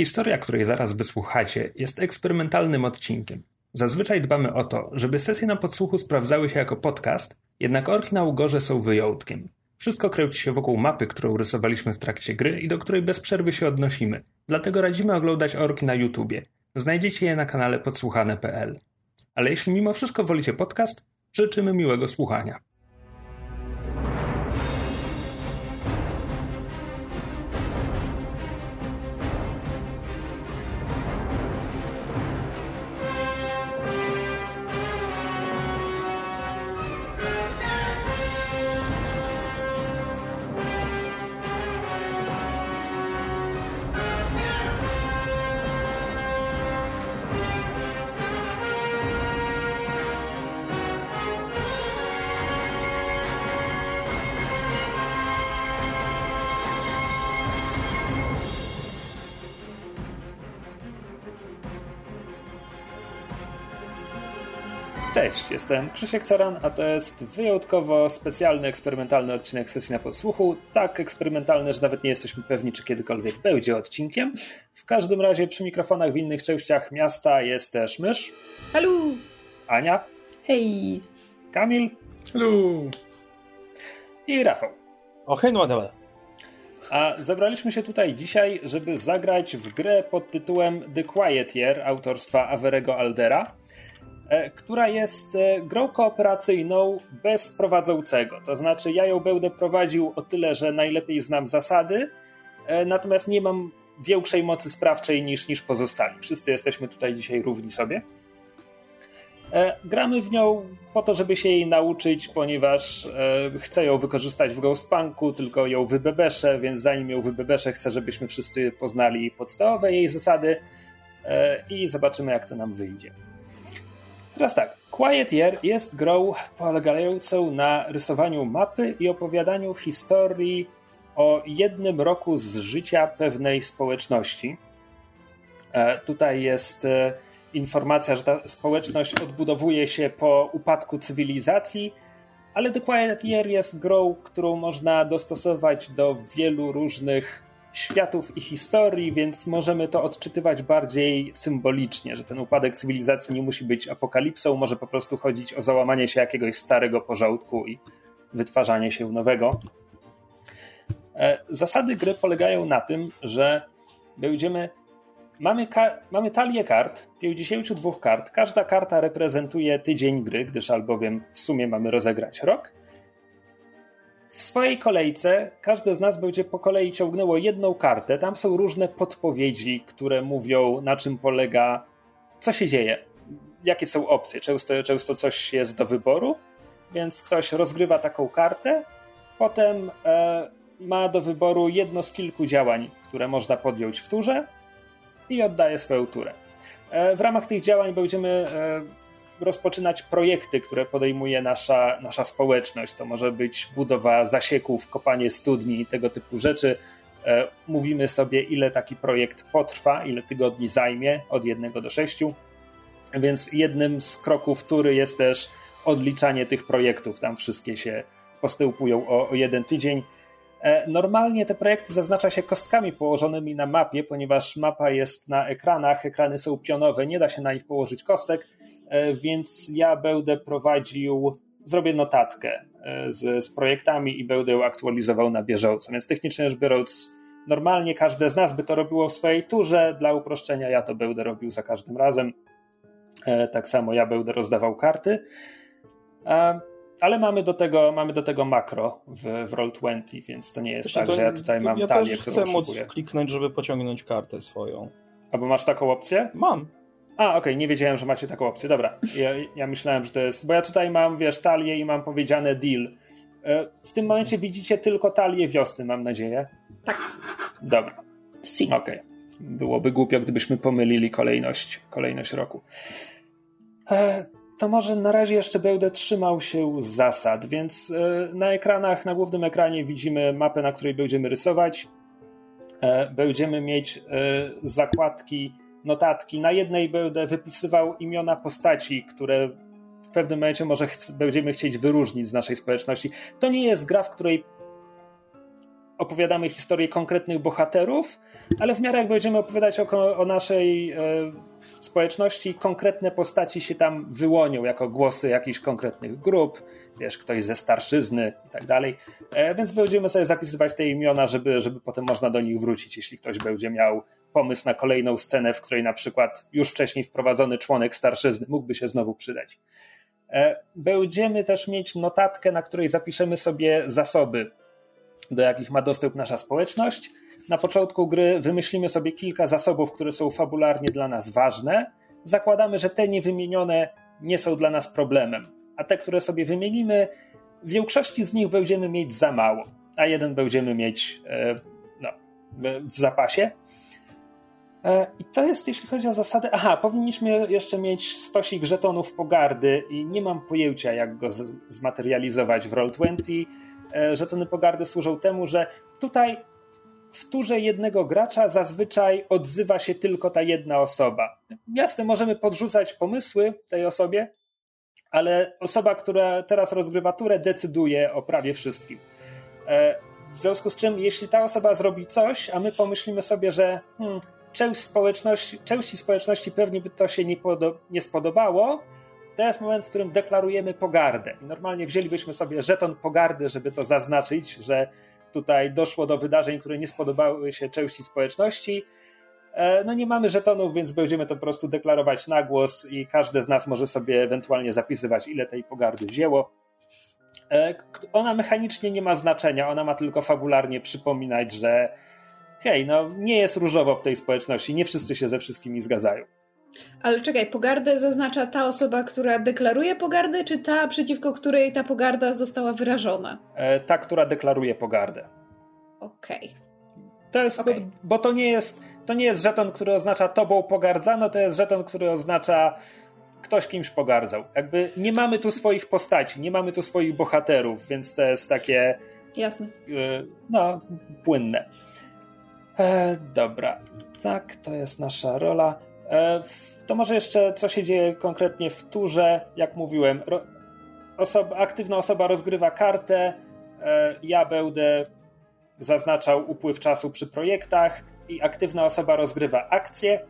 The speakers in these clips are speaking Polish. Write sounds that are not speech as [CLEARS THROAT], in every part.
Historia, której zaraz wysłuchacie, jest eksperymentalnym odcinkiem. Zazwyczaj dbamy o to, żeby sesje na podsłuchu sprawdzały się jako podcast, jednak orki na Ugorze są wyjątkiem. Wszystko kręci się wokół mapy, którą rysowaliśmy w trakcie gry i do której bez przerwy się odnosimy. Dlatego radzimy oglądać orki na YouTubie. Znajdziecie je na kanale podsłuchane.pl. Ale jeśli mimo wszystko wolicie podcast, życzymy miłego słuchania. Cześć, jestem Krzysiek Caran, a to jest wyjątkowo specjalny, eksperymentalny odcinek sesji na podsłuchu. Tak eksperymentalny, że nawet nie jesteśmy pewni, czy kiedykolwiek będzie odcinkiem. W każdym razie przy mikrofonach w innych częściach miasta jest też Mysz. Halo! Ania. Hej! Kamil. Hello! I Rafał. O, hej, no dobra. A zebraliśmy się tutaj dzisiaj, żeby zagrać w grę pod tytułem The Quiet Year autorstwa Averego Aldera. E, która jest e, grą kooperacyjną bez prowadzącego. To znaczy, ja ją będę prowadził o tyle, że najlepiej znam zasady, e, natomiast nie mam większej mocy sprawczej niż, niż pozostali. Wszyscy jesteśmy tutaj dzisiaj równi sobie. Gramy w nią po to, żeby się jej nauczyć, ponieważ chcę ją wykorzystać w Ghostpunku, tylko ją wybebeszę, więc zanim ją wybebeszę, chcę, żebyśmy wszyscy poznali podstawowe jej zasady i zobaczymy, jak to nam wyjdzie. Teraz tak, Quiet Year jest grą polegającą na rysowaniu mapy i opowiadaniu historii o jednym roku z życia pewnej społeczności. E, tutaj jest e, informacja, że ta społeczność odbudowuje się po upadku cywilizacji, ale The Quiet Year jest grą, którą można dostosować do wielu różnych światów i historii, więc możemy to odczytywać bardziej symbolicznie, że ten upadek cywilizacji nie musi być apokalipsą, może po prostu chodzić o załamanie się jakiegoś starego porządku i wytwarzanie się nowego. E, zasady gry polegają na tym, że będziemy. Mamy, mamy talię kart, 52 kart. Każda karta reprezentuje tydzień gry, gdyż albowiem w sumie mamy rozegrać rok. W swojej kolejce każde z nas będzie po kolei ciągnęło jedną kartę. Tam są różne podpowiedzi, które mówią, na czym polega, co się dzieje, jakie są opcje. Często, często coś jest do wyboru, więc ktoś rozgrywa taką kartę, potem e, ma do wyboru jedno z kilku działań, które można podjąć w turze i oddaje swoją turę. E, w ramach tych działań będziemy e, rozpoczynać projekty, które podejmuje nasza, nasza społeczność. To może być budowa zasieków, kopanie studni i tego typu rzeczy. E, mówimy sobie, ile taki projekt potrwa, ile tygodni zajmie, od jednego do sześciu. Więc jednym z kroków tury jest też odliczanie tych projektów. Tam wszystkie się postępują o, o jeden tydzień. E, normalnie te projekty zaznacza się kostkami położonymi na mapie, ponieważ mapa jest na ekranach, ekrany są pionowe, nie da się na nich położyć kostek, więc ja będę prowadził, zrobię notatkę e, z, z projektami i będę ją aktualizował na bieżąco. Więc technicznie rzecz biorąc, normalnie każde z nas by to robiło w swojej turze. Dla uproszczenia ja to będę robił za każdym razem. E, tak samo ja będę rozdawał karty. Ale mamy do tego, mamy do tego makro w, w Roll20, więc to nie jest tak, że ja tutaj mam ja talię, którą chcę móc kliknąć, żeby pociągnąć kartę swoją. Albo masz taką opcję? Mam. A, okej, okay, nie wiedziałem, że macie taką opcję. Dobra, ja, ja, myślałem, że to jest. Bo ja tutaj mam, wiesz, talię i mam powiedziane deal. E, w tym momencie widzicie tylko talię wiosny, mam nadzieję. Tak. Dobra. Si. Okej. Okay. Byłoby głupio, gdybyśmy pomylili kolejność, kolejność roku. E, to może na razie jeszcze będę trzymał się zasad, więc e, na ekranach, na głównym ekranie widzimy mapę, na której będziemy rysować. Będziemy mieć zakładki notatki. Na jednej będę wypisywał imiona postaci, które w pewnym momencie może będziemy chcieć wyróżnić z naszej społeczności. To nie jest gra, w której opowiadamy historię konkretnych bohaterów, ale w miarę jak będziemy opowiadać o, o naszej e, społeczności, konkretne postaci się tam wyłonią jako głosy jakichś konkretnych grup, wiesz, ktoś ze starszyzny i tak dalej. E, więc będziemy sobie zapisywać te imiona, żeby, żeby potem można do nich wrócić, jeśli ktoś będzie miał pomysł na kolejną scenę, w której na przykład już wcześniej wprowadzony członek starszyzny mógłby się znowu przydać. E, będziemy też mieć notatkę, na której zapiszemy sobie zasoby, do jakich ma dostęp nasza społeczność. Na początku gry wymyślimy sobie kilka zasobów, które są fabularnie dla nas ważne. Zakładamy, że te niewymienione nie są dla nas problemem, a te, które sobie wymienimy, w większości z nich będziemy mieć za mało, a jeden będziemy mieć e, no, w zapasie. E, I to jest, jeśli chodzi o zasady. Aha, powinniśmy jeszcze mieć stosik żetonów pogardy i nie mam pojęcia, jak go zmaterializować w Roll20. E, żetony pogardy służą temu, że tutaj w turze jednego gracza zazwyczaj odzywa się tylko ta jedna osoba. Jasne, możemy podrzucać pomysły tej osobie, ale osoba, która teraz rozgrywa turę, decyduje o prawie wszystkim. E, w związku z czym, jeśli ta osoba zrobi coś, a my pomyślimy sobie, że hmm, część społeczności, części społeczności pewnie by to się nie, nie spodobało, to jest moment, w którym deklarujemy pogardę. I normalnie wzięlibyśmy sobie żeton pogardy, żeby to zaznaczyć, że tutaj doszło do wydarzeń, które nie spodobały się części społeczności. E, no nie mamy żetonów, więc będziemy to po prostu deklarować na głos i każdy z nas może sobie ewentualnie zapisywać, ile tej pogardy wzięło. E, ona mechanicznie nie ma znaczenia, ona ma tylko fabularnie przypominać, że hej, no nie jest różowo w tej społeczności, nie wszyscy się ze wszystkimi zgadzają. Ale czekaj, pogardę zaznacza ta osoba, która deklaruje pogardę, czy ta, przeciwko której ta pogarda została wyrażona? E, ta, która deklaruje pogardę. Okej. Okay. To jest, okay. bo, bo, to nie jest, to nie jest żeton, który oznacza tobą pogardzano, to jest żeton, który oznacza ktoś kimś pogardzał. Jakby nie mamy tu swoich postaci, nie mamy tu swoich bohaterów, więc to jest takie... Jasne. E, no, płynne. E, dobra, tak, to jest nasza rola. E, to może jeszcze co się dzieje konkretnie w turze. Jak mówiłem, osoba, aktywna osoba rozgrywa kartę. E, ja będę zaznaczał upływ czasu przy projektach i aktywna osoba rozgrywa akcje.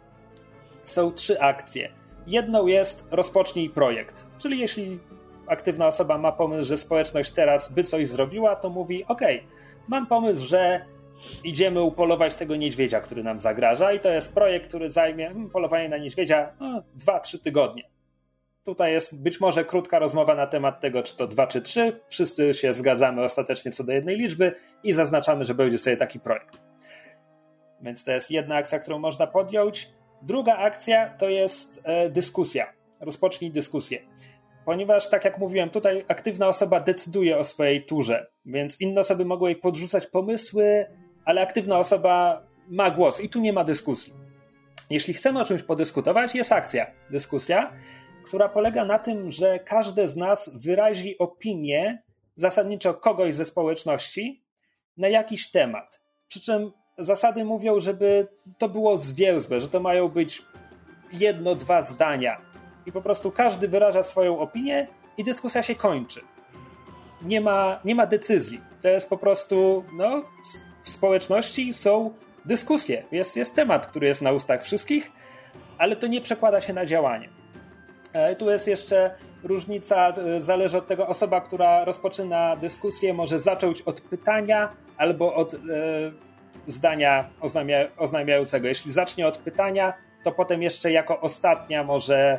Są trzy akcje. Jedną jest rozpocznij projekt, czyli jeśli aktywna osoba ma pomysł, że społeczność teraz by coś zrobiła, to mówi: OK, mam pomysł, że idziemy upolować tego niedźwiedzia, który nam zagraża i to jest projekt, który zajmie hmm, polowanie na niedźwiedzia no, 2-3 tygodnie. Tutaj jest być może krótka rozmowa na temat tego, czy to 2 czy 3. Wszyscy się zgadzamy ostatecznie co do jednej liczby i zaznaczamy, że będzie sobie taki projekt. Więc to jest jedna akcja, którą można podjąć. Druga akcja to jest e, dyskusja. Rozpocznij dyskusję. Ponieważ, tak jak mówiłem, tutaj aktywna osoba decyduje o swojej turze, więc inne osoby mogą jej podrzucać pomysły, ale aktywna osoba ma głos i tu nie ma dyskusji. Jeśli chcemy o czymś podyskutować, jest akcja, dyskusja, która polega na tym, że każdy z nas wyrazi opinię zasadniczo kogoś ze społeczności na jakiś temat. Przy czym zasady mówią, żeby to było zwięzłe, że to mają być jedno, dwa zdania. I po prostu każdy wyraża swoją opinię i dyskusja się kończy. Nie ma, nie ma decyzji. To jest po prostu no, w społeczności są dyskusje. Jest, jest temat, który jest na ustach wszystkich, ale to nie przekłada się na działanie. E, tu jest jeszcze różnica, e, zależy od tego, osoba, która rozpoczyna dyskusję, może zacząć od pytania albo od e, zdania oznajmiającego. Jeśli zacznie od pytania, to potem jeszcze jako ostatnia może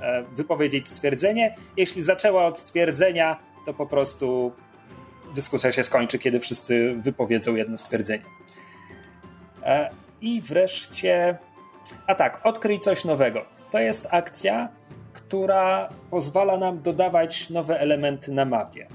e, wypowiedzieć stwierdzenie. Jeśli zaczęła od stwierdzenia, to po prostu dyskusja się skończy, kiedy wszyscy wypowiedzą jedno stwierdzenie. E, I wreszcie. A tak, odkryj coś nowego. To jest akcja, która pozwala nam dodawać nowe elementy na mapie.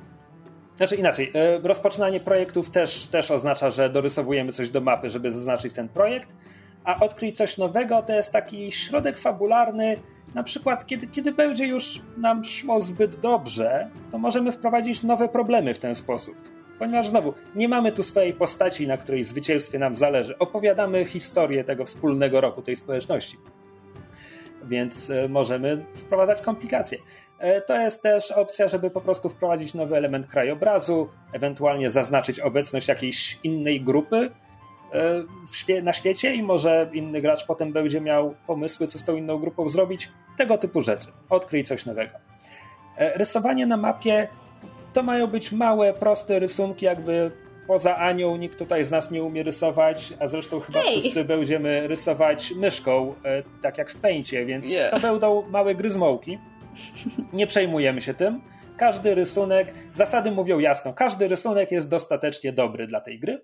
Znaczy inaczej, e, rozpoczynanie projektów też, też oznacza, że dorysowujemy coś do mapy, żeby zaznaczyć ten projekt, a odkryj coś nowego to jest taki środek fabularny, na przykład, kiedy, kiedy będzie już nam szło zbyt dobrze, to możemy wprowadzić nowe problemy w ten sposób. Ponieważ znowu, nie mamy tu swojej postaci, na której zwycięstwie nam zależy. Opowiadamy historię tego wspólnego roku, tej społeczności. więc e, możemy wprowadzać komplikacje. E, to jest też opcja, żeby po prostu wprowadzić nowy element krajobrazu, ewentualnie zaznaczyć obecność jakiejś innej grupy na świecie i może inny gracz potem będzie miał pomysły, co z tą inną grupą zrobić. Tego typu rzeczy. Odkryj coś nowego. Rysowanie na mapie to mają być małe, proste rysunki, jakby poza Anią nikt tutaj z nas nie umie rysować, a zresztą chyba hey. wszyscy będziemy rysować myszką, e, tak jak w pęcie, więc yeah. to będą małe gryzmołki. Nie przejmujemy się tym. Każdy rysunek, zasady mówią jasno, każdy rysunek jest dostatecznie dobry dla tej gry.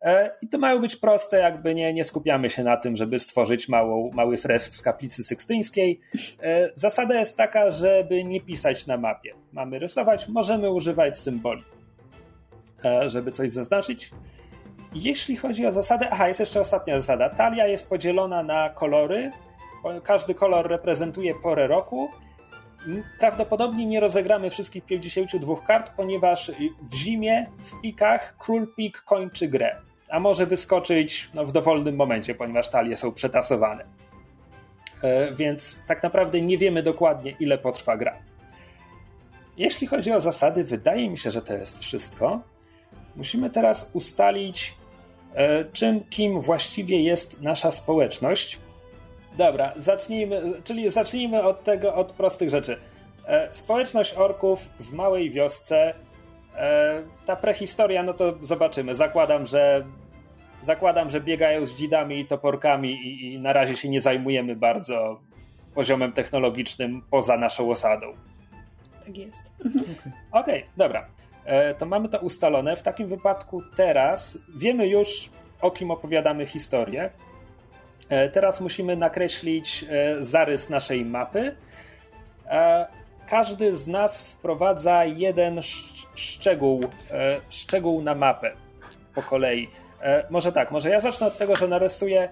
E, I to mają być proste, jakby nie, nie skupiamy się na tym, żeby stworzyć małą, mały fresk z kaplicy sykstyńskiej. E, zasada jest taka, żeby nie pisać na mapie. Mamy rysować, możemy używać symboli, e, żeby coś zaznaczyć. Jeśli chodzi o zasadę, aha, jest jeszcze ostatnia zasada. Talia jest podzielona na kolory. Każdy kolor reprezentuje porę roku. Prawdopodobnie nie rozegramy wszystkich 52 kart, ponieważ w zimie, w pikach, król pik kończy grę a może wyskoczyć no, w dowolnym momencie, ponieważ talie są przetasowane. E, więc tak naprawdę nie wiemy dokładnie, ile potrwa gra. Jeśli chodzi o zasady, wydaje mi się, że to jest wszystko. Musimy teraz ustalić, e, czym, kim właściwie jest nasza społeczność. Dobra, zacznijmy, czyli zacznijmy od tego, od prostych rzeczy. E, społeczność orków w małej wiosce ta prehistoria, no to zobaczymy. Zakładam, że zakładam, że biegają z dzidami i toporkami i, i na razie się nie zajmujemy bardzo poziomem technologicznym poza naszą osadą. Tak jest. Mhm. Okej, okay, dobra. E, to mamy to ustalone. W takim wypadku teraz wiemy już, o kim opowiadamy historię. E, teraz musimy nakreślić zarys naszej mapy każdy z nas wprowadza jeden szczegół, e, szczegół na mapę po kolei. E, może tak, może ja zacznę od tego, że narysuję.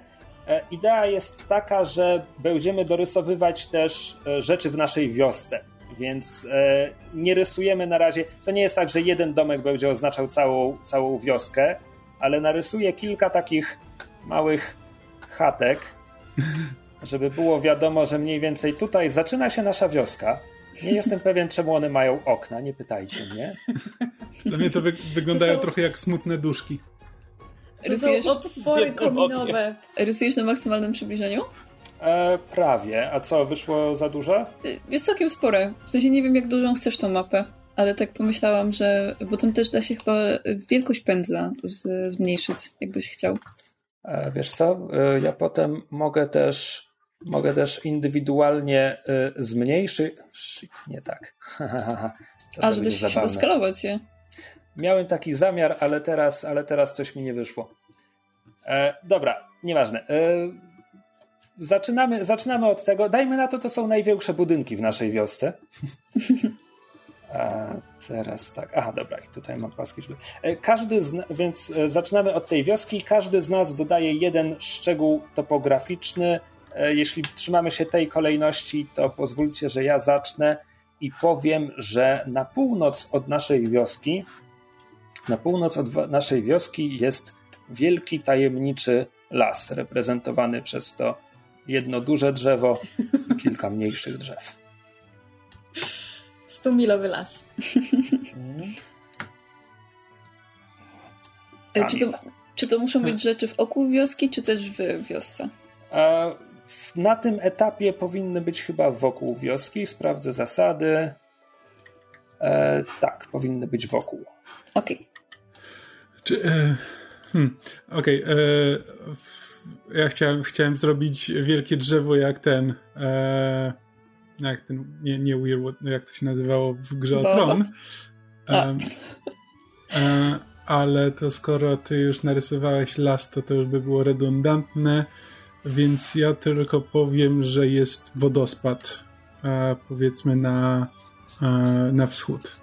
E, idea jest taka, że będziemy dorysowywać też rzeczy w naszej wiosce, więc nie rysujemy na razie. To nie jest tak, że jeden domek będzie oznaczał całą, całą wioskę, ale narysuję kilka takich małych chatek, żeby było wiadomo, że mniej więcej tutaj zaczyna się nasza wioska. Nie jestem pewien, czemu one mają okna, nie pytajcie mnie. [LAUGHS] Dla mnie to wy wyglądają to są... trochę jak smutne duszki. To Rysujesz... są otwory kominowe. Rysujesz na maksymalnym przybliżeniu? E, prawie. A co, wyszło za dużo? Y, jest całkiem spore. W sensie nie wiem, jak dużą chcesz tą mapę, ale tak pomyślałam, że... Bo tam też da się chyba wielkość pędzla z, zmniejszyć, jakbyś chciał. E, wiesz co, e, ja potem mogę też Mogę też indywidualnie y, zmniejszyć. Shit, nie tak. A, że też się doskalować je. Miałem taki zamiar, ale teraz, ale teraz coś mi nie wyszło. E, dobra, nieważne. E, zaczynamy, zaczynamy od tego. Dajmy na to, to są największe budynki w naszej wiosce. [LAUGHS] A teraz tak. Aha, dobra, i tutaj mam paski, żeby. E, każdy z, więc e, zaczynamy od tej wioski. Każdy z nas dodaje jeden szczegół topograficzny jeśli trzymamy się tej kolejności, to pozwólcie, że ja zacznę i powiem, że na północ od naszej wioski, na północ od naszej wioski jest wielki tajemniczy las, reprezentowany przez to jedno duże drzewo i [LAUGHS] kilka mniejszych drzew. Stumilowy las. Hmm. Czy to, czy to muszą być rzeczy w oku wioski, czy też w wiosce? Na tym etapie powinny być chyba wokół wioski. Sprawdzę zasady. E, tak, powinny być wokół. Okej. Okay. E, hmm, Okej. Okay, e, ja chciałem, chciałem zrobić wielkie drzewo jak ten. E, jak ten. Nie, nie Weirwood, jak to się nazywało w grze o Tron. E, ale to skoro ty już narysowałeś las, to to już by było redundantne. Więc ja tylko powiem, że jest wodospad, powiedzmy na, na wschód.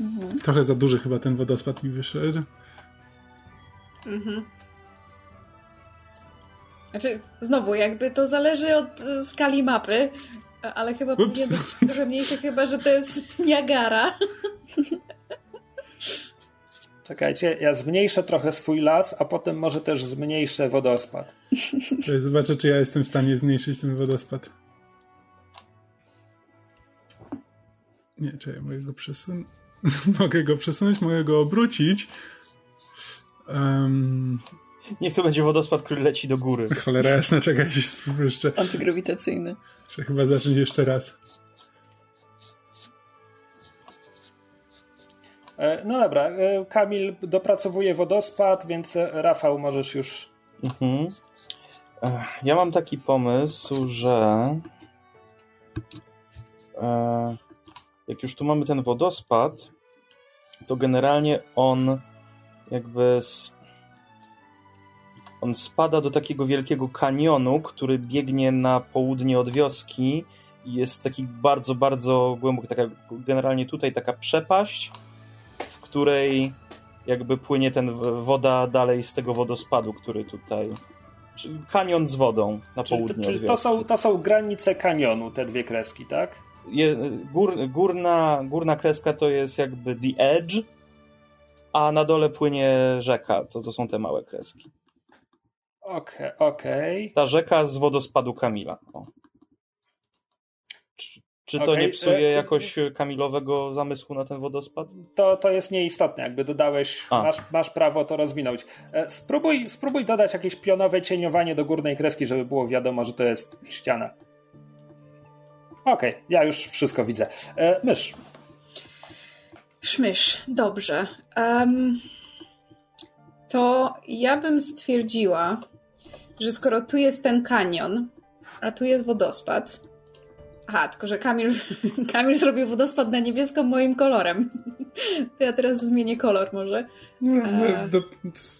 Mhm. Trochę za duży chyba ten wodospad mi wyszedł. Mhm. Znaczy, znowu, jakby to zależy od e, skali mapy, ale chyba Ups. powinien być trochę mniejszy, chyba że to jest [LAUGHS] Niagara. Czekajcie, ja zmniejszę trochę swój las, a potem może też zmniejszę wodospad. [LAUGHS] Zobaczę, czy ja jestem w stanie zmniejszyć ten wodospad. Nie, czekaj, mogę go przesunąć. [LAUGHS] mogę go przesunąć, mogę go obrócić. Um... Niech to będzie wodospad, który leci do góry. Cholera jasna, czekajcie, spróbuję [LAUGHS] jeszcze. Antygrawitacyjny. Trzeba chyba zacząć jeszcze raz. No dobra, e, Kamil dopracowuje wodospad, więc e, Rafał możesz już. Mhm. Ja mam taki pomysł, że jak już tu mamy ten wodospad, to generalnie on jakby on spada do takiego wielkiego kanionu, który biegnie na południe od wioski i jest taki bardzo, bardzo głęboki, taka, generalnie tutaj taka przepaść, której jakby płynie ten woda dalej z tego wodospadu, który tutaj czyli kanion z wodą na czyli, południe czyli. To są, to są granice kanionu, te dwie kreski, tak? Je, gór, górna, górna kreska to jest jakby the edge, a na dole płynie rzeka. To, to są te małe kreski. Okej, okay, okej. Okay. Ta rzeka z wodospadu Kamila. O. Czy, to okay. nie psuje e, jakoś Kamilowego zamysłu na ten wodospad? To, to jest nieistotne, jakby dodałeś, masz, masz prawo to rozwinąć. E, spróbuj, spróbuj dodać jakieś pionowe cieniowanie do górnej kreski, żeby było wiadomo, że to jest ściana. Okej, okay, ja już wszystko widzę. E, mysz. Szmysz, dobrze. Um, to ja bym stwierdziła, że skoro tu jest ten kanion, a tu jest wodospad. Aha, tylko że Kamil, [LAUGHS] Kamil zrobił wodospad na niebiesko moim kolorem. [LAUGHS] To ja teraz zmienię kolor może. No, e... do,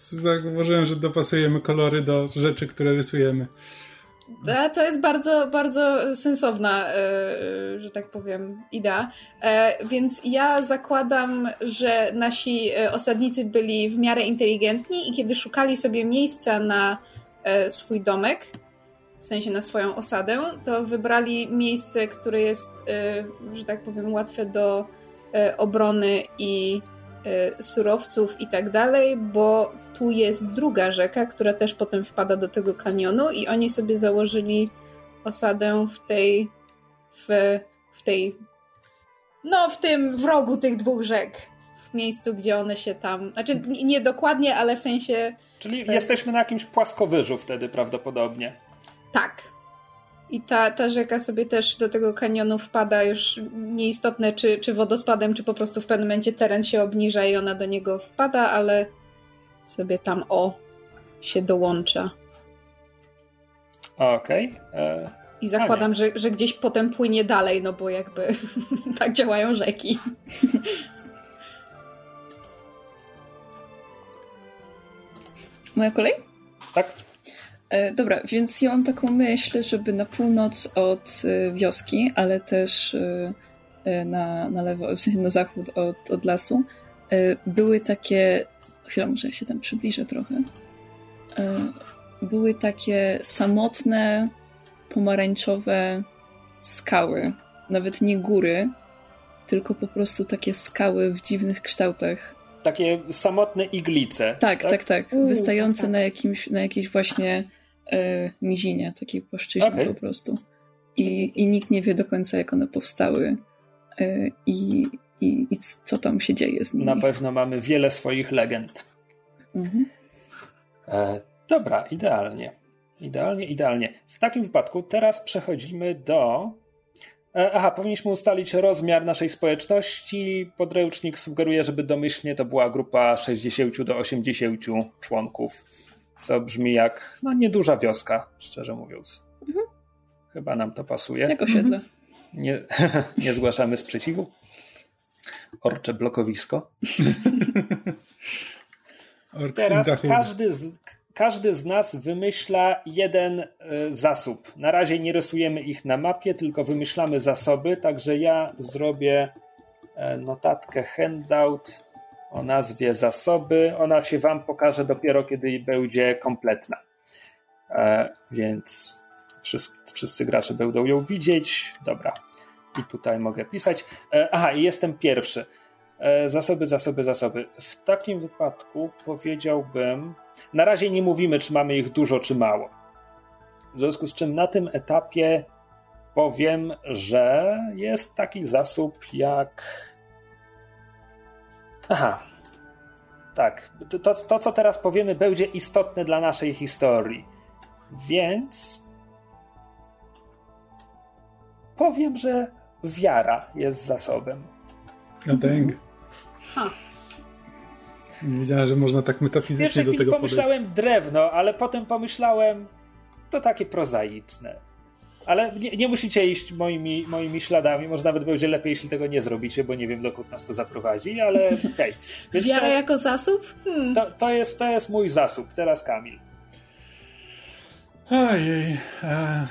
zauważyłem, że dopasujemy kolory do rzeczy, które rysujemy. To jest bardzo, bardzo sensowna, e, że tak powiem, idea. E, więc ja zakładam, że nasi e, osadnicy byli w miarę inteligentni i kiedy szukali sobie miejsca na swój domek, w sensie na swoją osadę, to wybrali miejsce, które jest, że tak powiem, łatwe do obrony i surowców i tak dalej, bo tu jest druga rzeka, która też potem wpada do tego kanionu i oni sobie założyli osadę w tej w, w tej no w tym wrogu tych dwóch rzek w miejscu, gdzie one się tam znaczy nie dokładnie, ale w sensie Czyli jesteśmy na jakimś płaskowyżu wtedy prawdopodobnie. Tak. I ta, ta rzeka sobie też do tego kanionu wpada, już nieistotne czy, czy wodospadem, czy po prostu w pewnym momencie teren się obniża i ona do niego wpada, ale sobie tam o się dołącza. Okej. Okay. E, I zakładam, że, że gdzieś potem płynie dalej, no bo jakby [LAUGHS] tak działają rzeki. Moja kolej? Tak. E, dobra, więc ja mam taką myśl, żeby na północ od e, wioski, ale też e, na, na lewo, [LAUGHS] w sensie na zachód od, od lasu, były takie Chwila, może ja się tam przybliżę trochę. Były takie samotne, pomarańczowe skały. Nawet nie góry, tylko po prostu takie skały w dziwnych kształtach. Takie samotne iglice. Tak, tak, tak. tak. Wystające tak. Na, jakimś, na jakiejś właśnie e, nizinie, takiej płaszczyźnie okay. po prostu. I, I nikt nie wie do końca, jak one powstały. E, I, i, i co tam się dzieje z nimi. Na pewno mamy wiele swoich legend. Mhm. E, dobra, idealnie. Idealnie, idealnie. W takim wypadku teraz przechodzimy do. E, aha, powinniśmy ustalić rozmiar naszej społeczności. Podręcznik sugeruje, żeby domyślnie to była grupa 60 do 80 członków. Co brzmi jak no, nieduża wioska, szczerze mówiąc. Mhm. Chyba nam to pasuje. Jak osiedle. Mhm. Nie, [LAUGHS] nie zgłaszamy sprzeciwu. Orcze blokowisko. [LAUGHS] Teraz każdy z, każdy z nas wymyśla jeden y, zasób. Na razie nie rysujemy ich na mapie, tylko wymyślamy zasoby, także ja zrobię y, notatkę handout o nazwie zasoby. Ona się wam pokaże dopiero, kiedy będzie kompletna. Y, więc wszyscy, wszyscy gracze będą ją widzieć. Dobra. I tutaj mogę pisać. Aha, i jestem pierwszy. E, zasoby, zasoby, zasoby. W takim wypadku powiedziałbym, na razie nie mówimy, czy mamy ich dużo, czy mało. W związku z czym na tym etapie powiem, że jest taki zasób jak. Aha. Tak. To, to, co teraz powiemy, będzie istotne dla naszej historii. Więc. Powiem, że wiara jest zasobem. No dang. Ha. Nie wiedziałem, że można tak metafizycznie pierwszej do tego podejść. pomyślałem drewno, ale potem pomyślałem, to takie prozaiczne. Ale nie, nie musicie iść moimi, moimi śladami. Może nawet będzie lepiej, jeśli tego nie zrobicie, bo nie wiem, dokąd nas to zaprowadzi, ale [LAUGHS] okej. Więc Wiara to, jako zasób? Hmm. to, to, jest, to jest mój zasób. Teraz Kamil. Ojej. E...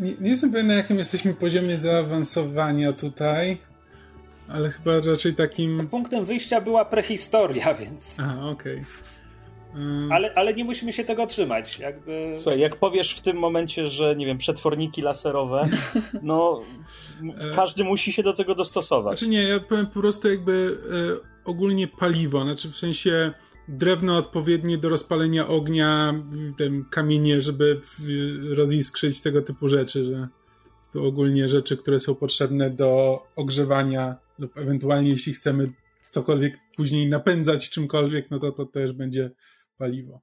Nie, nie jestem pewien, na jakim jesteśmy poziomie zaawansowania tutaj, ale chyba raczej takim... Punktem wyjścia była prehistoria, więc. Aha, okej. E, Ale, ale nie musimy się tego trzymać. Jakby... Słuchaj, jak powiesz w tym momencie, że nie wiem, przetworniki laserowe, [LAUGHS] no E. każdy musi się do tego dostosować. Znaczy nie, ja powiem po prostu jakby e, ogólnie paliwo, znaczy w sensie drewno odpowiednie do rozpalenia ognia, ten kamienie, żeby w- roziskrzyć tego typu rzeczy, że to ogólnie rzeczy, które są potrzebne do ogrzewania lub ewentualnie jeśli chcemy cokolwiek później napędzać czymkolwiek, no to to też będzie paliwo.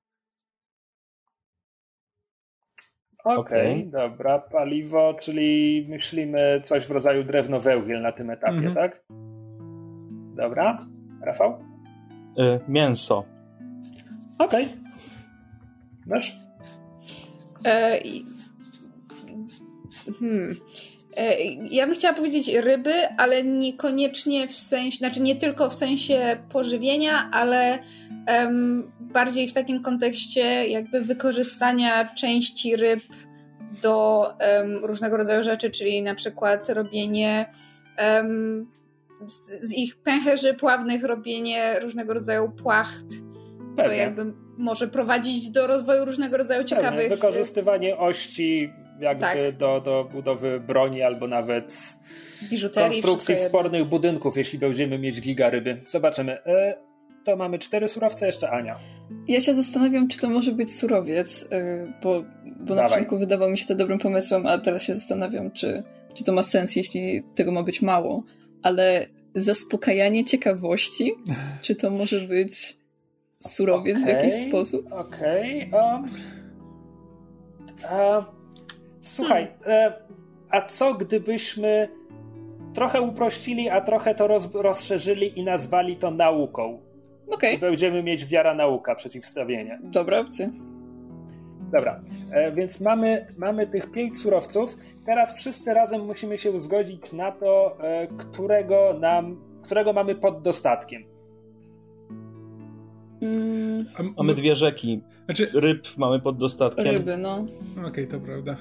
Okej, Okej. dobra. Paliwo, czyli myślimy coś w rodzaju drewno wełgiel na tym etapie, Mhm. tak? Dobra. Rafał? E, mięso. Okej. Masz? E, hmm. E, Ja bym chciała powiedzieć ryby, ale niekoniecznie w sensie, znaczy nie tylko w sensie pożywienia, ale bardziej w takim kontekście jakby wykorzystania części ryb do różnego rodzaju rzeczy, czyli na przykład robienie z, z ich pęcherzy pławnych robienie różnego rodzaju płacht, co Pewnie. jakby może prowadzić do rozwoju różnego rodzaju Pewnie. ciekawych Wykorzystywanie ości jakby Tak. do, do budowy broni albo nawet biżuterii. konstrukcji jedno. spornych budynków, jeśli będziemy mieć gigaryby. Zobaczymy. E, to mamy cztery surowce, jeszcze Ania. Ja się zastanawiam, czy to może być surowiec, yy, bo, bo na początku wydawał mi się to dobrym pomysłem, a teraz się zastanawiam, czy, czy to ma sens, jeśli tego ma być mało. Ale zaspokajanie ciekawości, czy to może być surowiec w Okej, jakiś sposób? Okej. um, a, słuchaj, e, a co gdybyśmy trochę uprościli, a trochę to roz, rozszerzyli i nazwali to nauką? Okej, I będziemy mieć wiara nauka przeciwstawienie. dobra opcja. Dobra, e, więc mamy, mamy tych pięć surowców. Teraz wszyscy razem musimy się zgodzić na to, e, którego nam, którego mamy pod dostatkiem. Mm, A, Mamy dwie rzeki. Znaczy, Ryb mamy pod dostatkiem. ryby, no. Okej, to prawda.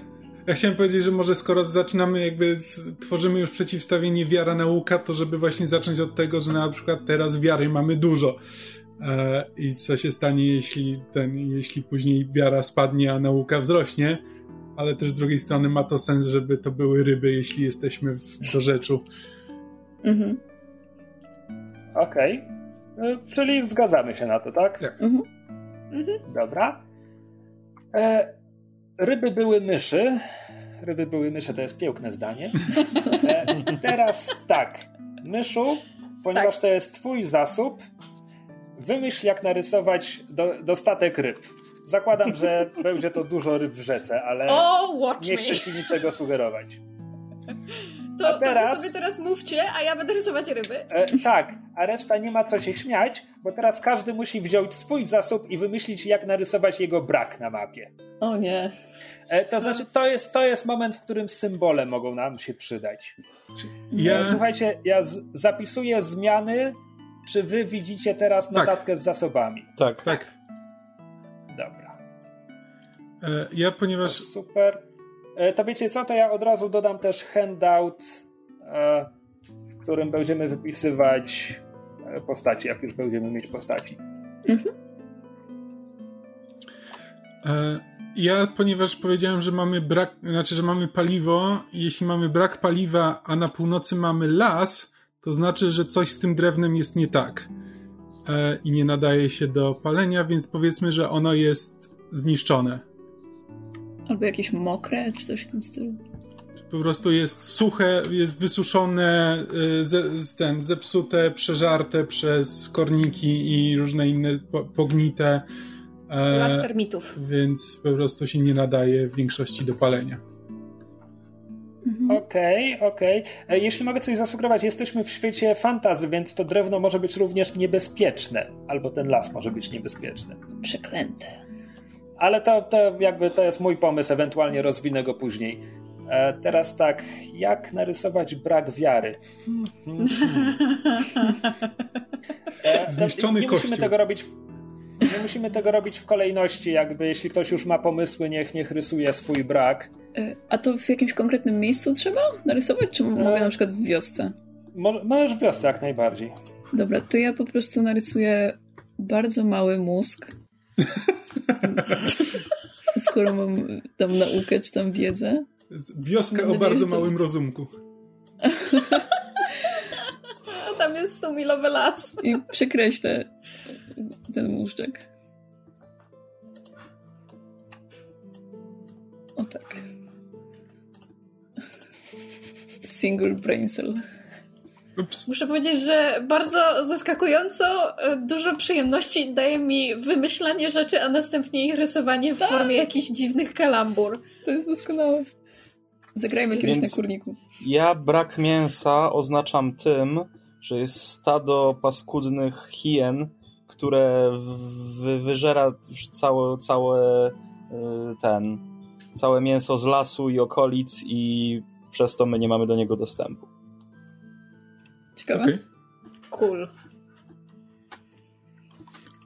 Ja chciałem powiedzieć, że może skoro zaczynamy, jakby z, tworzymy już przeciwstawienie wiara nauka, to żeby właśnie zacząć od tego, że na przykład teraz wiary mamy dużo. E, I co się stanie, jeśli ten, jeśli później wiara spadnie, a nauka wzrośnie. Ale też z drugiej strony ma to sens, żeby to były ryby, jeśli jesteśmy w dorzeczu. Mhm. Okej. E, Czyli zgadzamy się na to, tak? Tak. Mhm. Dobra. E, ryby były myszy. Ryby były myszy to jest piękne zdanie. E, teraz tak. Myszu, ponieważ Tak. to jest twój zasób, wymyśl jak narysować do, dostatek ryb. Zakładam, że [LAUGHS] będzie to dużo ryb w rzece, ale O, watch nie chcę ci niczego sugerować. To, A to teraz- wy sobie teraz mówcie, a ja będę rysować ryby. E, tak, a reszta nie ma co się śmiać, bo teraz każdy musi wziąć swój zasób i wymyślić, jak narysować jego brak na mapie. O nie. E, to znaczy, to jest, to jest moment, w którym symbole mogą nam się przydać. Ja, E, słuchajcie, ja z, zapisuję zmiany. Czy wy widzicie teraz notatkę z zasobami? Tak. tak. Dobra. E, ja, ponieważ Super. E, To wiecie co, to ja od razu dodam też handout, e, w którym będziemy wypisywać e, postaci, jak już będziemy mieć postaci. E, ja, ponieważ powiedziałem, że mamy brak, znaczy, że mamy paliwo, jeśli mamy brak paliwa, a na północy mamy las, to znaczy, że coś z tym drewnem jest nie tak i nie nadaje się do palenia, więc powiedzmy, że ono jest zniszczone. Albo jakieś mokre, czy coś w tym stylu. Po prostu jest suche, jest wysuszone, e, ze, ten, zepsute, przeżarte przez korniki i różne inne po, pognite. e, Las termitów. Więc po prostu się nie nadaje w większości do palenia. Mhm. Okej, okej. E, Jeśli mogę coś zasugerować, jesteśmy w świecie fantazy, więc to drewno może być również niebezpieczne. Albo ten las może być niebezpieczny. Przeklęte. Ale to, to jakby to jest mój pomysł, ewentualnie rozwinę go później. E, teraz tak, jak narysować brak wiary? E, [LAUGHS] Zniszczony nie musimy tego robić. w- Nie musimy tego robić w kolejności, jakby jeśli ktoś już ma pomysły, niech, niech rysuje swój brak. E, A to w jakimś konkretnym miejscu trzeba narysować, czy mogę na przykład w wiosce? Może, możesz w wiosce jak najbardziej. Dobra, to ja po prostu narysuję bardzo mały mózg. Skoro mam tam naukę, czy tam wiedzę. Wioskę Mam o nadzieję, bardzo to- małym rozumku. A tam jest 100-milowy las. I przekreślę ten móżdżek. O tak. Single brain cell. Ups. Muszę powiedzieć, że bardzo zaskakująco e, dużo przyjemności daje mi wymyślanie rzeczy, a następnie ich rysowanie w formie jakichś dziwnych kalambur. To jest doskonałe. Zagrajmy kiedyś Więc- na kurniku. Ja brak mięsa oznaczam tym, że jest stado paskudnych hien, które wy, wyżera już całe, całe ten, całe mięso z lasu i okolic i przez to my nie mamy do niego dostępu. Ciekawe? Okej. Cool.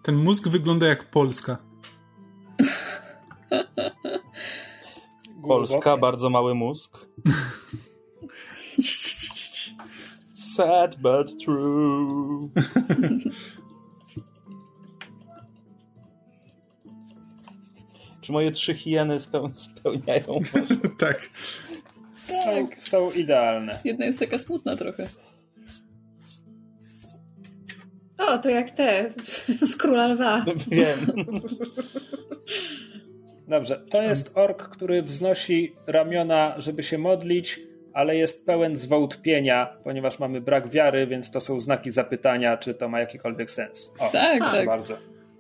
Ten mózg wygląda jak Polska. [LAUGHS] Polska, bardzo mały mózg. [LAUGHS] Sad but true. Czy moje trzy hieny speł- spełniają [LAUGHS] tak. Są, są idealne. Jedna jest taka smutna trochę. O, to jak te z Króla Lwa. Wiem. Dobrze, to jest ork, który wznosi ramiona, żeby się modlić, ale jest pełen zwątpienia, ponieważ mamy brak wiary, więc to są znaki zapytania, czy to ma jakikolwiek sens. O, Tak, proszę tak. bardzo.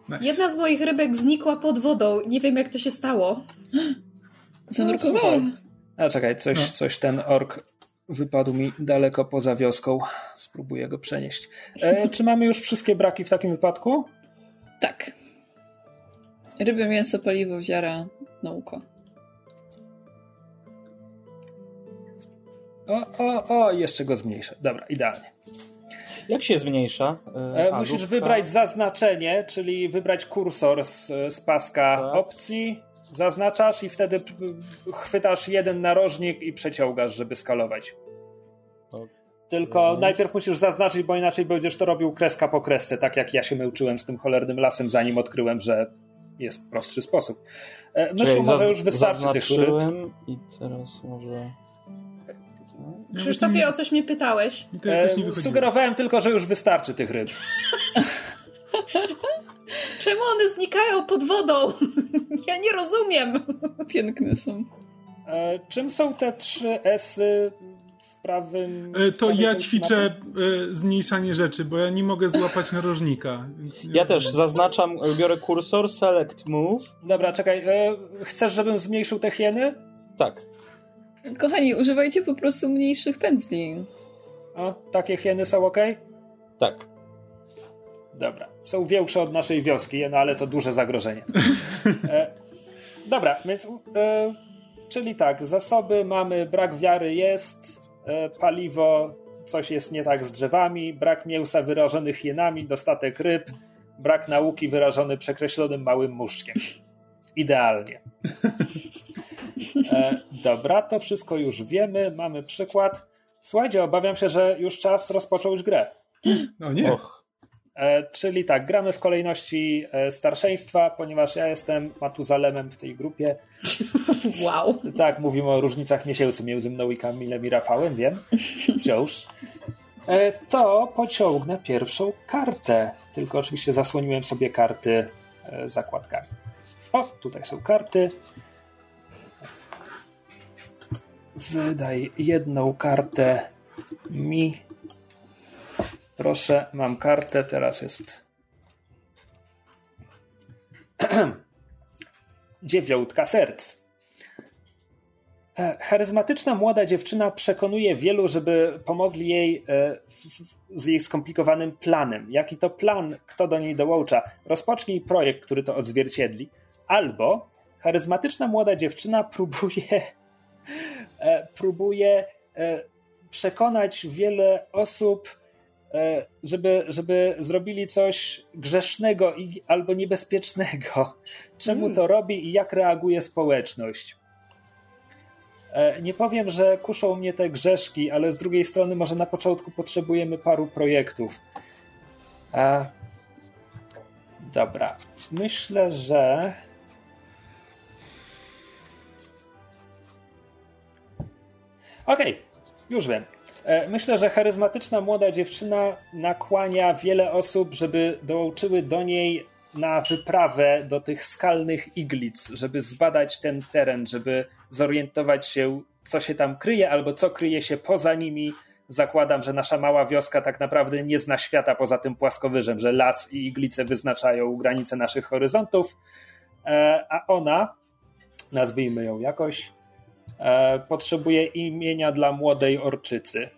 Nice. Jedna z moich rybek znikła pod wodą. Nie wiem, jak to się stało. [GASPS] Zanurkowała. No, A czekaj, coś, No. coś ten ork wypadł mi daleko poza wioską. Spróbuję go przenieść. E, [LAUGHS] czy mamy już wszystkie braki w takim wypadku? Tak. Ryby, mięso, paliwo, ziara, nauka. O, o, o, jeszcze go zmniejszę. Dobra, idealnie. Jak się zmniejsza? E, musisz wybrać zaznaczenie, czyli wybrać kursor z, z paska Tak. opcji, zaznaczasz i wtedy chwytasz jeden narożnik i przeciągasz, żeby skalować. Ok. Tylko najpierw musisz zaznaczyć, bo inaczej będziesz to robił kreska po kresce, tak jak ja się męczyłem z tym cholernym lasem, zanim odkryłem, że jest prostszy sposób. E, Czekaj, może zaz- już wystarczy tych ryb. zaznaczyłem I teraz może... Krzysztofie, o coś mnie pytałeś. E. Sugerowałem tylko, że już wystarczy tych ryb. [LAUGHS] [LAUGHS] Czemu one znikają pod wodą? [LAUGHS] Ja nie rozumiem. [LAUGHS] Piękne są. E, Czym są te trzy S-y w prawym... E, To ja ćwiczę e, zmniejszanie rzeczy, bo ja nie mogę złapać narożnika. Więc nie Ja też zaznaczam, biorę kursor, select move. Dobra, czekaj. E, chcesz, żebym zmniejszył te hieny? Tak. Kochani, używajcie po prostu mniejszych pędzli. O, takie hieny są ok? Tak. Dobra. Są większe od naszej wioski, no ale to duże zagrożenie. E, dobra, więc e, czyli tak, zasoby mamy, brak wiary jest, e, paliwo, coś jest nie tak z drzewami, brak mięsa wyrażonych hienami, dostatek ryb, brak nauki wyrażony przekreślonym małym muszczkiem. Idealnie. E, dobra, to wszystko już wiemy, mamy przykład. Słuchajcie, obawiam się, że już czas rozpocząć grę. No nie. Och. E, czyli tak, gramy w kolejności e, starszeństwa, ponieważ ja jestem Matuzalemem w tej grupie. [LAUGHS] Wow. Tak, mówimy o różnicach miesięcy między mną i Kamilem i Rafałem, wiem. Wciąż. E, to pociągnę pierwszą kartę. Tylko oczywiście zasłoniłem sobie karty zakładkami. O, tutaj są karty. Wydaj jedną kartę mi Proszę, mam kartę, teraz jest. [CLEARS THROAT] Dziewiątka serc. E, charyzmatyczna młoda dziewczyna przekonuje wielu, żeby pomogli jej e, z jej skomplikowanym planem. Jaki to plan, kto do niej dołącza? Rozpocznij projekt, który to odzwierciedli. Albo charyzmatyczna młoda dziewczyna próbuje, [LAUGHS] e, próbuje przekonać wiele osób, żeby, żeby zrobili coś grzesznego i, albo niebezpiecznego. [LAUGHS] Czemu mm. to robi i jak reaguje społeczność? E, nie powiem, że kuszą mnie te grzeszki, ale z drugiej strony może na początku potrzebujemy paru projektów. E... Dobra. Myślę, że. Okej, okay, już wiem. E, myślę, że charyzmatyczna młoda dziewczyna nakłania wiele osób, żeby dołączyły do niej na wyprawę do tych skalnych iglic, żeby zbadać ten teren, żeby zorientować się, co się tam kryje, albo co kryje się poza nimi. Zakładam, że nasza mała wioska tak naprawdę nie zna świata poza tym płaskowyżem, że las i iglice wyznaczają granice naszych horyzontów, e, a ona, nazwijmy ją jakoś, potrzebuje imienia dla młodej orczycy.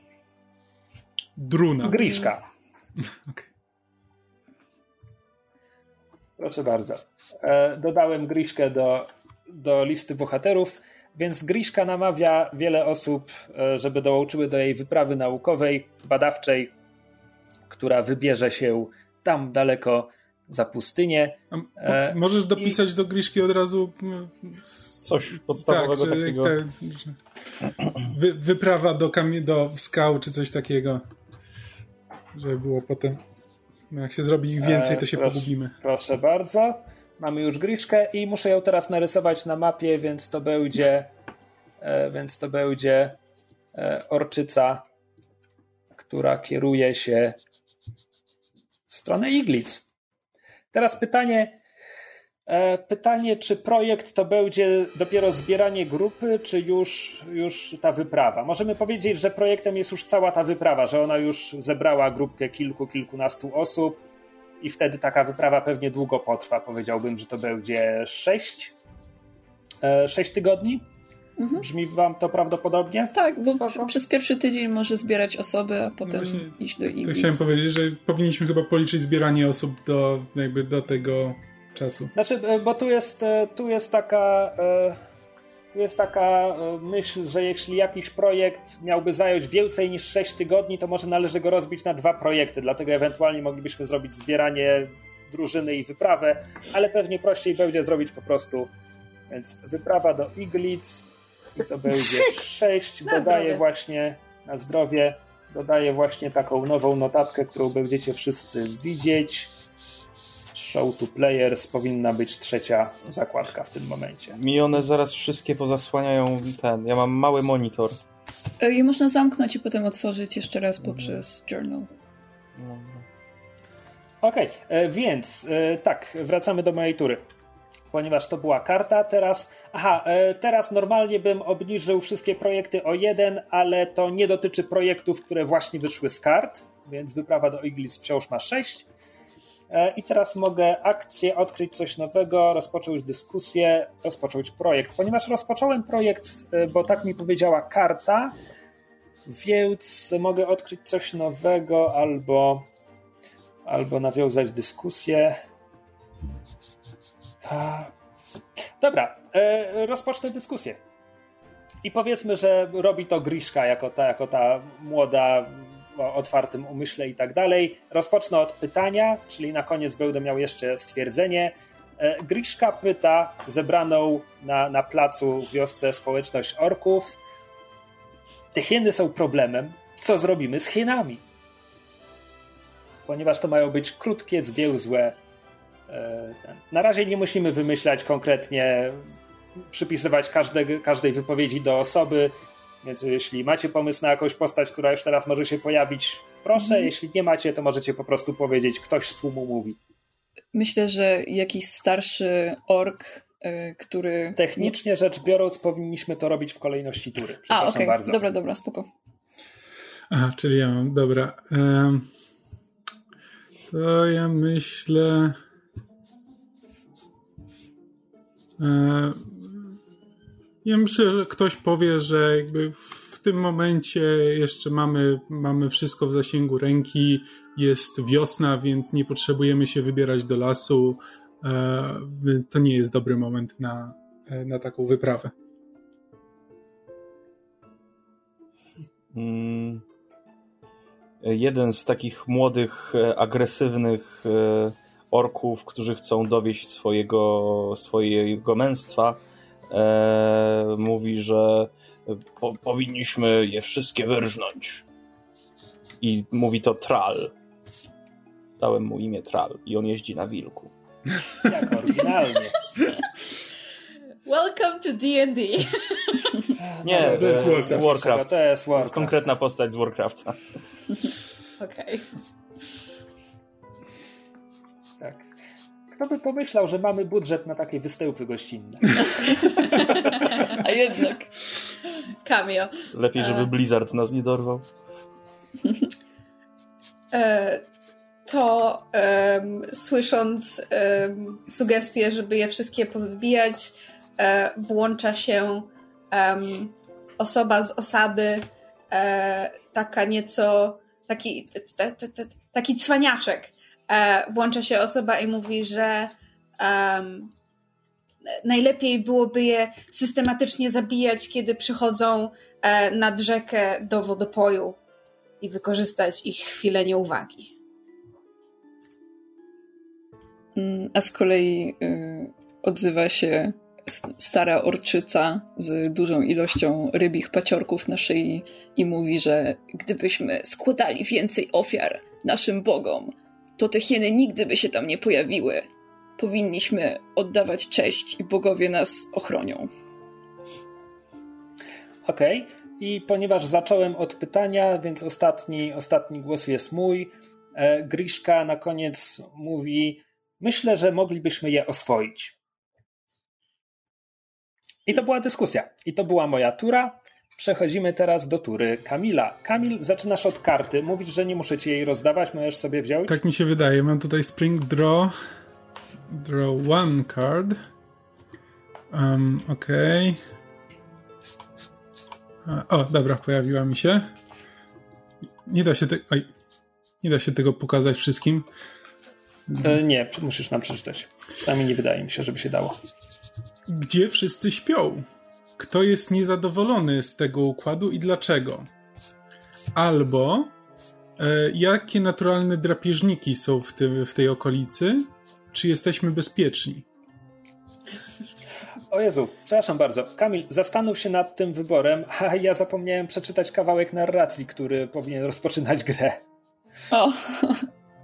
Druna. Griszka. [LAUGHS] okay. Proszę bardzo. E, dodałem Griszkę do, do listy bohaterów, więc Griszka namawia wiele osób, e, żeby dołączyły do jej wyprawy naukowej, badawczej, która wybierze się tam daleko za pustynię. E, możesz dopisać I... do Griszki od razu coś podstawowego tak, takiego. Te, wy, wyprawa do, do skał czy coś takiego żeby było potem. No jak się zrobi ich więcej, to się e, proszę, pogubimy. Proszę bardzo. Mamy już griczkę i muszę ją teraz narysować na mapie, więc to będzie e, więc to będzie e, orczyca, która kieruje się w stronę iglic. Teraz pytanie, E, pytanie, czy projekt to będzie dopiero zbieranie grupy, czy już, już ta wyprawa? Możemy powiedzieć, że projektem jest już cała ta wyprawa, że ona już zebrała grupkę kilku, kilkunastu osób i wtedy taka wyprawa pewnie długo potrwa. Powiedziałbym, że to będzie sześć, e, sześć tygodni. Mhm. Brzmi wam to prawdopodobnie? Tak, bo Spoko. przez pierwszy tydzień może zbierać osoby, a potem no iść do innych. To chciałem powiedzieć, że powinniśmy chyba policzyć zbieranie osób do, jakby do tego czasu. Znaczy, e, bo tu jest, e, tu jest taka. E, tu jest taka myśl, że jeśli jakiś projekt miałby zająć więcej niż 6 tygodni, to może należy go rozbić na dwa projekty. Dlatego ewentualnie moglibyśmy zrobić zbieranie drużyny i wyprawę, ale pewnie prościej będzie zrobić po prostu. Więc wyprawa do Iglic i to będzie [LAUGHS] 6. Dodaję właśnie na zdrowie. Dodaję właśnie taką nową notatkę, którą będziecie wszyscy widzieć. Show to Players powinna być trzecia zakładka w tym momencie. Mi one zaraz wszystkie pozasłaniają ten. Ja mam mały monitor. E, I można zamknąć i potem otworzyć jeszcze raz poprzez journal. Okej, okay, e, więc e, tak, wracamy do mojej tury. Ponieważ to była karta, teraz. Aha, teraz normalnie bym obniżył wszystkie projekty o jeden, ale to nie dotyczy projektów, które właśnie wyszły z kart, więc wyprawa do Iglis wciąż ma 6. E, I teraz mogę akcję, odkryć coś nowego, rozpocząć dyskusję, rozpocząć projekt. Ponieważ rozpocząłem projekt, e, bo tak mi powiedziała karta, więc mogę odkryć coś nowego albo, albo nawiązać dyskusję. Dobra, e, rozpocznę dyskusję. I powiedzmy, że robi to Griszka jako ta, jako ta młoda o otwartym umyśle i tak dalej. Rozpocznę od pytania, czyli na koniec będę miał jeszcze stwierdzenie. E, Griszka pyta zebraną na, na placu w wiosce społeczność orków. Te hieny są problemem. Co zrobimy z hienami? ponieważ to mają być krótkie, zwięzłe. E, na razie nie musimy wymyślać konkretnie, przypisywać każde, każdej wypowiedzi do osoby, więc jeśli macie pomysł na jakąś postać, która już teraz może się pojawić, proszę. Mhm. Jeśli nie macie, to możecie po prostu powiedzieć, ktoś z tłumu mówi. Myślę, że jakiś starszy ork, yy, który. Technicznie rzecz biorąc, powinniśmy to robić w kolejności tury. A, okej, okay. dobra, dobra, spoko. Aha, czyli ja mam, dobra. To ja myślę. Ja myślę, że ktoś powie, że jakby w tym momencie jeszcze mamy, mamy wszystko w zasięgu ręki, jest wiosna, więc nie potrzebujemy się wybierać do lasu. E, to nie jest dobry moment na, e, na taką wyprawę. Mm. Jeden z takich młodych, e, agresywnych orków, którzy chcą dowieść swojego, swojego męstwa, e, mówi, że po, powinniśmy je wszystkie wyrżnąć. I mówi to Tral. Dałem mu imię Tral i on jeździ na wilku. Jak oryginalnie. Welcome to D&D. [LAUGHS] Nie, to jest Warcraft. Warcraft. To jest Warcraft. To jest konkretna postać z Warcrafta. Okej. Okay. Kto by pomyślał, że mamy budżet na takie występy gościnne? [LAUGHS] A jednak. Cameo. Lepiej, żeby e. Blizzard nas nie dorwał. E, to um, słysząc um, sugestie, żeby je wszystkie powybijać, e, włącza się um, osoba z osady, e, taka nieco taki, t, t, t, taki cwaniaczek, e, włącza się osoba i mówi, że um, najlepiej byłoby je systematycznie zabijać, kiedy przychodzą e, nad rzekę do wodopoju i wykorzystać ich chwilę nieuwagi. Mm, a z kolei y, odzywa się stara orczyca z dużą ilością rybich paciorków na szyi i mówi, że gdybyśmy składali więcej ofiar naszym bogom, to te hieny nigdy by się tam nie pojawiły. Powinniśmy oddawać cześć i bogowie nas ochronią. Okej. Okay. I ponieważ zacząłem od pytania, więc ostatni, ostatni głos jest mój. E, Griszka na koniec mówi: Myślę, że moglibyśmy je oswoić. I to była dyskusja. I to była moja tura. Przechodzimy teraz do tury Kamila. Kamil, zaczynasz od karty. Mówisz, że nie muszę ci jej rozdawać, możesz sobie wziąć? Tak mi się wydaje. Mam tutaj Spring Draw. Draw one card. Um, Okej. Okay. O, dobra, pojawiła mi się. Nie da się, te... Oj. nie da się tego pokazać wszystkim. E, nie, musisz nam przeczytać. Przynajmniej nie wydaje mi się, żeby się dało. Gdzie wszyscy śpią? Kto jest niezadowolony z tego układu i dlaczego. Albo e, jakie naturalne drapieżniki są w, tym, w tej okolicy, czy jesteśmy bezpieczni. O Jezu, przepraszam bardzo. Kamil, zastanów się nad tym wyborem, [LAUGHS] a ja zapomniałem przeczytać kawałek narracji, który powinien rozpoczynać grę. O.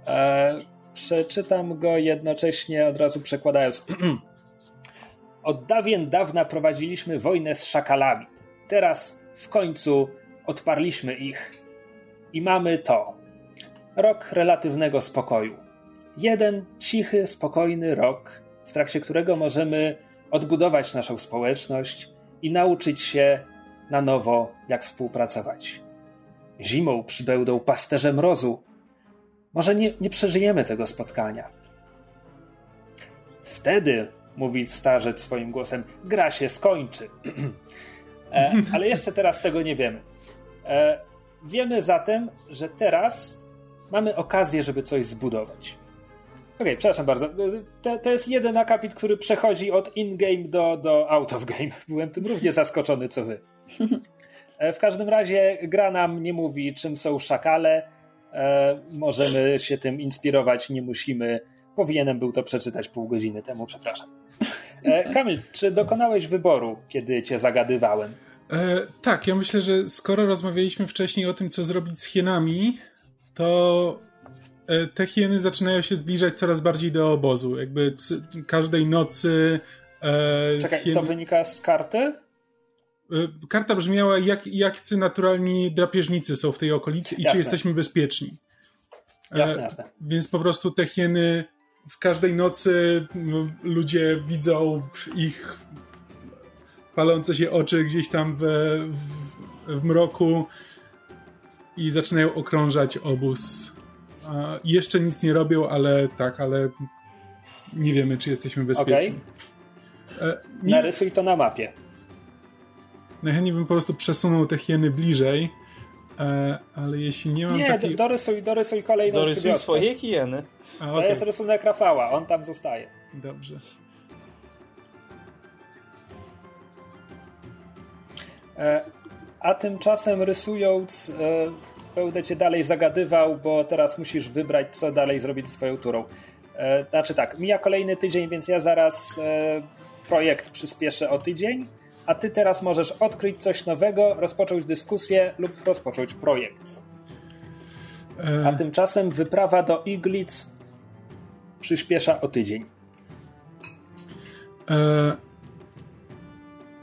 E, przeczytam go jednocześnie od razu przekładając. [CLEARS THROAT] Od dawien dawna prowadziliśmy wojnę z szakalami. Teraz w końcu odparliśmy ich. I mamy to. Rok relatywnego spokoju. Jeden cichy, spokojny rok, w trakcie którego możemy odbudować naszą społeczność i nauczyć się na nowo, jak współpracować. Zimą przybędą pasterze mrozu. Może nie, nie przeżyjemy tego spotkania. Wtedy mówi starzec swoim głosem, gra się skończy. [CLEARS THROAT] e, ale jeszcze teraz tego nie wiemy. E, wiemy zatem, że teraz mamy okazję, żeby coś zbudować. Okej, okay, przepraszam bardzo. To, to, jest jeden akapit, który przechodzi od in-game do, do out of game. [LAUGHS] Byłem tym równie zaskoczony, co wy. E, w każdym razie gra nam nie mówi, czym są szakale. E, możemy się tym inspirować, nie musimy. Powinienem był to przeczytać pół godziny temu, przepraszam. E, Kamil, czy dokonałeś wyboru, kiedy cię zagadywałem? E, tak, ja myślę, że skoro rozmawialiśmy wcześniej o tym, co zrobić z hienami, to e, te hieny zaczynają się zbliżać coraz bardziej do obozu. Jakby każdej nocy. E, Czekaj, hieny- to wynika z karty? e, Karta brzmiała, jak, jacy naturalni drapieżnicy są w tej okolicy i Jasne. czy jesteśmy bezpieczni. E, Jasne, jasne. Więc po prostu te hieny w każdej nocy m, ludzie widzą ich palące się oczy gdzieś tam w, w, w mroku i zaczynają okrążać obóz. A jeszcze nic nie robią, ale tak, ale nie wiemy, czy jesteśmy bezpieczni. E, nie- Narysuj to na mapie. Najchętniej bym po prostu przesunął te hieny bliżej, e, ale jeśli nie mam Nie, takiej... do- dorysuj, dorysuj kolejną Dorysuj przywiosce. swoje hieny. A, To okej, jest rysunek Rafała, on tam zostaje. Dobrze. E, A tymczasem rysując, e, będę cię dalej zagadywał, bo teraz musisz wybrać, co dalej zrobić z swoją turą. E, Znaczy tak, mija kolejny tydzień, więc ja zaraz e, projekt przyspieszę o tydzień, a ty teraz możesz odkryć coś nowego, rozpocząć dyskusję lub rozpocząć projekt. A E, tymczasem wyprawa do Iglic przyspiesza o tydzień. E,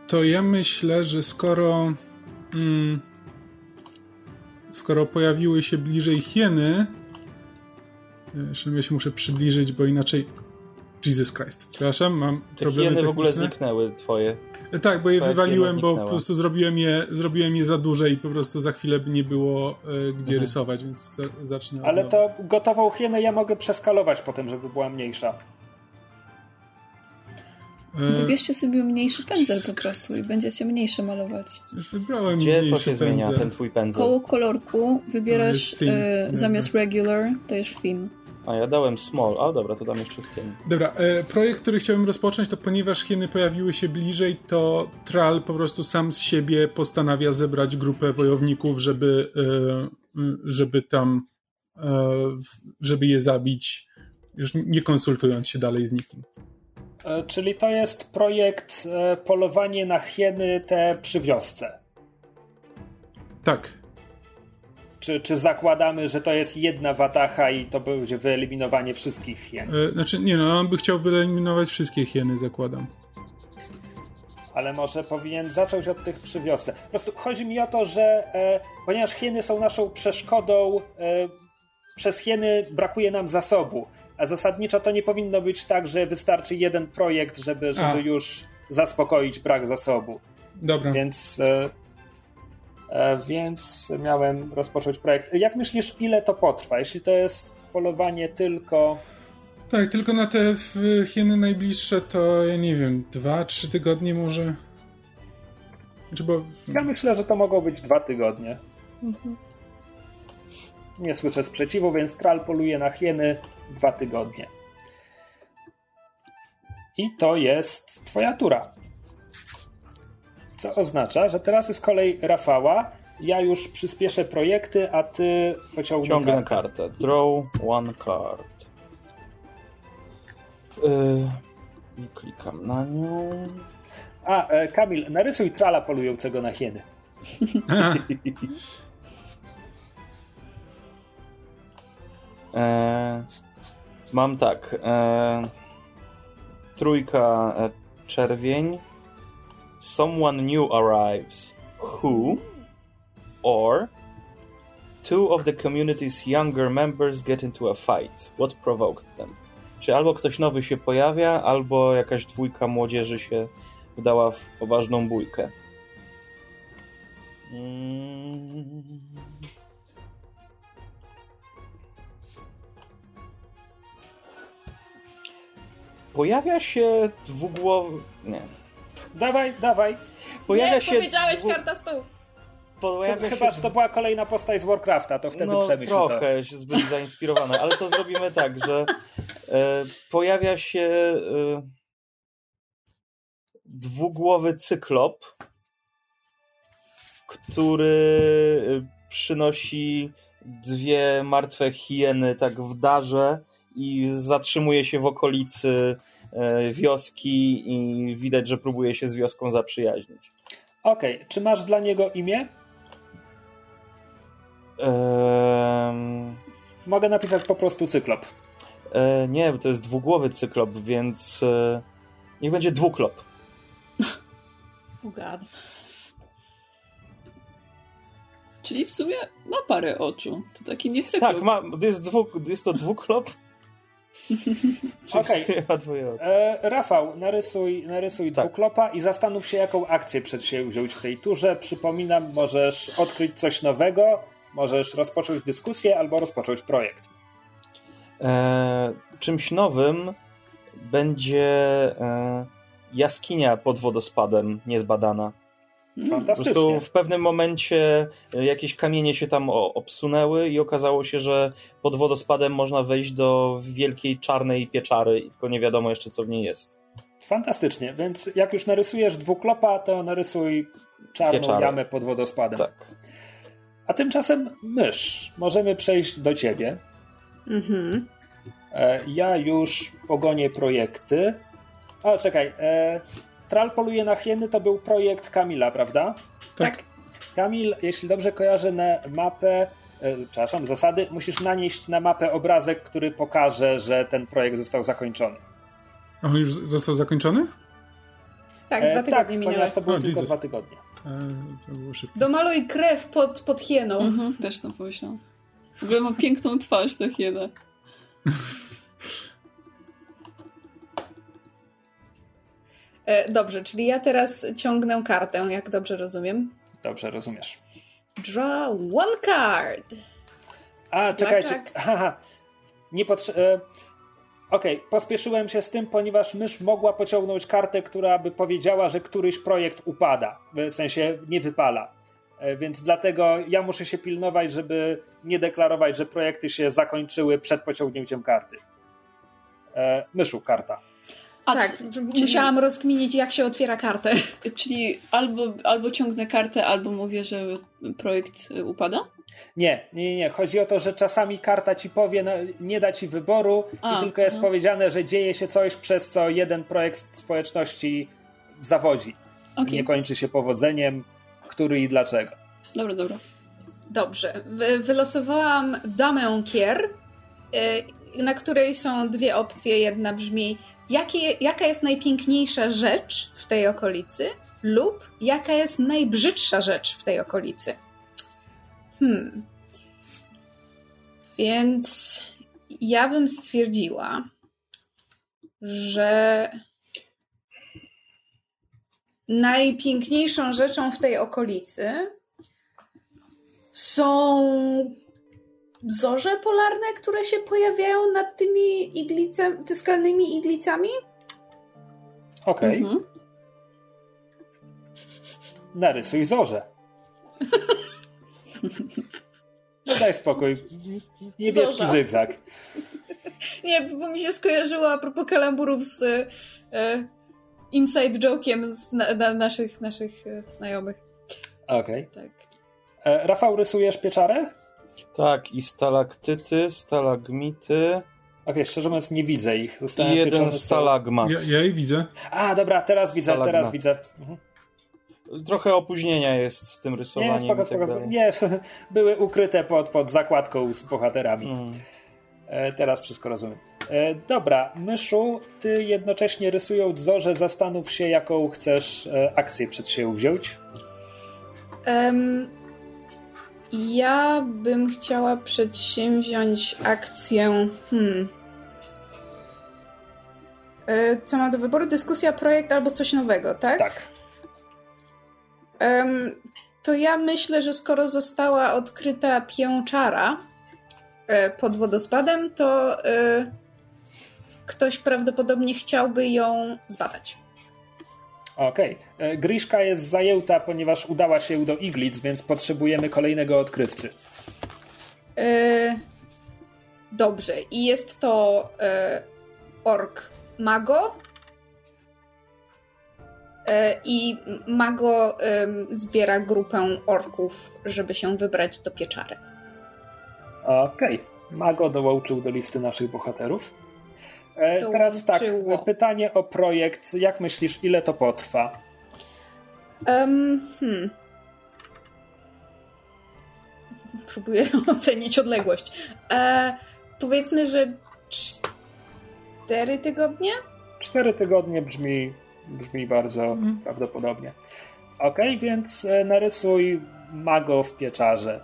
to ja myślę, że skoro mm, skoro pojawiły się bliżej hieny e, jeszcze ja się muszę przybliżyć, bo inaczej Jesus Christ. Przepraszam, mam Te problemy hieny w ogóle techniczne. zniknęły twoje. Tak, bo je Twoja wywaliłem, bo po prostu zrobiłem je, zrobiłem je za duże i po prostu za chwilę by nie było e, gdzie Mhm. rysować, więc za, zacznę od Ale nowa. to gotową hienę ja mogę przeskalować potem, żeby była mniejsza. E, Wybierzcie sobie mniejszy pędzel po prostu i będziecie mniejsze malować. już wybrałem Gdzie to się zmienia, pędzel. ten twój pędzel? Koło kolorku wybierasz To jest thin, jakby. zamiast regular, dajesz thin. A ja dałem small, a dobra, to dam jeszcze cień. Dobra, e, projekt, który chciałbym rozpocząć, to ponieważ hieny pojawiły się bliżej, to Tral po prostu sam z siebie postanawia zebrać grupę wojowników, żeby, e, żeby tam, e, żeby je zabić, już nie konsultując się dalej z nikim. E, Czyli to jest projekt e, polowanie na hieny te przy wiosce. Tak, Czy, czy zakładamy, że to jest jedna watacha i to będzie wyeliminowanie wszystkich hien? e, znaczy nie no, on by chciał wyeliminować wszystkie hieny, zakładam. Ale może powinien zacząć od tych przy wiosce. Po prostu chodzi mi o to, że e, ponieważ hieny są naszą przeszkodą, e, przez hieny brakuje nam zasobu. A zasadniczo to nie powinno być tak, że wystarczy jeden projekt, żeby, żeby A. już zaspokoić brak zasobu. Dobra. Więc, e, więc miałem rozpocząć projekt. Jak myślisz, ile to potrwa? Jeśli to jest polowanie tylko. Tak, tylko na te w, hieny najbliższe to, ja nie wiem, dwa, trzy tygodnie może? Znaczy, bo... Ja myślę, że to mogą być dwa tygodnie. Nie słyszę sprzeciwu, więc kral poluje na hieny dwa tygodnie. I to jest twoja tura. Co oznacza, że teraz jest kolej Rafała. Ja już przyspieszę projekty, a ty pociągnij Ciągnę kartę. kartę. Draw one card. Yy, I klikam na nią. A, e, Kamil, narysuj trala polującego na hieny. [LAUGHS] E, mam tak. E, trójka e, czerwień. Someone new arrives. Who? Or two of the community's younger members get into a fight. What provoked them? Czy albo ktoś nowy się pojawia, albo jakaś dwójka młodzieży się wdała w poważną bójkę. Mm. Pojawia się dwugłowy. Nie. Dawaj, dawaj. Pojawia nie, się. powiedziałeś dwu- karta stół. Pojawia Chyba, się że to była kolejna postać z Warcrafta, to wtedy no, przemyśl to. trochę się zbyt zainspirowane, ale to zrobimy tak, że e, pojawia się e, dwugłowy cyklop, który e, przynosi dwie martwe hieny tak w darze i zatrzymuje się w okolicy wioski i widać, że próbuje się z wioską zaprzyjaźnić. Okej, czy masz dla niego imię? Ehm, mogę napisać po prostu cyklop. E, nie, bo to jest dwugłowy cyklop, więc e, niech będzie dwuklop. [LAUGHS] Oh God. Czyli w sumie ma parę oczu. To taki nie cyklop. Tak, ma, jest, dwu, jest to dwuklop. Okej. [LAUGHS] oczu. E, Rafał, narysuj, narysuj Tak. dwuklopa i zastanów się, jaką akcję przed siebie wziąć w tej turze. Przypominam, możesz odkryć coś nowego, możesz rozpocząć dyskusję albo rozpocząć projekt. E, czymś nowym będzie e, jaskinia pod wodospadem niezbadana. Mm. Po Fantastycznie. prostu w pewnym momencie e, jakieś kamienie się tam obsunęły i okazało się, że pod wodospadem można wejść do wielkiej czarnej pieczary, tylko nie wiadomo jeszcze co w niej jest. Fantastycznie, więc jak już narysujesz dwuklopa, to narysuj czarną Pieczarę. jamę pod wodospadem. Tak. A tymczasem mysz, możemy przejść do ciebie. Mhm. E, Ja już pogonię projekty. O, czekaj. E, Tral poluje na hieny to był projekt Kamila, prawda? Tak. Tak. Kamil, jeśli dobrze kojarzę na mapę, e, przepraszam, zasady, musisz nanieść na mapę obrazek, który pokaże, że ten projekt został zakończony. A on już został zakończony? Tak, E, dwa tak, tygodnie minęły. ponieważ to było O, tylko Jesus. dwa tygodnie. E, to było szybko. Domaluj krew pod, pod hieną. Mhm, też to pomyślałam. W ogóle ma piękną twarz, ta hiena. [LAUGHS] dobrze, czyli ja teraz ciągnę kartę, jak dobrze rozumiem. Dobrze, rozumiesz. Draw one card. A, czekajcie. Blackjack. [LAUGHS] Haha. Nie potrze- e, Okej, pospieszyłem się z tym, ponieważ mysz mogła pociągnąć kartę, która by powiedziała, że któryś projekt upada. W sensie nie wypala. E, Więc dlatego ja muszę się pilnować, żeby nie deklarować, że projekty się zakończyły przed pociągnięciem karty. E, Myszu, karta. A, tak, czyli- musiałam rozkminić, jak się otwiera kartę. [LAUGHS] Czyli albo, albo ciągnę kartę, albo mówię, że projekt y, upada? Nie, nie, nie. Chodzi o to, że czasami karta ci powie, no, nie da ci wyboru A, i tylko jest mhm. powiedziane, że dzieje się coś, przez co jeden projekt społeczności zawodzi. Okej, Nie kończy się powodzeniem, który i dlaczego. dobra, dobra. Dobrze, wy, wylosowałam damę kier, y, na której są dwie opcje. Jedna brzmi, jakie, jaka jest najpiękniejsza rzecz w tej okolicy lub jaka jest najbrzydsza rzecz w tej okolicy. Hmm. Więc ja bym stwierdziła, że najpiękniejszą rzeczą w tej okolicy są zorze polarne, które się pojawiają nad tymi iglicami, ty skalnymi iglicami? Okej, Mhm. narysuj zorze. No daj spokój. Niebieski Zorza. zygzak. Nie, bo mi się skojarzyło a propos kalamburów z e, inside joke'iem z na, na naszych, naszych e, znajomych. Okej. Tak. E, Rafał, rysujesz pieczarę? Tak, i stalaktyty, stalagmity Okej, szczerze mówiąc nie widzę ich. i Zostałem jeden są- stalagmat. Ja, ja jej widzę. A, dobra, teraz widzę, teraz Stalagmat. widzę. Mhm. Trochę opóźnienia jest z tym rysowaniem. Nie, spoko, tak spoko. Nie, [LAUGHS] były ukryte pod, pod zakładką z bohaterami. Mm. E, teraz wszystko rozumiem. E, dobra, Myszu, ty jednocześnie rysując zorze, zastanów się, jaką chcesz e, akcję przed siebie wziąć. Em, ja bym chciała przedsięwziąć akcję. Hmm. E, Co ma do wyboru? Dyskusja, projekt albo coś nowego, tak? Tak. Em, to ja myślę, że skoro została odkryta pięczara e, pod wodospadem, to e, ktoś prawdopodobnie chciałby ją zbadać. Okej. Okay. Griszka jest zajęta, ponieważ udała się do Iglic, więc potrzebujemy kolejnego odkrywcy. E, dobrze. I jest to e, ork Mago. E, I Mago zbiera grupę orków, żeby się wybrać do pieczary. Okej. Mago dołączył do listy naszych bohaterów. E, teraz tak, Dołączyło. pytanie o projekt. Jak myślisz, ile to potrwa? Em, hmm. próbuję [LAUGHS] ocenić odległość. E, powiedzmy, że cztery tygodnie? Cztery tygodnie brzmi, brzmi bardzo mhm. prawdopodobnie. Ok, więc e, narysuj mago w pieczarze.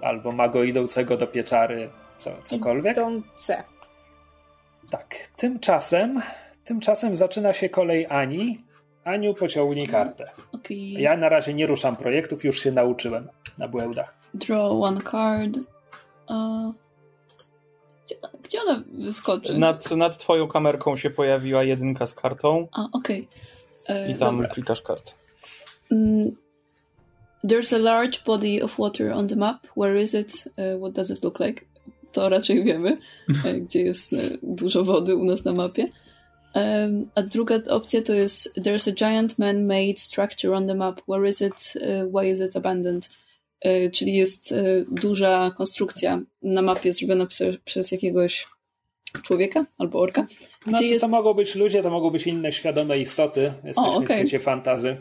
Albo mago idącego do pieczary, co, cokolwiek. Idące. Tak. Tymczasem, tymczasem zaczyna się kolej Ani. Aniu, pociągnij kartę. Okay. Ja na razie nie ruszam projektów, już się nauczyłem na błędach. Draw one card. Uh, gdzie, gdzie ona wyskoczy? Nad, nad twoją kamerką się pojawiła jedynka z kartą. A, okej. Okay. I tam dobra. klikasz kart. Mm, there's a large body of water on the map. Where is it? Uh, what does it look like? To raczej wiemy, e, [LAUGHS] gdzie jest e, dużo wody u nas na mapie. A druga opcja to jest There's a giant man-made structure on the map. Where is it? Uh, why is it abandoned? Czyli jest duża konstrukcja na mapie zrobiona przez, jakiegoś człowieka albo orka. Znaczy, jest... To mogą być ludzie, to mogą być inne świadome istoty. Jesteśmy o, okay. w świecie fantazy.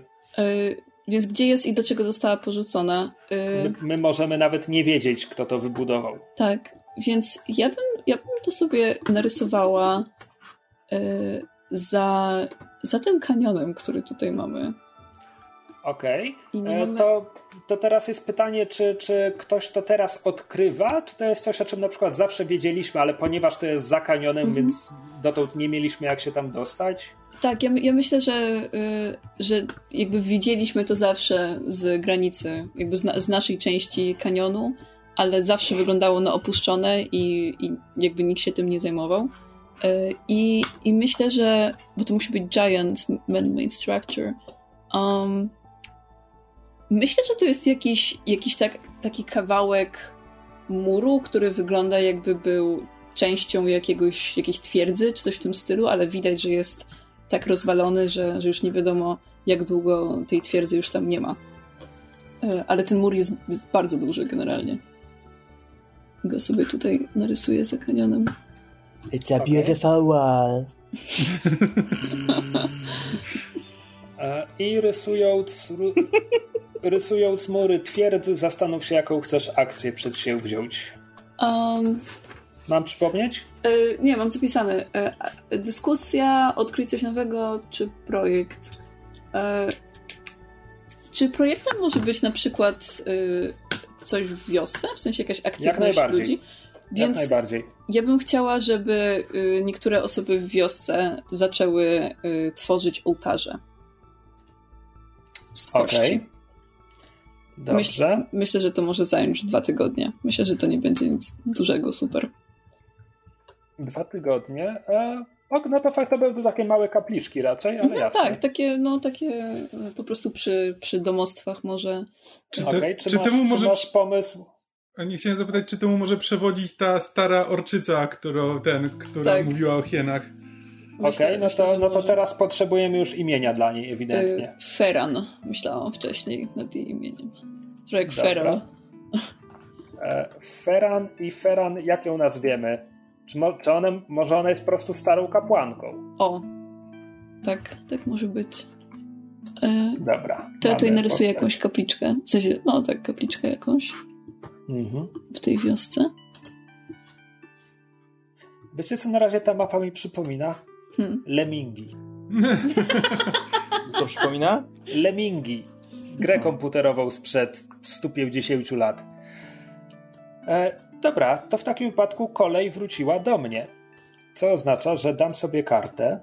Więc gdzie jest i do czego została porzucona? My, my, możemy nawet nie wiedzieć, kto to wybudował. Tak, więc ja bym, ja bym to sobie narysowała Y, za, za tym kanionem, który tutaj mamy. Okej. Okay. E, mamy... To, to teraz jest pytanie, czy, czy ktoś to teraz odkrywa, czy to jest coś, o czym na przykład zawsze wiedzieliśmy, ale ponieważ to jest za kanionem, mm -hmm. więc dotąd nie mieliśmy jak się tam dostać? Tak, ja, ja myślę, że, y, że jakby widzieliśmy to zawsze z granicy, jakby z, na, z naszej części kanionu, ale zawsze wyglądało na opuszczone i, i jakby nikt się tym nie zajmował. E, I, I myślę, że, bo to musi być giant man-made structure. Um, myślę, że to jest jakiś, jakiś tak, taki kawałek muru, który wygląda jakby był częścią jakiegoś, jakiejś twierdzy, czy coś w tym stylu, ale widać, że jest tak rozwalony, że, że już nie wiadomo, jak długo tej twierdzy już tam nie ma. E, ale ten mur jest, jest bardzo duży generalnie. Go sobie tutaj narysuję za kanionem. It's a okay. beautiful wall. [LAUGHS] E, I rysując, [LAUGHS] rysując mury twierdzy, zastanów się, jaką chcesz akcję przed się wziąć. Um, mam przypomnieć? Yy, nie, mam zapisane. Yy, dyskusja, odkryć coś nowego, czy projekt? Yy, czy projektem może być na przykład coś w wiosce? W sensie jakaś aktywność ludzi? Więc Jak najbardziej. Ja bym chciała, żeby y, niektóre osoby w wiosce zaczęły y, tworzyć ołtarze. Z kości. Okay. Dobrze. Myślę, myślę, że to może zająć dwa tygodnie. Myślę, że to nie będzie nic dużego, super. Dwa tygodnie? E, no to fakt to były takie małe kapliczki raczej, ale no, jasne. Tak, takie, no, takie po prostu przy, przy domostwach może. Czy, te, okay, czy, czy masz, temu może... Czy masz pomysł, a nie chciałem zapytać, czy temu może przewodzić ta stara orczyca, którą, ten, która tak. mówiła o hienach. Okej, okay, no, to, no to teraz potrzebujemy już imienia dla niej, ewidentnie. Y, Feran, myślałam wcześniej nad jej imieniem. Trochę jak Feral. E, Feran i Feran, jak ją nazwiemy? Czy, mo, czy one, może ona jest po prostu starą kapłanką? O, tak, tak może być. E, Dobra. To ja tutaj narysuję postać. jakąś kapliczkę. W sensie, no tak, kapliczkę jakąś mhm. w tej wiosce. Wiecie, co na razie ta mapa mi przypomina? Hmm. Lemingi. co przypomina? Lemingi. Grę no. komputerową sprzed 150 lat. E, dobra, to w takim wypadku kolej wróciła do mnie. Co oznacza, że dam sobie kartę.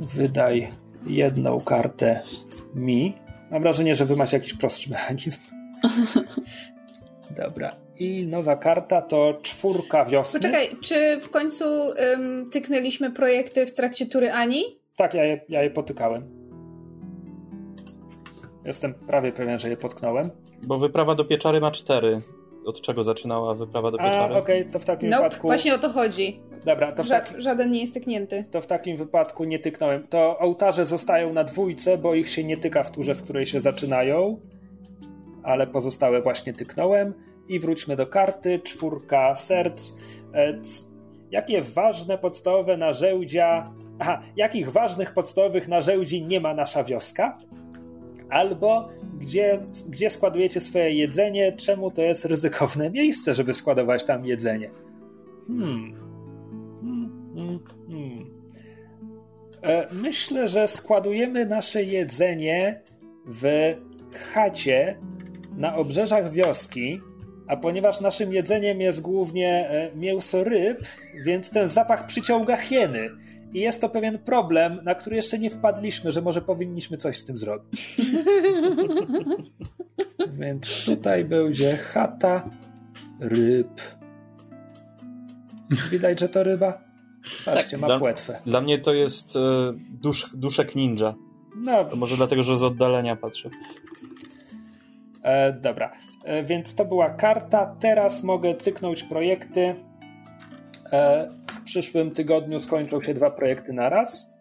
Wydaj jedną kartę mi. Mam wrażenie, że wy macie jakiś prostszy [LAUGHS] mechanizm. Dobra. I nowa karta to czwórka wiosny. Poczekaj, czy w końcu um, tyknęliśmy projekty w trakcie tury Ani? Tak, ja je, ja je potykałem. Jestem prawie pewien, że je potknąłem. Bo wyprawa do pieczary ma cztery. Od czego zaczynała wyprawa do pieczary? Okej, okay, to w takim nope, wypadku... właśnie o to chodzi. Dobra, to w Ża Żaden nie jest tyknięty. To w takim wypadku nie tyknąłem. To ołtarze zostają na dwójce, bo ich się nie tyka w turze, w której się zaczynają ale pozostałe właśnie tyknąłem. I wróćmy do karty. Czwórka serc. E, jakie ważne podstawowe narzędzia. Aha, jakich ważnych podstawowych narzędzi nie ma nasza wioska? Albo gdzie, gdzie składujecie swoje jedzenie, czemu to jest ryzykowne miejsce, żeby składować tam jedzenie. Hmm. Hmm, hmm, hmm. E, myślę, że składujemy nasze jedzenie w chacie na obrzeżach wioski, a ponieważ naszym jedzeniem jest głównie e, mięso ryb, więc ten zapach przyciąga hieny. I jest to pewien problem, na który jeszcze nie wpadliśmy, że może powinniśmy coś z tym zrobić. [LAUGHS] Więc tutaj będzie chata ryb. Widać, że to ryba? Patrzcie, Tak. ma Dla- płetwę. Dla mnie to jest e, dusz, duszek ninja. No, To może dlatego, że z oddalenia patrzę. E, dobra, e, więc to była karta. Teraz mogę cyknąć projekty. E, w przyszłym tygodniu skończą się dwa projekty na raz.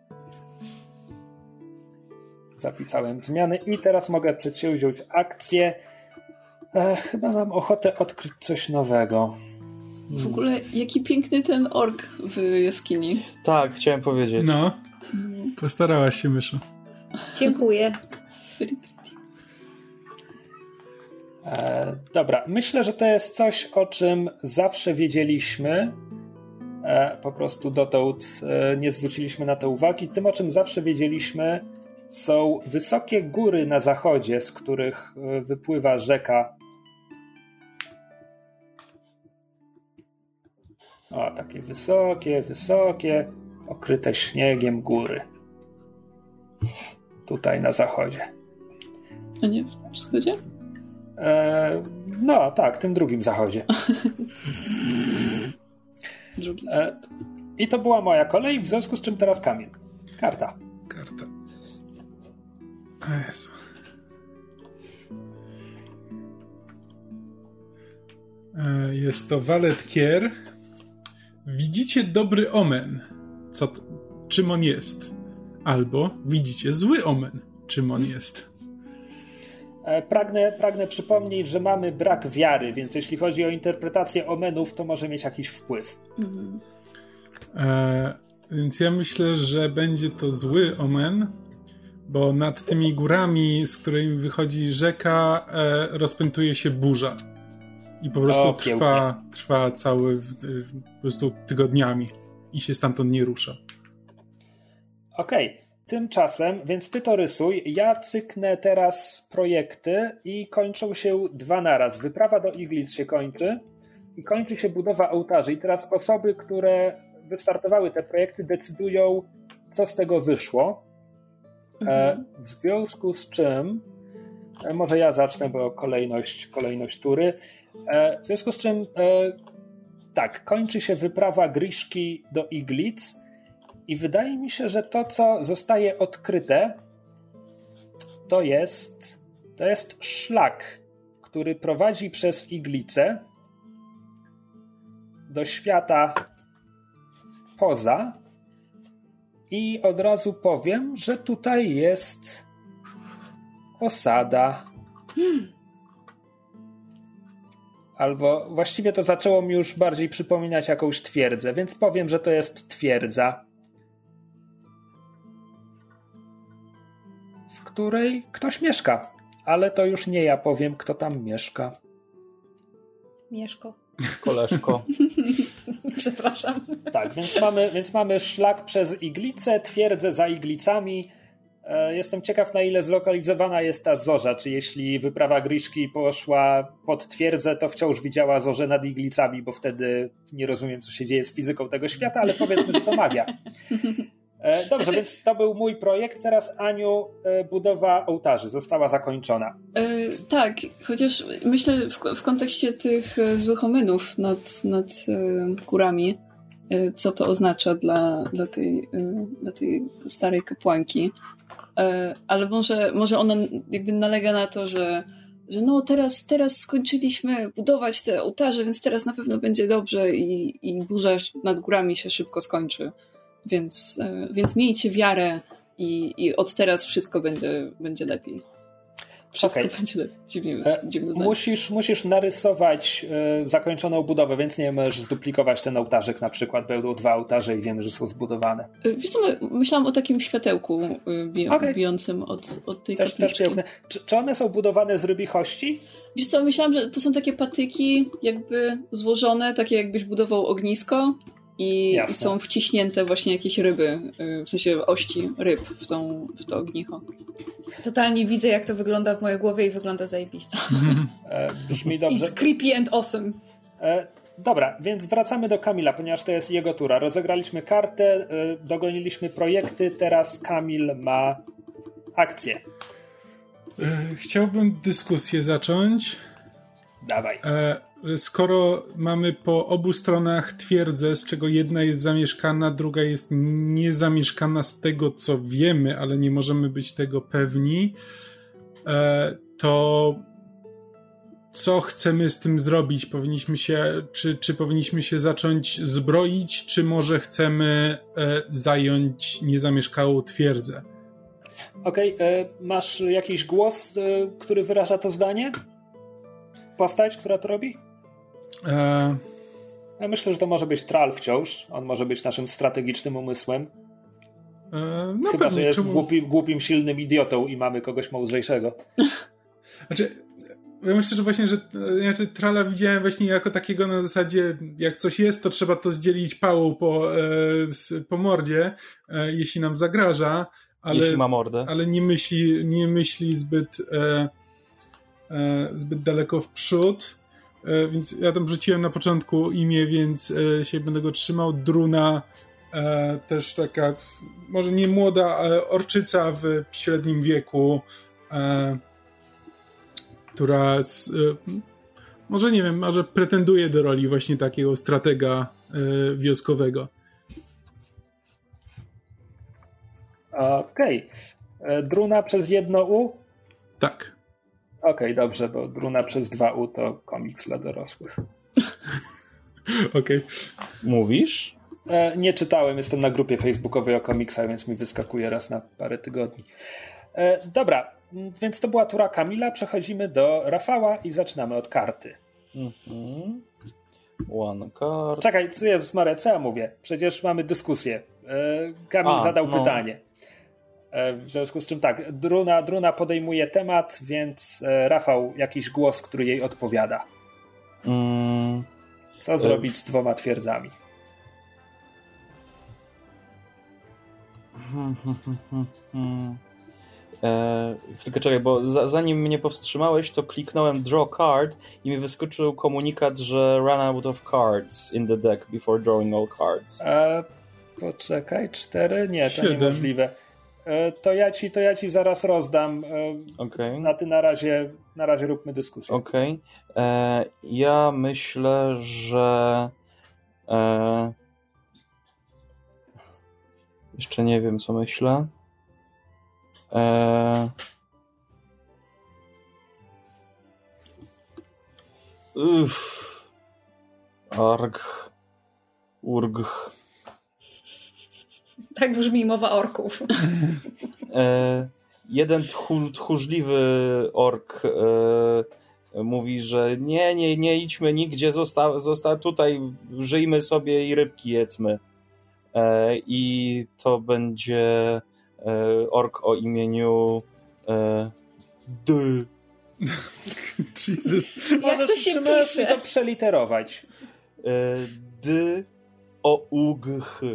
Zapisałem zmiany i teraz mogę przedsięwziąć akcję. E, chyba mam ochotę odkryć coś nowego. W ogóle, jaki piękny ten ork w jaskini. Tak, chciałem powiedzieć. No, Mm, postarałaś się, myszu. Dziękuję. E, dobra, myślę, że to jest coś, o czym zawsze wiedzieliśmy. E, po prostu dotąd e, nie zwróciliśmy na to uwagi. Tym, o czym zawsze wiedzieliśmy, są wysokie góry na zachodzie, z których e, wypływa rzeka. O, takie wysokie, wysokie, okryte śniegiem góry. Tutaj na zachodzie. A nie w wschodzie? E, no, tak, tym drugim zachodzie. [LAUGHS] Drugi wschód. I to była moja kolej, w związku z czym teraz kamień. Karta. Karta. O Jezu. E, Jest to walet kier. Widzicie dobry omen. Co, czym on jest? Albo widzicie zły omen. Czym on jest? E, Pragnę, pragnę przypomnieć, że mamy brak wiary, więc jeśli chodzi o interpretację omenów, to może mieć jakiś wpływ. Mhm. E, więc ja myślę, że będzie to zły omen, bo nad tymi górami, z którymi wychodzi rzeka, e, rozpętuje się burza. I po prostu O, trwa, trwa cały w- w- po prostu tygodniami i się stamtąd nie rusza. Okej, tymczasem, więc ty to rysuj. Ja cyknę teraz projekty i kończą się dwa naraz. Wyprawa do Iglic się kończy i kończy się budowa ołtarzy. I teraz osoby, które wystartowały te projekty, decydują, co z tego wyszło. E, Mhm. w związku z czym, e, może ja zacznę, bo kolejność, kolejność tury. E, w związku z czym, tak, kończy się wyprawa Griszki do Iglic i wydaje mi się, że to, co zostaje odkryte, to jest, to jest szlak, który prowadzi przez Iglice do świata poza. I od razu powiem, że tutaj jest osada. Albo właściwie to zaczęło mi już bardziej przypominać jakąś twierdzę, więc powiem, że to jest twierdza, której ktoś mieszka. Ale to już nie ja powiem, kto tam mieszka. Mieszko. Koleżko. [LAUGHS] Przepraszam. Tak, więc mamy, więc mamy szlak przez iglicę, twierdzę za iglicami. E, Jestem ciekaw, na ile zlokalizowana jest ta zorza. Czy jeśli wyprawa Griszki poszła pod twierdzę, to wciąż widziała zorzę nad iglicami, bo wtedy nie rozumiem, co się dzieje z fizyką tego świata, ale powiedzmy, że to magia. E, Dobrze, Znaczy- więc to był mój projekt. Teraz, Aniu, e, budowa ołtarzy została zakończona. E, tak, chociaż myślę w, w kontekście tych e, złych omenów nad, nad górami, e, co to oznacza dla, dla, tej, dla tej starej kapłanki. Ale może, może ona jakby nalega na to, że, że no teraz, teraz skończyliśmy budować te ołtarze, więc teraz na pewno będzie dobrze i, i burza nad górami się szybko skończy. Więc, e, więc miejcie wiarę i, i od teraz wszystko będzie, będzie lepiej. Wszystko Okej. będzie lepiej. Dziwnie, E. Musisz, musisz narysować e, zakończoną budowę, więc nie możesz zduplikować ten ołtarzyk na przykład. Będą dwa ołtarze i wiemy, że są zbudowane. Wiesz co, my- myślałam o takim światełku bi Okej. bijącym od, od tej Też, też kapliczki. piękne. Czy, czy one są budowane z rybichości? Wiesz co, myślałam, że to są takie patyki jakby złożone, takie jakbyś budował ognisko i, i są wciśnięte właśnie jakieś ryby, y, w sensie ości ryb w, tą, w to ognicho. Totalnie widzę, jak to wygląda w mojej głowie i wygląda zajebiście. [LAUGHS] E, brzmi dobrze. It's creepy and awesome. E, dobra, więc wracamy do Kamila, ponieważ to jest jego tura. Rozegraliśmy kartę, e, dogoniliśmy projekty, teraz Kamil ma akcję. E, Chciałbym dyskusję zacząć. Dawaj. E, Skoro mamy po obu stronach twierdzę, z czego jedna jest zamieszkana, druga jest niezamieszkana z tego, co wiemy, ale nie możemy być tego pewni, e, to co chcemy z tym zrobić? Powinniśmy się, czy, czy powinniśmy się zacząć zbroić, czy może chcemy e, zająć niezamieszkałą twierdzę? Okej, e, masz jakiś głos, który wyraża to zdanie? Postać, która to robi? E, Ja myślę, że to może być Tral wciąż. On może być naszym strategicznym umysłem. e, no Chyba, pewnie, że jest czemu- głupi, głupim, silnym idiotą i mamy kogoś mądrzejszego. [LAUGHS] Znaczy, ja myślę, że właśnie, że znaczy, Trala widziałem właśnie jako takiego na zasadzie, jak coś jest, to trzeba to zdzielić pałą po, e, z, po mordzie, e, jeśli nam zagraża, ale, Jeśli ma mordę. ale nie myśli, nie myśli zbyt, e, zbyt daleko w przód. E, więc ja tam rzuciłem na początku imię, więc e, się będę go trzymał. Druna, e, też taka, może nie młoda, ale orczyca w średnim wieku, e, która z, e, może nie wiem, może pretenduje do roli właśnie takiego stratega e, wioskowego. Okej. E, Druna przez jedno U? Tak. Okej, dobrze, bo Druna przez dwa U to komiks dla dorosłych. [LAUGHS] Okej. Mówisz? E, nie czytałem, jestem na grupie facebookowej o komiksach, więc mi wyskakuje raz na parę tygodni. E, dobra, więc to była tura Kamila. Przechodzimy do Rafała i zaczynamy od karty. Mhm. One card. Czekaj, co Jezus Maria, co ja mówię? Przecież mamy dyskusję. E, Kamil A, zadał no. pytanie. E, w związku z czym tak, Druna, Druna podejmuje temat, więc e, Rafał jakiś głos, który jej odpowiada. Mm, Co zrobić z dwoma twierdzami? Hmm, hmm, hmm, hmm, hmm. E, tylko czekaj, bo za, zanim mnie powstrzymałeś, to kliknąłem draw card i mi wyskoczył komunikat, że run out of cards in the deck before drawing all cards. E, poczekaj, cztery? Nie, to Siedem. niemożliwe. E, to, ja ci, to ja ci zaraz rozdam. E, a ty na razie, na razie róbmy dyskusję. Okej. E, Ja myślę, że. E, jeszcze nie wiem, co myślę. E, uff. Arg. Urg. Tak brzmi mowa orków. E, jeden tchór, tchórzliwy ork e, mówi, że nie, nie, nie idźmy nigdzie, zosta, zosta tutaj, żyjmy sobie i rybki jedzmy. E, I to będzie e, ork o imieniu e, D. [LAUGHS] Jesus. Jak to się pisze? to przeliterować? E, D o U G H.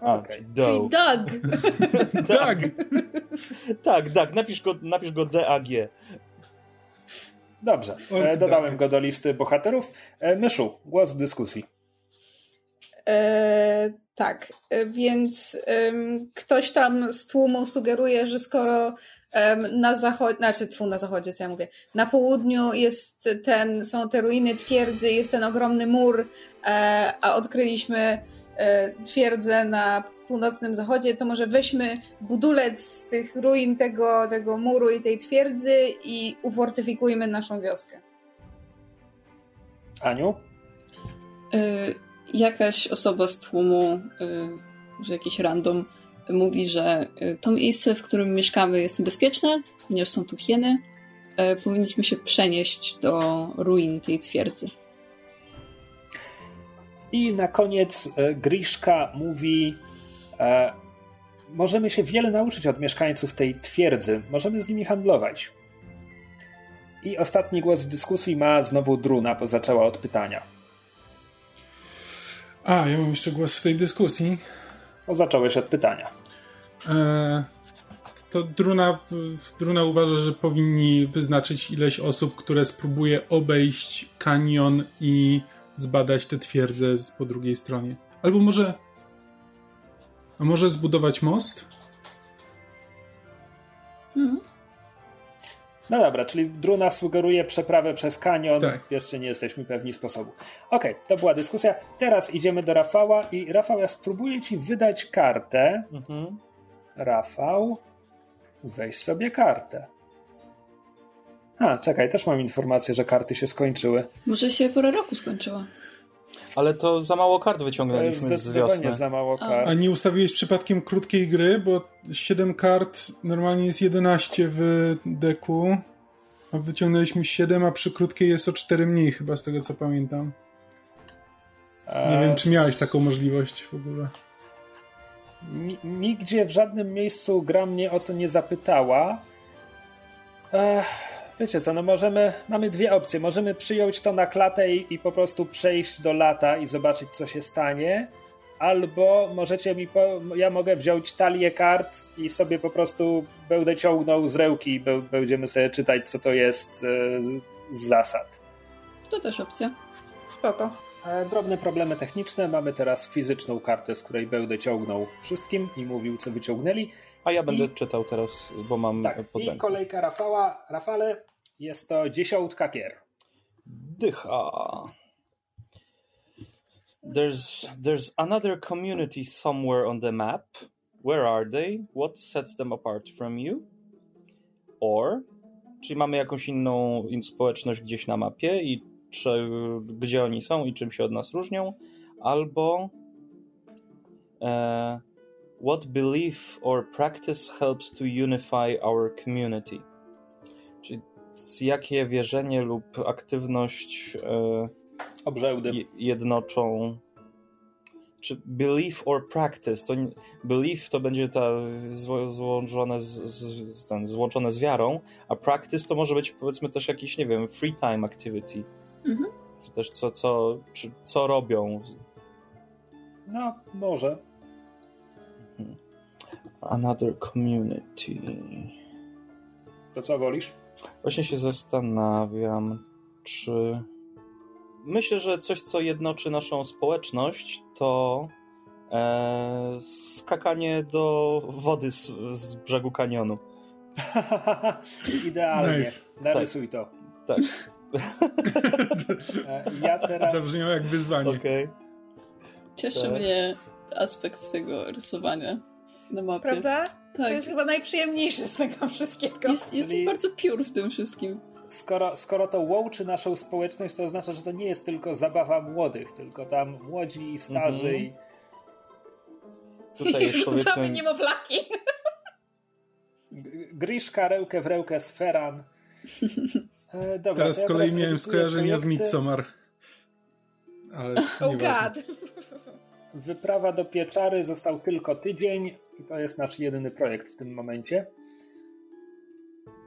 A, Okej. czyli Czyli Doe. Doug. [LAUGHS] Tak. Tak, tak, napisz go, napisz go D A G. Dobrze, e, dodałem Doug. go do listy bohaterów. E, Myszu, głos w dyskusji. E, tak, e, więc ktoś tam z tłumu sugeruje, że skoro em, na zachodzie, znaczy tfu, na zachodzie, co ja mówię, na południu jest ten, są te ruiny twierdzy, jest ten ogromny mur, e, a odkryliśmy twierdzę na północnym zachodzie, to może weźmy budulec z tych ruin tego, tego muru i tej twierdzy i ufortyfikujmy naszą wioskę. Aniu? Y, jakaś osoba z tłumu, y, że jakiś random, mówi, że y, to miejsce, w którym mieszkamy jest niebezpieczne, ponieważ są tu hieny. E, powinniśmy się przenieść do ruin tej twierdzy. I na koniec e, Griszka mówi: e, Możemy się wiele nauczyć od mieszkańców tej twierdzy, możemy z nimi handlować. I ostatni głos w dyskusji ma znowu Druna, bo zaczęła od pytania. A, ja mam jeszcze głos w tej dyskusji. Bo zacząłeś od pytania. E, to Druna, Druna uważa, że powinni wyznaczyć ileś osób, które spróbuje obejść kanion i zbadać tę twierdzę z- po drugiej stronie. Albo może. A może zbudować most? Mhm. No dobra, czyli Druna sugeruje przeprawę przez kanion. Tak. Jeszcze nie jesteśmy pewni sposobu. Okej, to była dyskusja. Teraz idziemy do Rafała i Rafał, ja spróbuję ci wydać kartę. Mhm. Rafał, weź sobie kartę. A, czekaj, też mam informację, że karty się skończyły. Może się pora roku skończyła. Ale to za mało kart To jest wyciągnęliśmy z zdecydowanie wiosny. za mało kart. A nie ustawiłeś przypadkiem krótkiej gry, bo 7 kart normalnie jest 11 w deku, a wyciągnęliśmy 7, a przy krótkiej jest o 4 mniej, chyba z tego co pamiętam. Nie wiem, czy miałeś taką możliwość w ogóle. Ni- Nigdzie w żadnym miejscu gra mnie o to nie zapytała. Ech, wiecie co, no możemy, mamy dwie opcje. Możemy przyjąć to na klatę i, i po prostu przejść do lata i zobaczyć, co się stanie. Albo możecie mi, po, ja mogę wziąć talię kart i sobie po prostu będę ciągnął z rełki i be, będziemy sobie czytać, co to jest e, z, z zasad. To też opcja. Spoko. E, Drobne problemy techniczne. Mamy teraz fizyczną kartę, z której będę ciągnął wszystkim i mówił, co wyciągnęli. A ja będę I- czytał teraz, bo mam Tak, pod i kolejka Rafała. Rafale, jest to dziesiątka kier. Dycha. There's there's another community somewhere on the map. Where are they? What sets them apart from you? Or, czyli mamy jakąś inną in- społeczność gdzieś na mapie i czy, gdzie oni są i czym się od nas różnią, albo e, what belief or practice helps to unify our community? Czyli jakie wierzenie lub aktywność e, jednoczą. Czy belief or practice? To nie, belief to będzie ta zło, złączone z, z, z, ten, złączone z wiarą, a practice to może być powiedzmy też jakiś, nie wiem, free time activity. Mhm. Czy też co, co, czy, co robią. No, może. Another community. To co wolisz? Właśnie się zastanawiam, czy. Myślę, że coś, co jednoczy naszą społeczność, to e, skakanie do wody z, z brzegu kanionu. [LAUGHS] Idealnie. Nice. Narysuj to. Tak. [LAUGHS] E, Ja teraz. Zabrzmiało jak wyzwanie. Okej. Cieszy Tak. mnie aspekt tego rysowania na mapie. Prawda? To Tak. jest chyba najprzyjemniejsze z tego wszystkiego. Jest, jestem Czyli- bardzo piór w tym wszystkim. Skoro, skoro to łączy naszą społeczność, to oznacza, że to nie jest tylko zabawa młodych, tylko tam młodzi i starzy. Mhm. i- Tutaj jest [LAUGHS] Rzucamy powiedzmy. niemowlaki. G- Griszka, rełkę w rełkę, sferan. E, Dobra, Teraz to z ja kolei teraz miałem skojarzenia z projekty. Midsommar. Ale [LAUGHS] Oh god. Wyprawa do pieczary został tylko tydzień i to jest nasz jedyny projekt w tym momencie.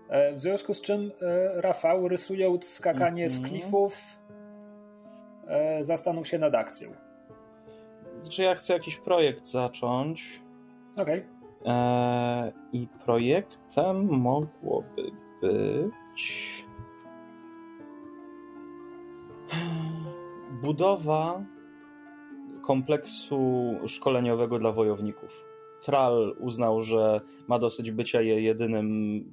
E, W związku z czym e, Rafał, rysując skakanie z Mhm. klifów, e, zastanów się nad akcją. Znaczy, ja chcę jakiś projekt zacząć. Okej. E, I projektem mogłoby być. Budowa kompleksu szkoleniowego dla wojowników. Tral uznał, że ma dosyć bycia je jedynym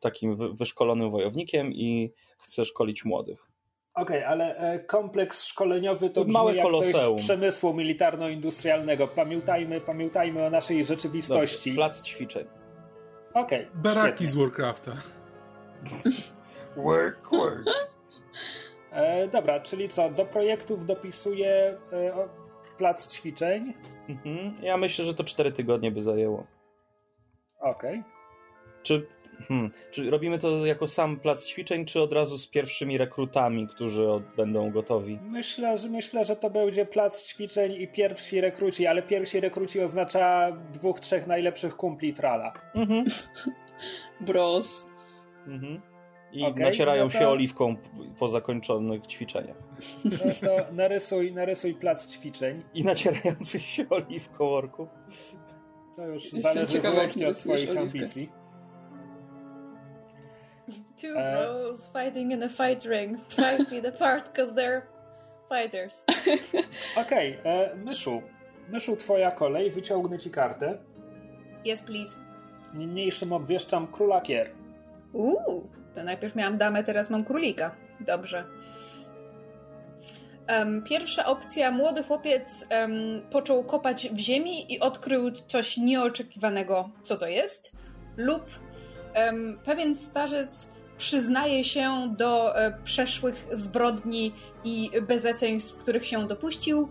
takim wy- wyszkolonym wojownikiem i chce szkolić młodych. Okej, ale e, kompleks szkoleniowy to brzmi Małe jak coś koloseum. z przemysłu militarno-industrialnego. Pamiętajmy, pamiętajmy o naszej rzeczywistości. Dobrze, plac ćwiczeń. Okej. Baraki świetnie. z Warcrafta. [LAUGHS] Work, work. E, dobra, czyli co, do projektów dopisuję e, plac ćwiczeń. Mhm. Ja myślę, że to 4 tygodnie by zajęło. Okej. Czy, hmm, czy robimy to jako sam plac ćwiczeń, czy od razu z pierwszymi rekrutami, którzy od, będą gotowi? Myślę, że myślę, że to będzie plac ćwiczeń i pierwsi rekruci, ale pierwsi rekruci oznacza dwóch, trzech najlepszych kumpli Trala. Mhm. Bros. Mhm. I Okej, nacierają no to- się oliwką po zakończonych ćwiczeniach. No to narysuj, narysuj plac ćwiczeń. I nacierających się oliwką orków. To już Jestem zależy ciekawa, wyłącznie od oliwkę. ambicji. Two E. bros fighting in a fight ring. Five feet apart because they're fighters. Okej, e, Myszu. Myszu, twoja kolej, wyciągnę ci kartę. Yes, please. Niniejszym obwieszczam króla kier. Uuu, to najpierw miałam damę, teraz mam królika. Dobrze. Em, pierwsza opcja. Młody chłopiec em, począł kopać w ziemi i odkrył coś nieoczekiwanego, co to jest. Lub em, pewien starzec przyznaje się do e, przeszłych zbrodni i bezeceństw, których się dopuścił.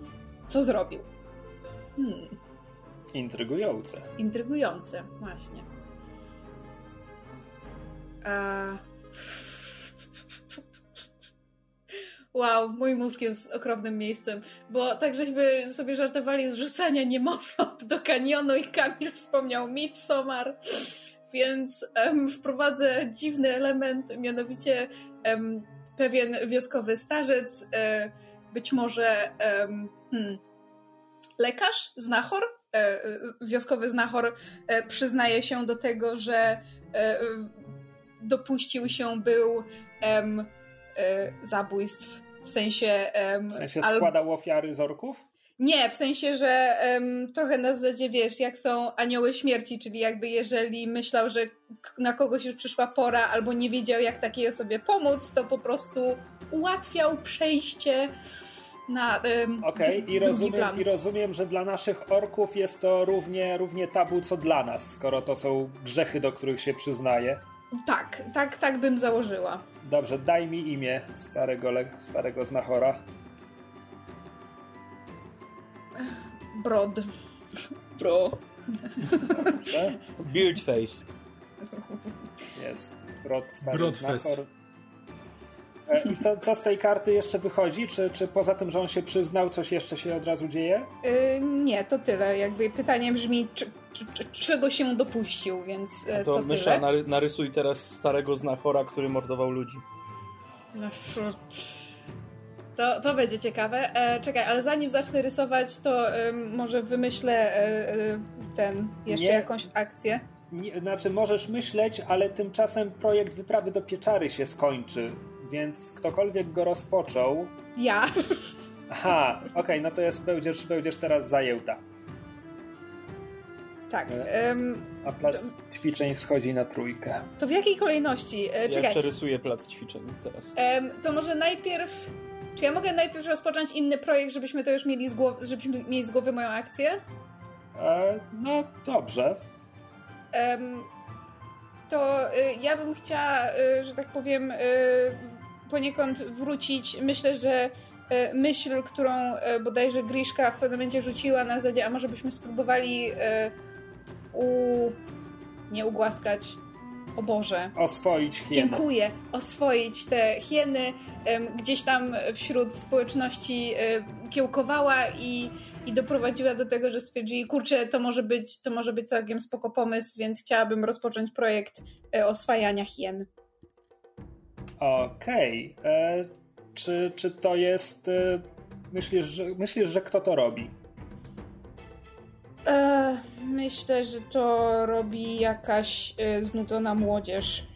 Co zrobił? Hmm, Intrygujące. intrygujące, właśnie. A... Wow, mój mózg jest okropnym miejscem, bo tak żeśmy sobie żartowali z rzucania niemowląt do kanionu i Kamil wspomniał Midsommar, więc em, wprowadzę dziwny element, mianowicie em, pewien wioskowy starzec, e, być może hmm, lekarz, znachor, e, wioskowy znachor e, przyznaje się do tego, że e, dopuścił się był em, e, zabójstw. W sensie. em, W sensie al- składał ofiary z orków? Nie, w sensie, że em, trochę na zasadzie wiesz, jak są anioły śmierci, czyli jakby jeżeli myślał, że na kogoś już przyszła pora albo nie wiedział, jak takiej osobie pomóc, to po prostu ułatwiał przejście na em, Okej, d- i, rozumiem, plan. i rozumiem, że dla naszych orków jest to równie, równie tabu, co dla nas, skoro to są grzechy, do których się przyznaje. Tak, tak, tak bym założyła. Dobrze, daj mi imię starego, starego znachora. Brod. Bro. [LAUGHS] Dobrze? Build face. Jest. Brod, stary Brodfes. znachor. E, I co, co z tej karty jeszcze wychodzi? Czy, czy poza tym, że on się przyznał, coś jeszcze się od razu dzieje? Y, nie, to tyle. Jakby pytanie brzmi, czy, czy, czy, czego się dopuścił, więc y, A to, to, mysza, tyle. nary- narysuj teraz starego znachora, który mordował ludzi. No. To, to będzie ciekawe. E, czekaj, ale zanim zacznę rysować, to ym, może wymyślę e, e, ten, jeszcze Nie. jakąś akcję. Nie, znaczy, możesz myśleć, ale tymczasem projekt wyprawy do pieczary się skończy, więc ktokolwiek go rozpoczął. Ja. Aha, okej, no to jest, będziesz, będziesz teraz zajęta. Tak. Ym, A plac ćwiczeń schodzi na trójkę. to w jakiej kolejności? E, Ja czekaj. jeszcze rysuję plac ćwiczeń teraz. Em, to może najpierw. Czy ja mogę najpierw rozpocząć inny projekt, żebyśmy to już mieli z głowy, żebyśmy mieli z głowy moją akcję? E, no dobrze. Em, to y, ja bym chciała, y, że tak powiem, y, poniekąd wrócić. Myślę, że y, myśl, którą y, bodajże Griszka w pewnym momencie rzuciła na zasadzie, a może byśmy spróbowali y, u... nie ugłaskać. O Boże. Oswoić hienę. Dziękuję. Oswoić te hieny. Gdzieś tam wśród społeczności kiełkowała i, i doprowadziła do tego, że stwierdzili, kurczę, to może być, to może być całkiem spoko pomysł, więc chciałabym rozpocząć projekt e, oswajania hien. Okej. E, Czy, czy to jest... E, myślisz, że, myślisz, że kto to robi? E, myślę, że to robi jakaś e, znudzona młodzież.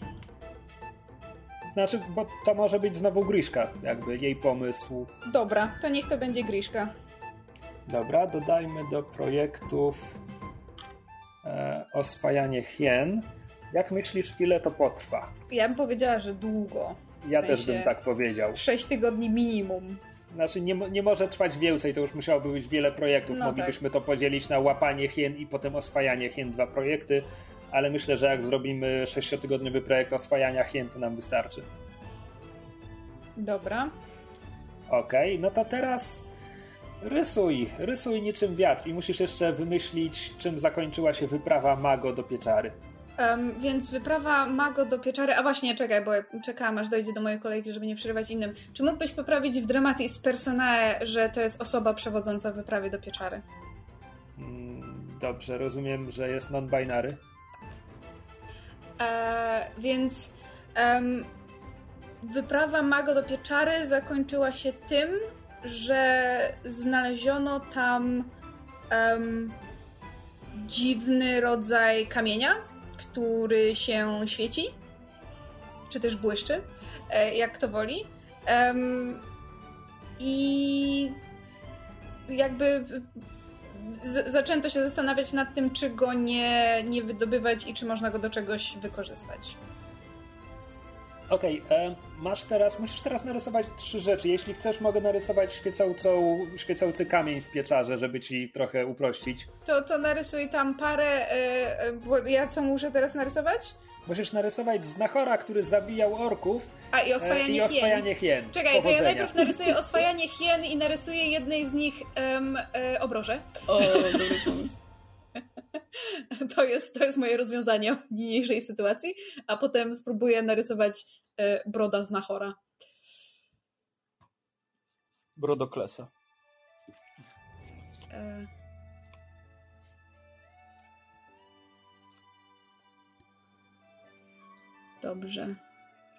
Znaczy, bo to może być znowu Griszka, jakby jej pomysł. Dobra, to niech to będzie Griszka. Dobra, dodajmy do projektów e, oswajanie hien. Jak myślisz, ile to potrwa? Ja bym powiedziała, że długo. Ja W też sensie- bym tak powiedział. Sześć tygodni minimum. Znaczy, nie, nie może trwać więcej, to już musiałoby być wiele projektów. No Moglibyśmy to podzielić na łapanie hien i potem oswajanie hien, dwa projekty, ale myślę, że jak zrobimy sześciotygodniowy projekt oswajania hien, to nam wystarczy. Dobra. Okej, no to teraz Rysuj, rysuj niczym wiatr i musisz jeszcze wymyślić, czym zakończyła się wyprawa Mago do pieczary. Um, więc wyprawa Mago do pieczary. A właśnie, czekaj, bo czekałam aż dojdzie do mojej kolejki, żeby nie przerywać innym. Czy mógłbyś poprawić w Dramatis Personae, że to jest osoba przewodząca w wyprawie do pieczary? Mm, Dobrze, rozumiem, że jest non-binary. E, więc em, wyprawa Mago do pieczary zakończyła się tym, że znaleziono tam em, dziwny rodzaj kamienia, który się świeci, czy też błyszczy, e, jak to woli. I jakby zaczęto się zastanawiać nad tym, czy go nie, nie wydobywać i czy można go do czegoś wykorzystać. Okej, e, masz teraz, musisz teraz narysować trzy rzeczy. Jeśli chcesz, mogę narysować świecącą, świecący kamień w pieczarze, żeby ci trochę uprościć. To, to narysuj tam parę. e, e, bo ja co muszę teraz narysować? Musisz narysować znachora, który zabijał orków A i e, oswajanie i hien. oswajanie hien. Czekaj, to ja Powodzenia. najpierw narysuję oswajanie hien i narysuję jednej z nich e, obroże. O, dobry pomysł. [LAUGHS] To jest, to jest moje rozwiązanie w niniejszej sytuacji, a potem spróbuję narysować broda z Nahora. Brodoklesa. E, Dobrze.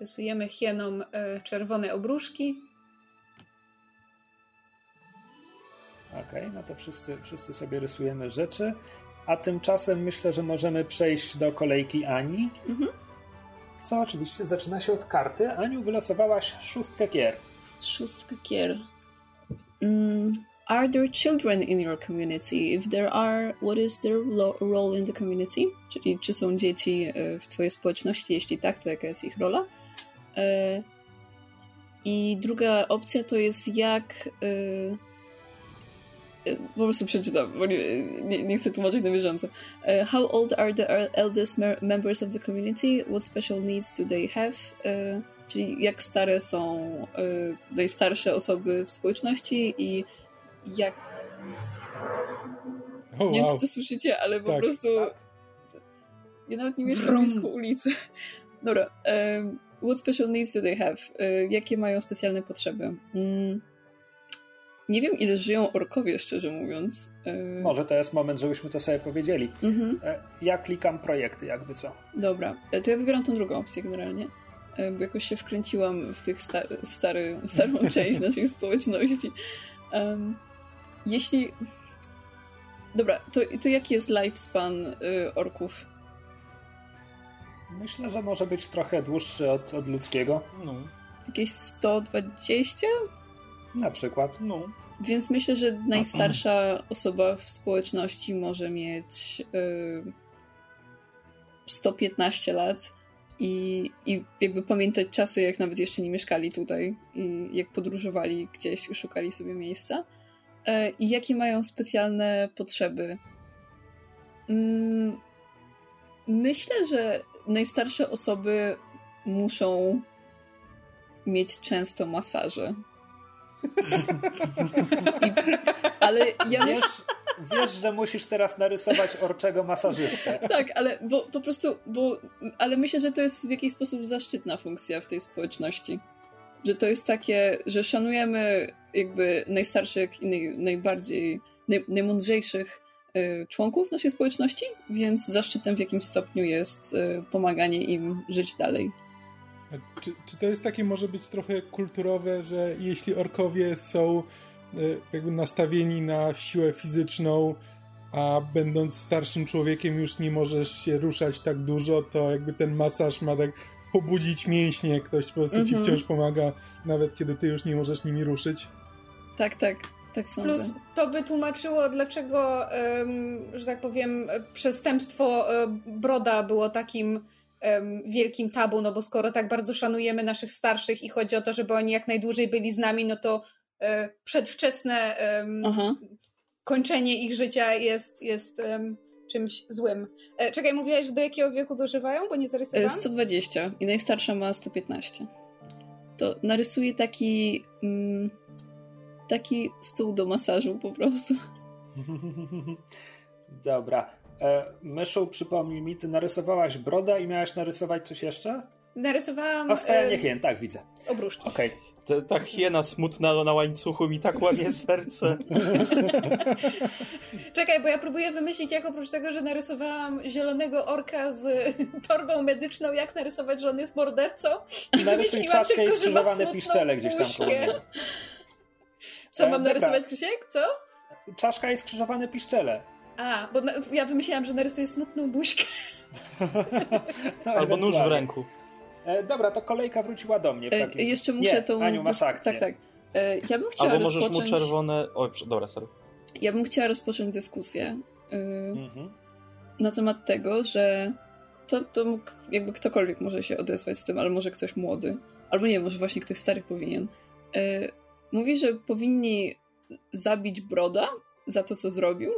Rysujemy hienom e, czerwone obruszki. Okej, no to wszyscy, wszyscy sobie rysujemy rzeczy. A tymczasem myślę, że możemy przejść do kolejki Ani. Mhm. Co oczywiście zaczyna się od karty. Aniu, wylosowałaś szóstkę kier. Szóstka kier. Mm, are there children in your community? If there are, what is their role in the community? Czyli czy są dzieci e, w twojej społeczności? Jeśli tak, to jaka jest ich rola? E, I druga opcja to jest jak... e, Po prostu przeczytam, bo nie, nie, nie chcę tłumaczyć na bieżąco. E, How old are the el- eldest members of the community? What special needs do they have? E, Czyli jak stare są y, najstarsze osoby w społeczności i jak. O, Nie wiem, wow. czy to słyszycie, ale po Tak. prostu. Ja nawet nie mieszkam blisko ulicy. Dobra. Um, what special needs do they have? Y, jakie mają specjalne potrzeby? Mm, nie wiem, ile żyją orkowie, szczerze mówiąc. Y, Może to jest moment, żebyśmy to sobie powiedzieli. Mhm. E, Ja klikam projekty, jakby co. Dobra, e, to ja wybieram tą drugą opcję generalnie, e, bo jakoś się wkręciłam w tych sta stary, starą [LAUGHS] część naszej społeczności. Em, jeśli... Dobra, to, to jaki jest lifespan orków? Myślę, że może być trochę dłuższy od, od ludzkiego. No, Jakieś 120? Na przykład. no. Więc myślę, że najstarsza osoba w społeczności może mieć y, 115 lat i, i jakby pamiętać czasy, jak nawet jeszcze nie mieszkali tutaj i jak podróżowali gdzieś i szukali sobie miejsca. E, I jakie mają specjalne potrzeby. Mm, myślę, że najstarsze osoby muszą mieć często masaże. I, ale ja Wiesz, wiesz, że musisz teraz narysować orczego masażystę. tak, ale bo po prostu, bo, ale myślę, że to jest w jakiś sposób zaszczytna funkcja w tej społeczności. Że to jest takie, że szanujemy jakby najstarszych i naj, najbardziej, naj, najmądrzejszych y, członków naszej społeczności, więc zaszczytem w jakimś stopniu jest y, pomaganie im żyć dalej. Czy, czy to jest takie może być trochę kulturowe, że jeśli orkowie są e, jakby nastawieni na siłę fizyczną, a będąc starszym człowiekiem już nie możesz się ruszać tak dużo, to jakby ten masaż ma tak pobudzić mięśnie, ktoś po prostu ci Mhm. wciąż pomaga, nawet kiedy ty już nie możesz nimi ruszyć. Tak, tak, tak sądzę. Plus to by tłumaczyło, dlaczego, że tak powiem, przestępstwo e, Broda było takim wielkim tabu, no bo skoro tak bardzo szanujemy naszych starszych i chodzi o to, żeby oni jak najdłużej byli z nami, no to e, przedwczesne Aha. kończenie ich życia jest, jest czymś złym. E, czekaj, mówiłaś, że do jakiego wieku dożywają, bo nie E, zarysowałam? 120 i najstarsza ma 115. To narysuję taki. Mm, taki stół do masażu po prostu. [LAUGHS] Dobra. E, Myszu, przypomnij mi, ty narysowałaś brodę i miałaś narysować coś jeszcze? Narysowałam O, stajanie e, hien, tak, widzę. obruszki. Okej. Ta, ta hiena smutna na łańcuchu mi tak łamie [LAUGHS] serce. [LAUGHS] Czekaj, bo ja próbuję wymyślić, jak oprócz tego, że narysowałam zielonego orka z [LAUGHS] torbą medyczną, jak narysować, że on jest mordercą. I narysuj czaszkę i skrzyżowane piszczele gdzieś tam. Co, E, mam dobra. narysować, Krzysiek? Co? Czaszka i skrzyżowane piszczele. A, bo na, ja wymyślałam, że narysuję smutną buźkę. [LAUGHS] No, Albo nóż w ręku. E, dobra, to kolejka wróciła do mnie. W E, takim... jeszcze muszę Nie, tą... Aniu, masz dys- akcję. Tak, tak. E, ja bym chciała Albo możesz rozpocząć... mu czerwone... Oj, dobra, sorry. Ja bym chciała rozpocząć dyskusję y, Mhm. na temat tego, że to, to mógł, jakby ktokolwiek może się odezwać z tym, ale może ktoś młody, albo nie, może właśnie ktoś stary powinien. Y, mówi, że powinni zabić Broda za to, co zrobił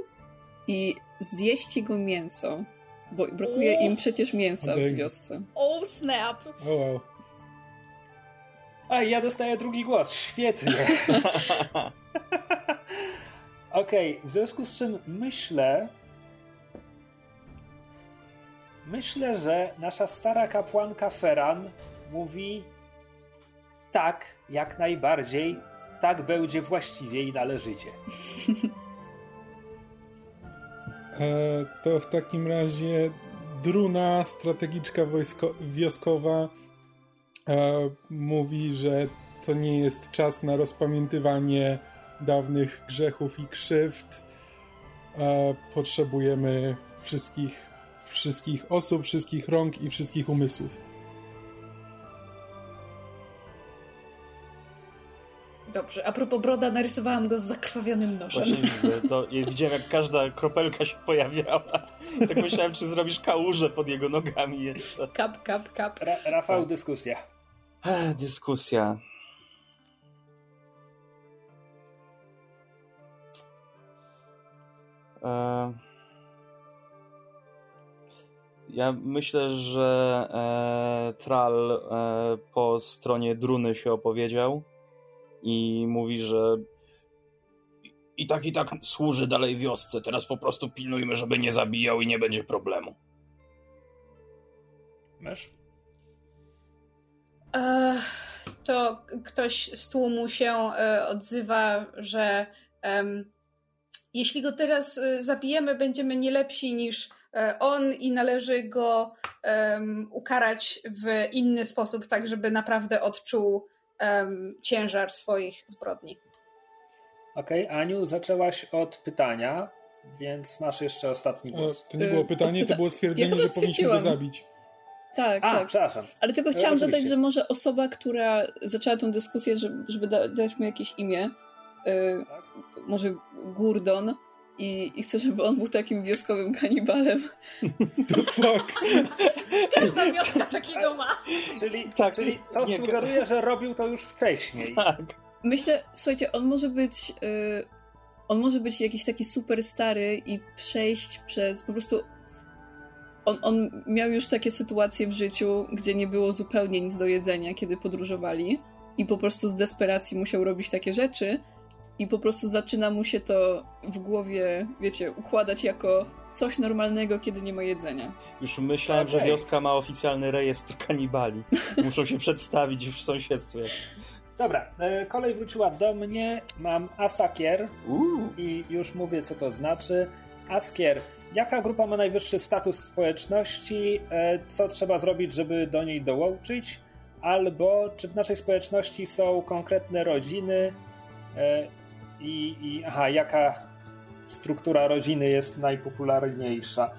i zjeść jego mięso, bo brakuje im przecież mięsa w wiosce. Oh snap! O wow. A, ja dostaję drugi głos. Świetnie. [LAUGHS] Okej, w związku z czym myślę... Myślę, że nasza stara kapłanka Feran mówi tak, jak najbardziej, tak będzie właściwie i należycie. [LAUGHS] E, to w takim razie Druna, strategiczka wojsko- wioskowa, e, mówi, że to nie jest czas na rozpamiętywanie dawnych grzechów i krzywd. E, potrzebujemy wszystkich, wszystkich osób, wszystkich rąk i wszystkich umysłów. Dobrze, a propos broda, narysowałam go z zakrwawionym nożem. Właśnie widzę. To, ja widziałem, jak każda kropelka się pojawiała. Tak myślałem, czy zrobisz kałużę pod jego nogami jeszcze. Kap, kap, kap. Ra Rafał, dyskusja. Ech, dyskusja. E... Ja myślę, że e, Tral e, po stronie Druny się opowiedział i mówi, że i- tak i tak służy dalej wiosce. Teraz po prostu pilnujmy, żeby nie zabijał i nie będzie problemu. Mysz? E, to ktoś z tłumu się e, odzywa, że jeśli go teraz e, zabijemy, będziemy nie lepsi niż on i należy go ukarać w inny sposób, tak żeby naprawdę odczuł em, ciężar swoich zbrodni. Okej, Aniu, zaczęłaś od pytania, więc masz jeszcze ostatni głos. to nie było E, pytanie, to było Ja stwierdzenie, chyba że powinniśmy go zabić. Tak, A, tak. przepraszam. Ale tylko E, chciałam dodać, oczywiście. że może osoba, która zaczęła tą dyskusję, żeby, żeby da, dać mu jakieś imię, y, Tak? może Gurdon, i, i chcę, żeby on był takim wioskowym kanibalem. [LAUGHS] The fuck? Każda wioska takiego ma. Czyli, Tak, czyli to nie- sugeruje, że robił to już wcześniej. Tak. Myślę, słuchajcie, on może być. y, on może być jakiś taki super stary i przejść przez po prostu. On, on miał już takie sytuacje w życiu, gdzie nie było zupełnie nic do jedzenia, kiedy podróżowali, i po prostu z desperacji musiał robić takie rzeczy, i po prostu zaczyna mu się to w głowie, wiecie, układać jako coś normalnego, kiedy nie ma jedzenia. Już myślałem, że Okej. wioska ma oficjalny rejestr kanibali. [LAUGHS] Muszą się przedstawić w sąsiedztwie. Dobra, e, kolej wróciła do mnie. Mam Asakier i już mówię, co to znaczy. Askier, jaka grupa ma najwyższy status społeczności? E, Co trzeba zrobić, żeby do niej dołączyć? Albo czy w naszej społeczności są konkretne rodziny? I, i aha, jaka struktura rodziny jest najpopularniejsza?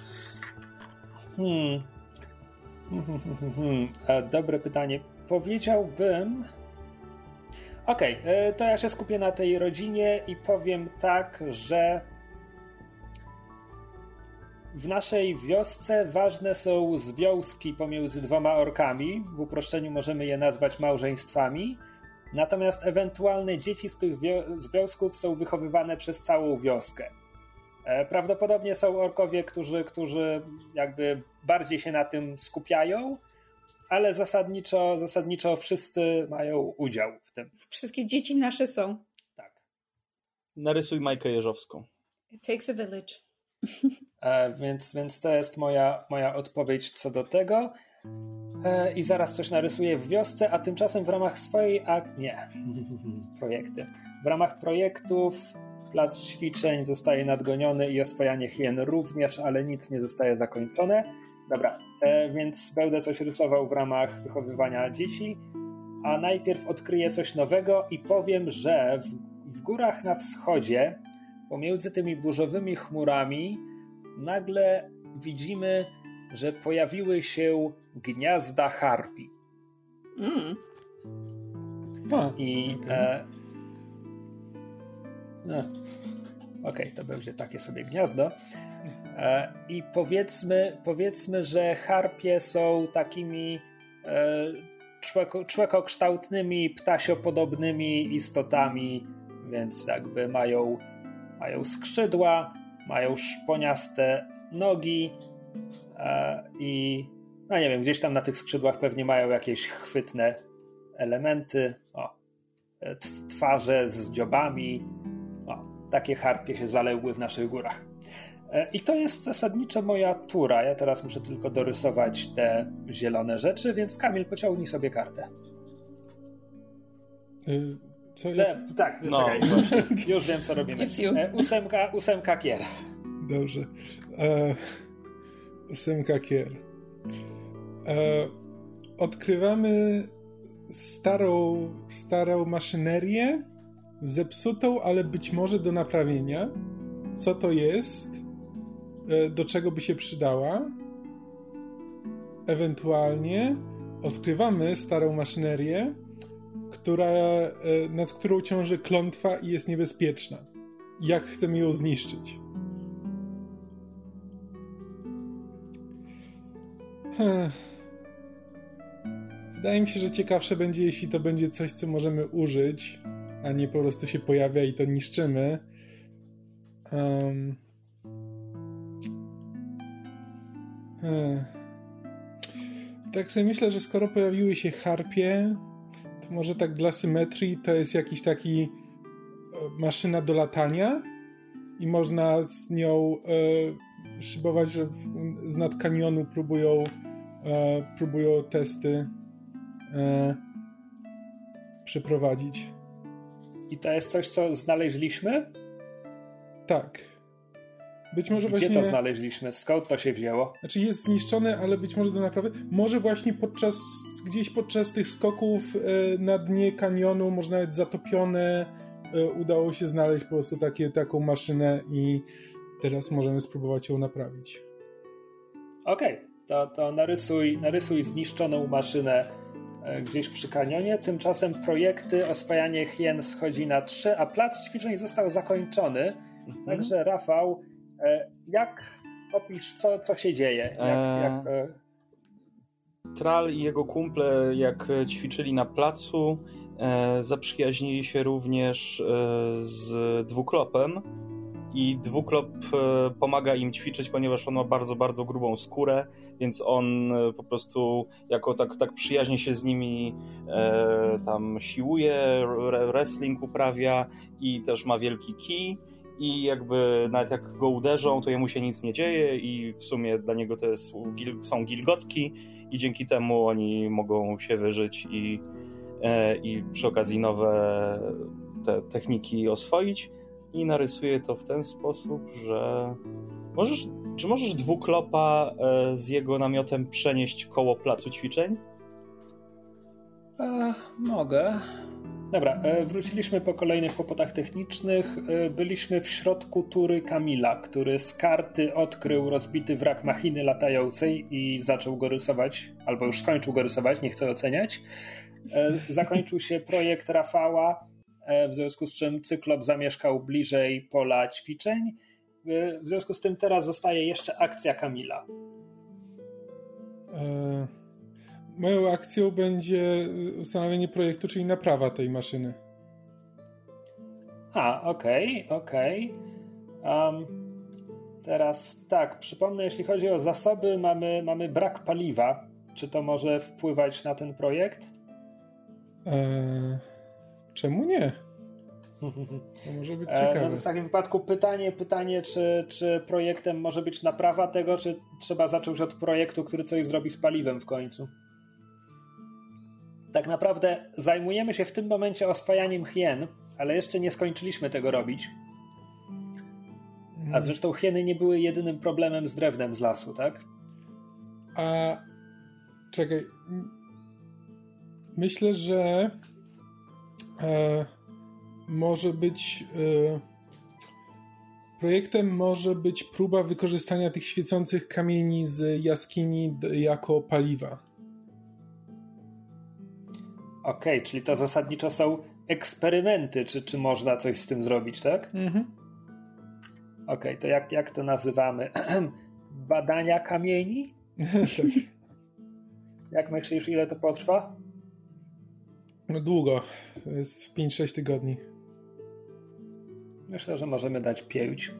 Hmm. Hmm, [LAUGHS] Dobre pytanie. Powiedziałbym. Okej, e, to ja się skupię na tej rodzinie i powiem tak, że w naszej wiosce ważne są związki pomiędzy dwoma orkami. W uproszczeniu możemy je nazwać małżeństwami. Natomiast ewentualne dzieci z tych związków są wychowywane przez całą wioskę. E, Prawdopodobnie są orkowie, którzy, którzy jakby bardziej się na tym skupiają, ale zasadniczo, zasadniczo wszyscy mają udział w tym. Wszystkie dzieci nasze są. Tak. Narysuj Majkę Jeżowską. It takes a village. E, więc, więc to jest moja, moja odpowiedź co do tego. E, I zaraz coś narysuję w wiosce, a tymczasem w ramach swojej. A nie. [LAUGHS] Projekty. W ramach projektów plac ćwiczeń zostaje nadgoniony i oswajanie hien również, ale nic nie zostaje zakończone. Dobra, e, więc będę coś rysował w ramach wychowywania dzieci, a najpierw odkryję coś nowego i powiem, że w, w górach na wschodzie, pomiędzy tymi burzowymi chmurami, nagle widzimy, że pojawiły się gniazda harpi. Mm. I. Okej. E, no, Okej, to będzie takie sobie gniazdo. E, I powiedzmy, powiedzmy, że harpie są takimi e, człeko, człekokształtnymi, ptasiopodobnymi istotami, więc jakby mają, mają skrzydła, mają szponiaste nogi e, i no nie wiem, gdzieś tam na tych skrzydłach pewnie mają jakieś chwytne elementy. O, e, twarze z dziobami. O, takie harpie się zaległy w naszych górach. E, I to jest zasadniczo moja tura. Ja teraz muszę tylko dorysować te zielone rzeczy, więc Kamil, pociągnij sobie kartę. y, co, jak, E, tak, No. czekaj, [LAUGHS] już, już wiem, co robimy. E, ósemka, ósemka kier. Dobrze. E, ósemka kier. E, odkrywamy starą, starą maszynerię, zepsutą, ale być może do naprawienia. Co to jest? E, do czego by się przydała? Ewentualnie odkrywamy starą maszynerię, która, e, nad którą ciąży klątwa i jest niebezpieczna. Jak chcemy ją zniszczyć? Hmm. Wydaje mi się, że ciekawsze będzie, jeśli to będzie coś, co możemy użyć, a nie po prostu się pojawia i to niszczymy. Um. Tak sobie myślę, że skoro pojawiły się harpie, to może tak dla symetrii to jest jakiś taki e, maszyna do latania i można z nią e, szybować, że z nad kanionu próbują, e, próbują testy e, przeprowadzić. I to jest coś, co znaleźliśmy? Tak. Być może Gdzie właśnie... to znaleźliśmy? Skąd to się wzięło? Znaczy jest zniszczone, ale być może do naprawy. Może właśnie podczas, gdzieś podczas tych skoków e, na dnie kanionu, może nawet zatopione, e, udało się znaleźć po prostu takie, taką maszynę i teraz możemy spróbować ją naprawić. Okej, to, to narysuj, narysuj zniszczoną maszynę gdzieś przy kanionie. Tymczasem projekty oswajanie hien schodzi na trzy, a plac ćwiczeń został zakończony. Mhm. Także Rafał, e, jak opisz, co, co się dzieje? Jak, Eee. jak, e, Tral i jego kumple, jak ćwiczyli na placu, e, zaprzyjaźnili się również e, z dwuklopem. I dwuklop e, pomaga im ćwiczyć, ponieważ on ma bardzo, bardzo grubą skórę, więc on e, po prostu jako tak, tak przyjaźnie się z nimi e, tam siłuje, re- wrestling uprawia i też ma wielki kij. I jakby nawet jak go uderzą, to jemu się nic nie dzieje, i w sumie dla niego to jest, są gilgotki, i dzięki temu oni mogą się wyżyć i, e, i przy okazji nowe te techniki oswoić. I narysuję to w ten sposób, że możesz, czy możesz dwuklopa e, z jego namiotem przenieść koło placu ćwiczeń? E, mogę. Dobra, e, wróciliśmy po kolejnych kłopotach technicznych. E, byliśmy w środku tury Kamila, który z karty odkrył rozbity wrak machiny latającej i zaczął go rysować, albo już skończył go rysować, nie chcę oceniać. Zakończył się projekt Rafała, w związku z czym Cyklop zamieszkał bliżej pola ćwiczeń. E, W związku z tym teraz zostaje jeszcze akcja Kamila. E, moją akcją będzie ustanowienie projektu, czyli naprawa tej maszyny. A, okej, okej. Em, teraz tak, przypomnę, jeśli chodzi o zasoby, mamy, mamy brak paliwa. Czy to może wpływać na ten projekt? E, czemu nie? To może być ciekawe. No to w takim wypadku pytanie, pytanie czy, czy projektem może być naprawa tego, czy trzeba zacząć od projektu, który coś zrobi z paliwem w końcu? Tak naprawdę zajmujemy się w tym momencie oswajaniem hien, ale jeszcze nie skończyliśmy tego robić. A zresztą hieny nie były jedynym problemem z drewnem z lasu, tak? A czekaj. Myślę, że e, może być e, projektem może być próba wykorzystania tych świecących kamieni z jaskini jako paliwa. Okej, czyli to zasadniczo są eksperymenty, czy, czy można coś z tym zrobić, tak? Mhm. Okej, to jak, jak to nazywamy? [CLEARS THROAT] Badania kamieni? tak. [LAUGHS] Jak myślisz, ile to potrwa? No długo. Jest 5-6 tygodni. Myślę, że możemy dać pięć.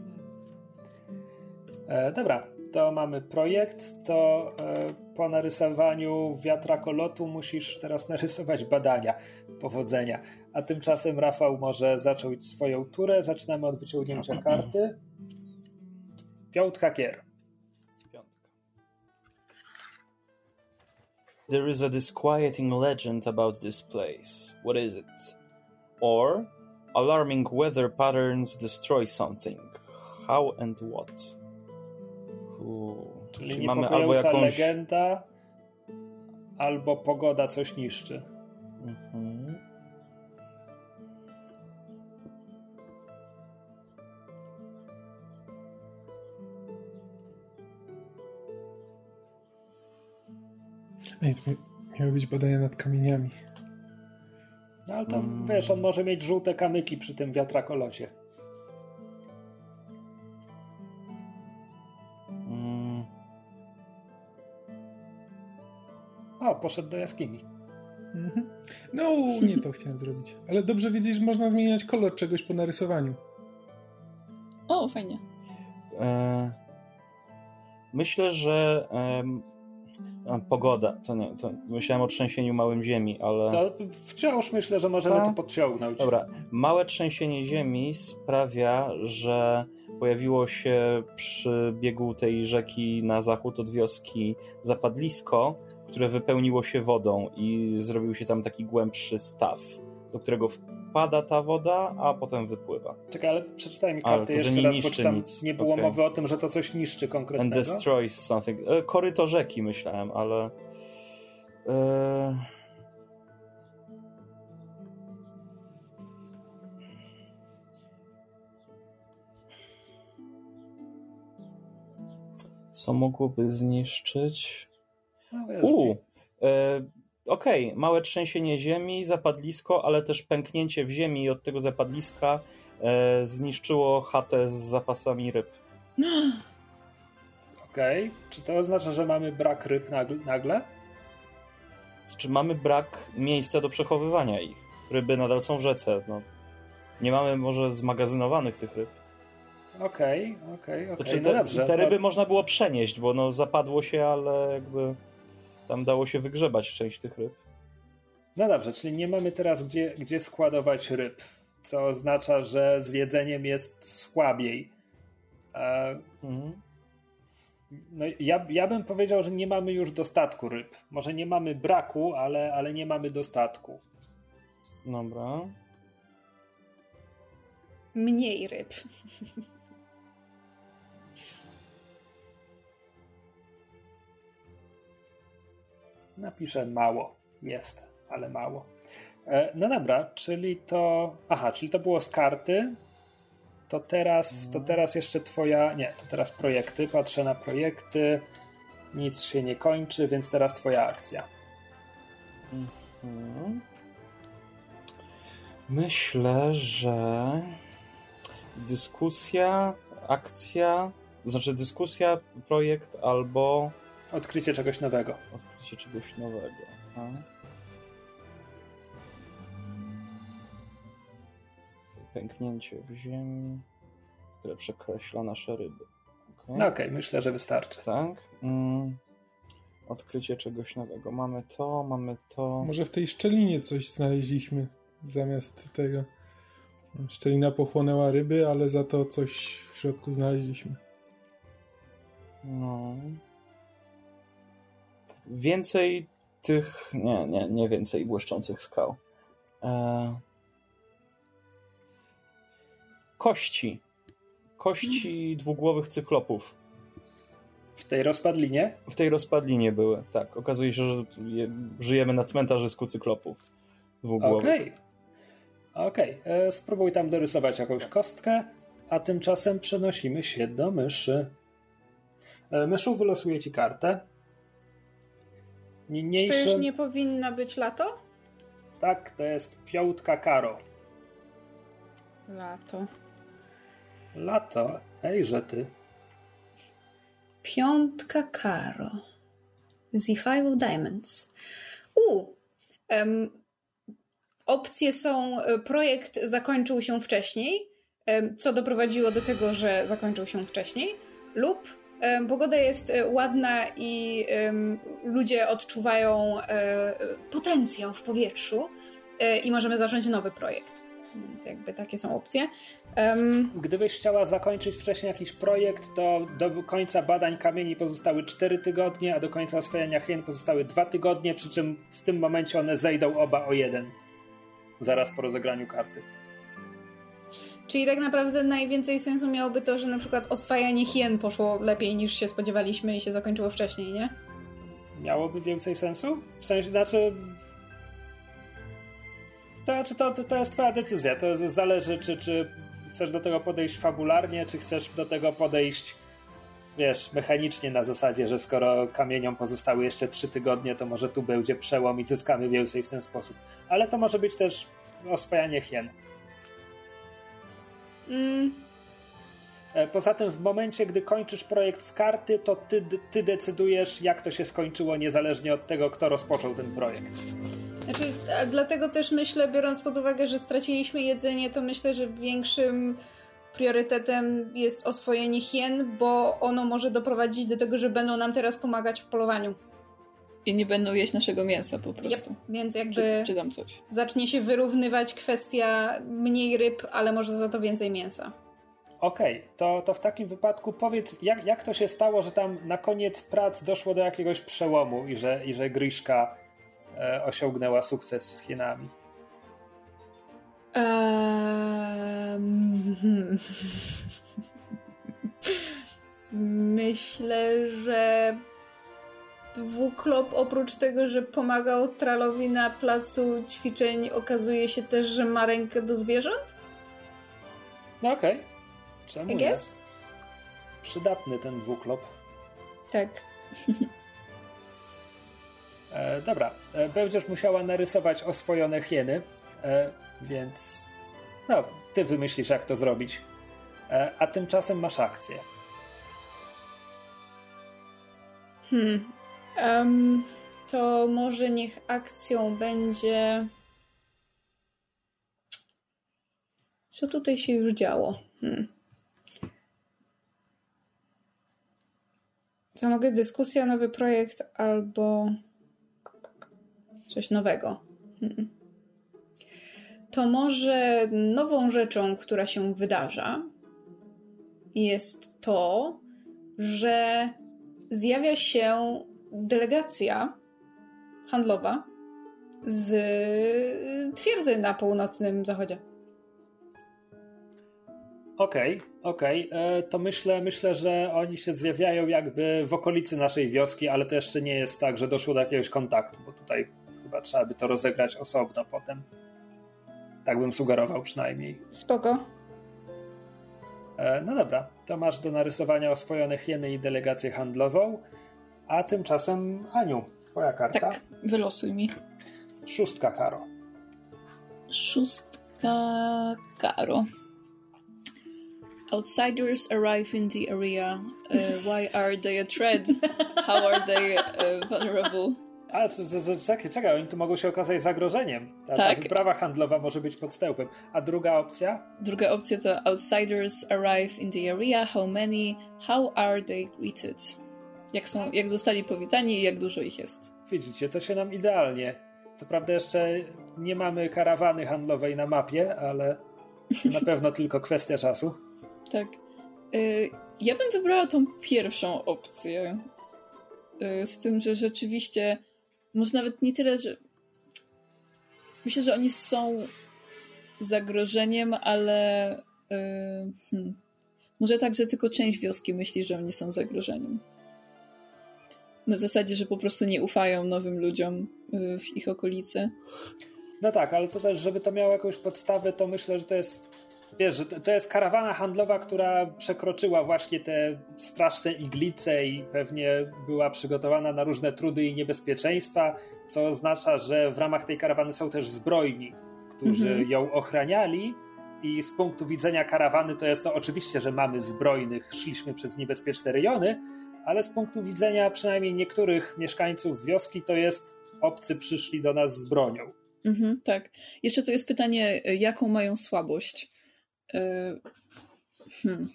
E, dobra, to mamy projekt. To e, po narysowaniu wiatrakolotu musisz teraz [LAUGHS] narysować badania. Powodzenia. A tymczasem Rafał może zacząć swoją turę. Zaczynamy od wyciągnięcia [CLEARS THROAT] karty. Piątka kier. There is a disquieting legend about this place. What is it? Or alarming weather patterns destroy something. How and what? Uuu, Czyli mamy albo jakąś. legenda, albo pogoda coś niszczy. Mhm. Ej, to mi- miały być badania nad kamieniami. No ale to Mm. wiesz, on może mieć żółte kamyki przy tym wiatrakolocie. Mm, O, poszedł do jaskini. Mhm. No, nie to chciałem zrobić. Ale dobrze wiedzieć, że można zmieniać kolor czegoś po narysowaniu. O, fajnie. e, myślę, że a, pogoda. To nie. To myślałem o trzęsieniu małym ziemi, ale. To wciąż myślę, że możemy Tak. to podciągnąć. Dobra, małe trzęsienie ziemi sprawia, że pojawiło się przy biegu tej rzeki na zachód od wioski zapadlisko, które wypełniło się wodą i zrobił się tam taki głębszy staw, do którego wpada ta woda, a potem wypływa. Czekaj, ale przeczytaj mi kartę jeszcze nie raz, niszczy nic. nie było Okej. mowy o tym, że to coś niszczy And konkretnego. destroys something. E, koryto rzeki myślałem, ale... E... Co mogłoby zniszczyć? No, wiesz, U, e, Okej, małe trzęsienie ziemi, zapadlisko, ale też pęknięcie w ziemi i od tego zapadliska e, zniszczyło chatę z zapasami ryb. [GASPS] Okej. Czy to oznacza, że mamy brak ryb nag- nagle? Czy mamy brak miejsca do przechowywania ich? Ryby nadal są w rzece. No. Nie mamy może zmagazynowanych tych ryb. Okej, okej, okej. Znaczy, No te, dobrze. te to- ryby można było przenieść, bo no, zapadło się, ale jakby tam dało się wygrzebać część tych ryb. No dobrze, czyli nie mamy teraz gdzie, gdzie składować ryb, co oznacza, że z jedzeniem jest słabiej. E, Mhm. No, ja, ja bym powiedział, że nie mamy już dostatku ryb. Może nie mamy braku, ale, ale nie mamy dostatku. Dobra. Mniej ryb. [LAUGHS] Napiszę mało. Jest, ale mało. E, No dobra, czyli to. Aha, czyli to było z karty. To teraz, to teraz jeszcze twoja. Nie, to teraz projekty. Patrzę na projekty. Nic się nie kończy, więc teraz twoja akcja. Mhm. Myślę, że dyskusja, akcja, znaczy dyskusja, projekt albo Odkrycie czegoś nowego. odkrycie czegoś nowego. Tak? Pęknięcie w ziemi, które przekreśla nasze ryby. Okej. No okej, myślę, że wystarczy. Tak. Mm. Odkrycie czegoś nowego. Mamy to, mamy to. Może w tej szczelinie coś znaleźliśmy zamiast tego. Szczelina pochłonęła ryby, ale za to coś w środku znaleźliśmy. No. Więcej tych. Nie, nie, nie więcej błyszczących skał. E... Kości. Kości dwugłowych cyklopów. W tej rozpadlinie? W tej rozpadlinie były, tak. Okazuje się, że je, żyjemy na cmentarzysku cyklopów dwugłowych. Okej. Okay. Okej, okay. spróbuj tam dorysować jakąś kostkę, a tymczasem przenosimy się do myszy. E, myszu wylosuje ci kartę. Niniejsze... Czy to już nie powinno być lato? Tak, to jest piątka karo. Lato. Lato? Ejże ty. Piątka karo. The Five of Diamonds. U, um, opcje są, e, projekt zakończył się wcześniej, um, co doprowadziło do tego, że zakończył się wcześniej, lub pogoda jest e, ładna i ludzie odczuwają e, potencjał w powietrzu i możemy zacząć nowy projekt. Więc jakby takie są opcje. Um, Gdybyś chciała zakończyć wcześniej jakiś projekt, to do końca badań kamieni pozostały 4 tygodnie, a do końca oswajania hien pozostały 2 tygodnie, przy czym w tym momencie one zejdą oba o jeden. Zaraz po rozegraniu karty. Czyli tak naprawdę najwięcej sensu miałoby to, że na przykład oswajanie hien poszło lepiej niż się spodziewaliśmy i się zakończyło wcześniej, nie? Miałoby więcej sensu? W sensie, znaczy to, znaczy, to, to, to jest twoja decyzja. To zależy, czy, czy chcesz do tego podejść fabularnie, czy chcesz do tego podejść wiesz, mechanicznie na zasadzie, że skoro kamieniom pozostały jeszcze trzy tygodnie, to może tu będzie przełom i zyskamy więcej w ten sposób. Ale to może być też oswajanie hien. Mm. E, poza tym, w momencie, gdy kończysz projekt z karty, to ty, ty decydujesz, jak to się skończyło, niezależnie od tego, kto rozpoczął ten projekt. Znaczy, dlatego też myślę, biorąc pod uwagę, że straciliśmy jedzenie, to myślę, że większym priorytetem jest oswojenie hien, bo ono może doprowadzić do tego, że będą nam teraz pomagać w polowaniu. I nie będą jeść naszego mięsa po prostu. Yep. Więc jakby czy, czy tam coś. zacznie się wyrównywać kwestia mniej ryb, ale może za to więcej mięsa. Okej, okay, to, to w takim wypadku powiedz, jak, jak to się stało, że tam na koniec prac doszło do jakiegoś przełomu i że, i że Griszka E, osiągnęła sukces z Chinami? Um, [LAUGHS] myślę, że dwuklop oprócz tego, że pomagał Tralowi na placu ćwiczeń, okazuje się też, że ma rękę do zwierząt? No okej. Okay. Czemu I nie? Przydatny ten dwuklop. Tak. E, dobra, e, będziesz musiała narysować oswojone hieny, e, więc no, ty wymyślisz, jak to zrobić. E, a tymczasem masz akcję. Hmm. Um, to może niech akcją będzie. Co tutaj się już działo? Hmm. Co mogę? Dyskusja, nowy projekt albo coś nowego. To może nową rzeczą, która się wydarza, jest to, że zjawia się delegacja handlowa z twierdzy na północnym zachodzie. Okej, okay, okej. Okay. E, to myślę, myślę, że oni się zjawiają jakby w okolicy naszej wioski, ale to jeszcze nie jest tak, że doszło do jakiegoś kontaktu, bo tutaj Chyba trzeba by to rozegrać osobno potem. Tak bym sugerował przynajmniej. Spoko. E, no dobra, to masz do narysowania oswojone hieny i delegację handlową. A tymczasem, Aniu, twoja karta. Tak, wylosuj mi. Szóstka Karo. Szóstka Karo. Outsiders arrive in the area. Uh, why are they a threat? How are they uh, vulnerable? A, czekaj, czekaj, oni tu mogą się okazać zagrożeniem. Ta, tak. ta wyprawa handlowa może być podstępem. A druga opcja? Druga opcja to outsiders arrive in the area, how many, how are they greeted? Jak, są, jak zostali powitani i jak dużo ich jest. Widzicie, to się nam idealnie. Co prawda jeszcze nie mamy karawany handlowej na mapie, ale Na [LAUGHS] pewno tylko kwestia czasu. Tak. Y, Ja bym wybrała tą pierwszą opcję. Y, Z tym, że rzeczywiście, może nawet nie tyle, że. Myślę, że oni są zagrożeniem, ale. y, Hmm. Może tak, że tylko część wioski myśli, że oni są zagrożeniem. Na zasadzie, że po prostu nie ufają nowym ludziom y, w ich okolicy. No tak, ale to też, żeby to miało jakąś podstawę, to myślę, że to jest. Wiesz, że to, jest karawana handlowa, która przekroczyła właśnie te straszne iglice i pewnie była przygotowana na różne trudy i niebezpieczeństwa, co oznacza, że w ramach tej karawany są też zbrojni, którzy Mhm. ją ochraniali. I z punktu widzenia karawany to jest no oczywiście, że mamy zbrojnych, szliśmy przez niebezpieczne rejony, ale z punktu widzenia przynajmniej niektórych mieszkańców wioski to jest obcy przyszli do nas z bronią. Mhm, tak. Jeszcze to jest pytanie, jaką mają słabość? Y, Hmm.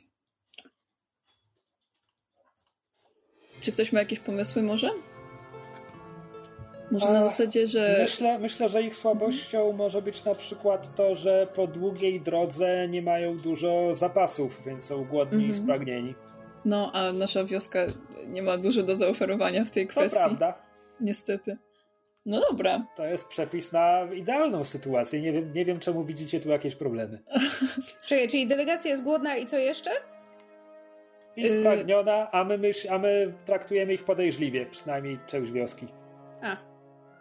Czy ktoś ma jakieś pomysły może? Może na zasadzie, że... Myślę, myślę, że ich słabością może być na przykład to, że po długiej drodze nie mają dużo zapasów, więc są głodni i Mhm. spragnieni. No, a nasza wioska nie ma dużo do zaoferowania w tej To kwestii. prawda. Niestety. No dobra. To jest przepis na idealną sytuację. Nie wiem, nie wiem czemu widzicie tu jakieś problemy. [LAUGHS] Czekaj, czyli delegacja jest głodna i co jeszcze? I Y- spragniona, a my, myśl, a my traktujemy ich podejrzliwie, przynajmniej część wioski. A,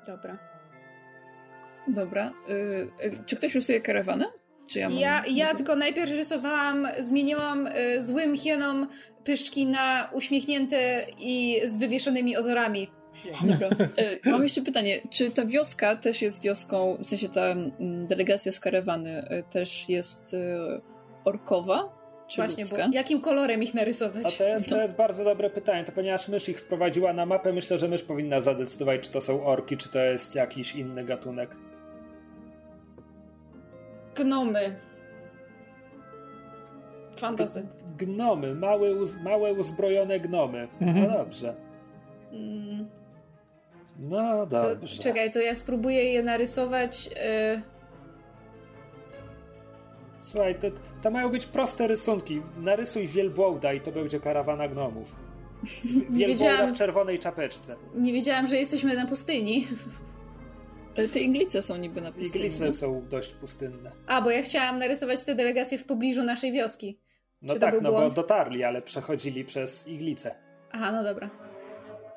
dobra. Dobra. Y, y, czy ktoś rysuje karawanę? Czy ja mam... Ja, ja tylko najpierw rysowałam, zmieniłam y, złym hienom pyszczki na uśmiechnięte i z wywieszonymi ozorami. Dobra. [LAUGHS] Y, mam jeszcze pytanie. Czy ta wioska też jest wioską, w sensie ta mm, delegacja z karawany y, też jest y, orkowa? Czy Właśnie, ludzka? bo jakim kolorem ich A narysować? to jest, to jest bardzo dobre pytanie. To ponieważ mysz ich wprowadziła na mapę, myślę, że mysz powinna zadecydować, czy to są orki, czy to jest jakiś inny gatunek. Gnomy. Fantazy. Gnomy, małe, uz, małe uzbrojone gnomy. Mhm. No dobrze. Mm, No to, dobrze. czekaj, to ja spróbuję je narysować. y, Słuchaj, to, to mają być proste rysunki. Narysuj wielbłąda i to będzie karawana gnomów. [LAUGHS] Wielbłąda w czerwonej czapeczce. nie wiedziałam, że jesteśmy na pustyni. Te iglice są niby na pustyni. Iglice są dość pustynne. A, bo ja chciałam narysować tę delegację w pobliżu naszej wioski. No Czy tak, no błąd? bo dotarli, ale przechodzili przez iglice. Aha, no dobra.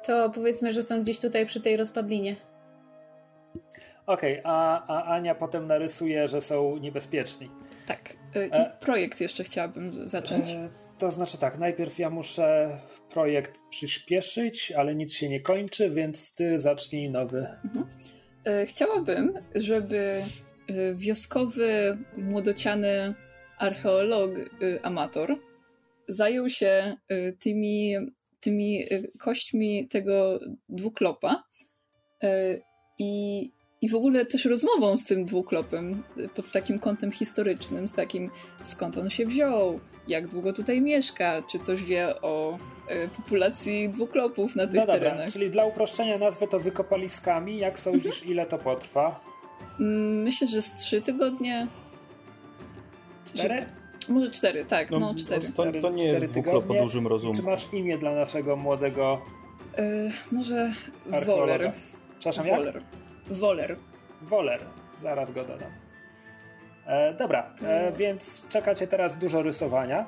To powiedzmy, że są gdzieś tutaj przy tej rozpadlinie. Okej, a, a Ania potem narysuje, że są niebezpieczni. Tak. Y, E. I projekt jeszcze chciałabym zacząć. E, To znaczy tak, najpierw ja muszę projekt przyspieszyć, ale nic się nie kończy, więc ty zacznij nowy. E, Chciałabym, żeby e, wioskowy, młodociany archeolog, e, amator zajął się e, tymi, tymi e, kośćmi tego dwuklopa e, i, i w ogóle też rozmową z tym dwuklopem e, pod takim kątem historycznym, z takim skąd on się wziął, jak długo tutaj mieszka, czy coś wie o e, populacji dwuklopów na tych No dobra, terenach. czyli dla uproszczenia nazwę to wykopaliskami. Jak sądzisz, ile to potrwa? Mm, Myślę, że z trzy tygodnie. Cztery? Może cztery, tak, no, cztery. To, to nie jest Cztery dwuklop o tygodnie. dużym Czy rozumu. masz imię dla naszego młodego Y, może? Woler. Przepraszam, jak? Woler. Woler. Woler. Zaraz go dodam. E, dobra, e, więc czekacie teraz dużo rysowania.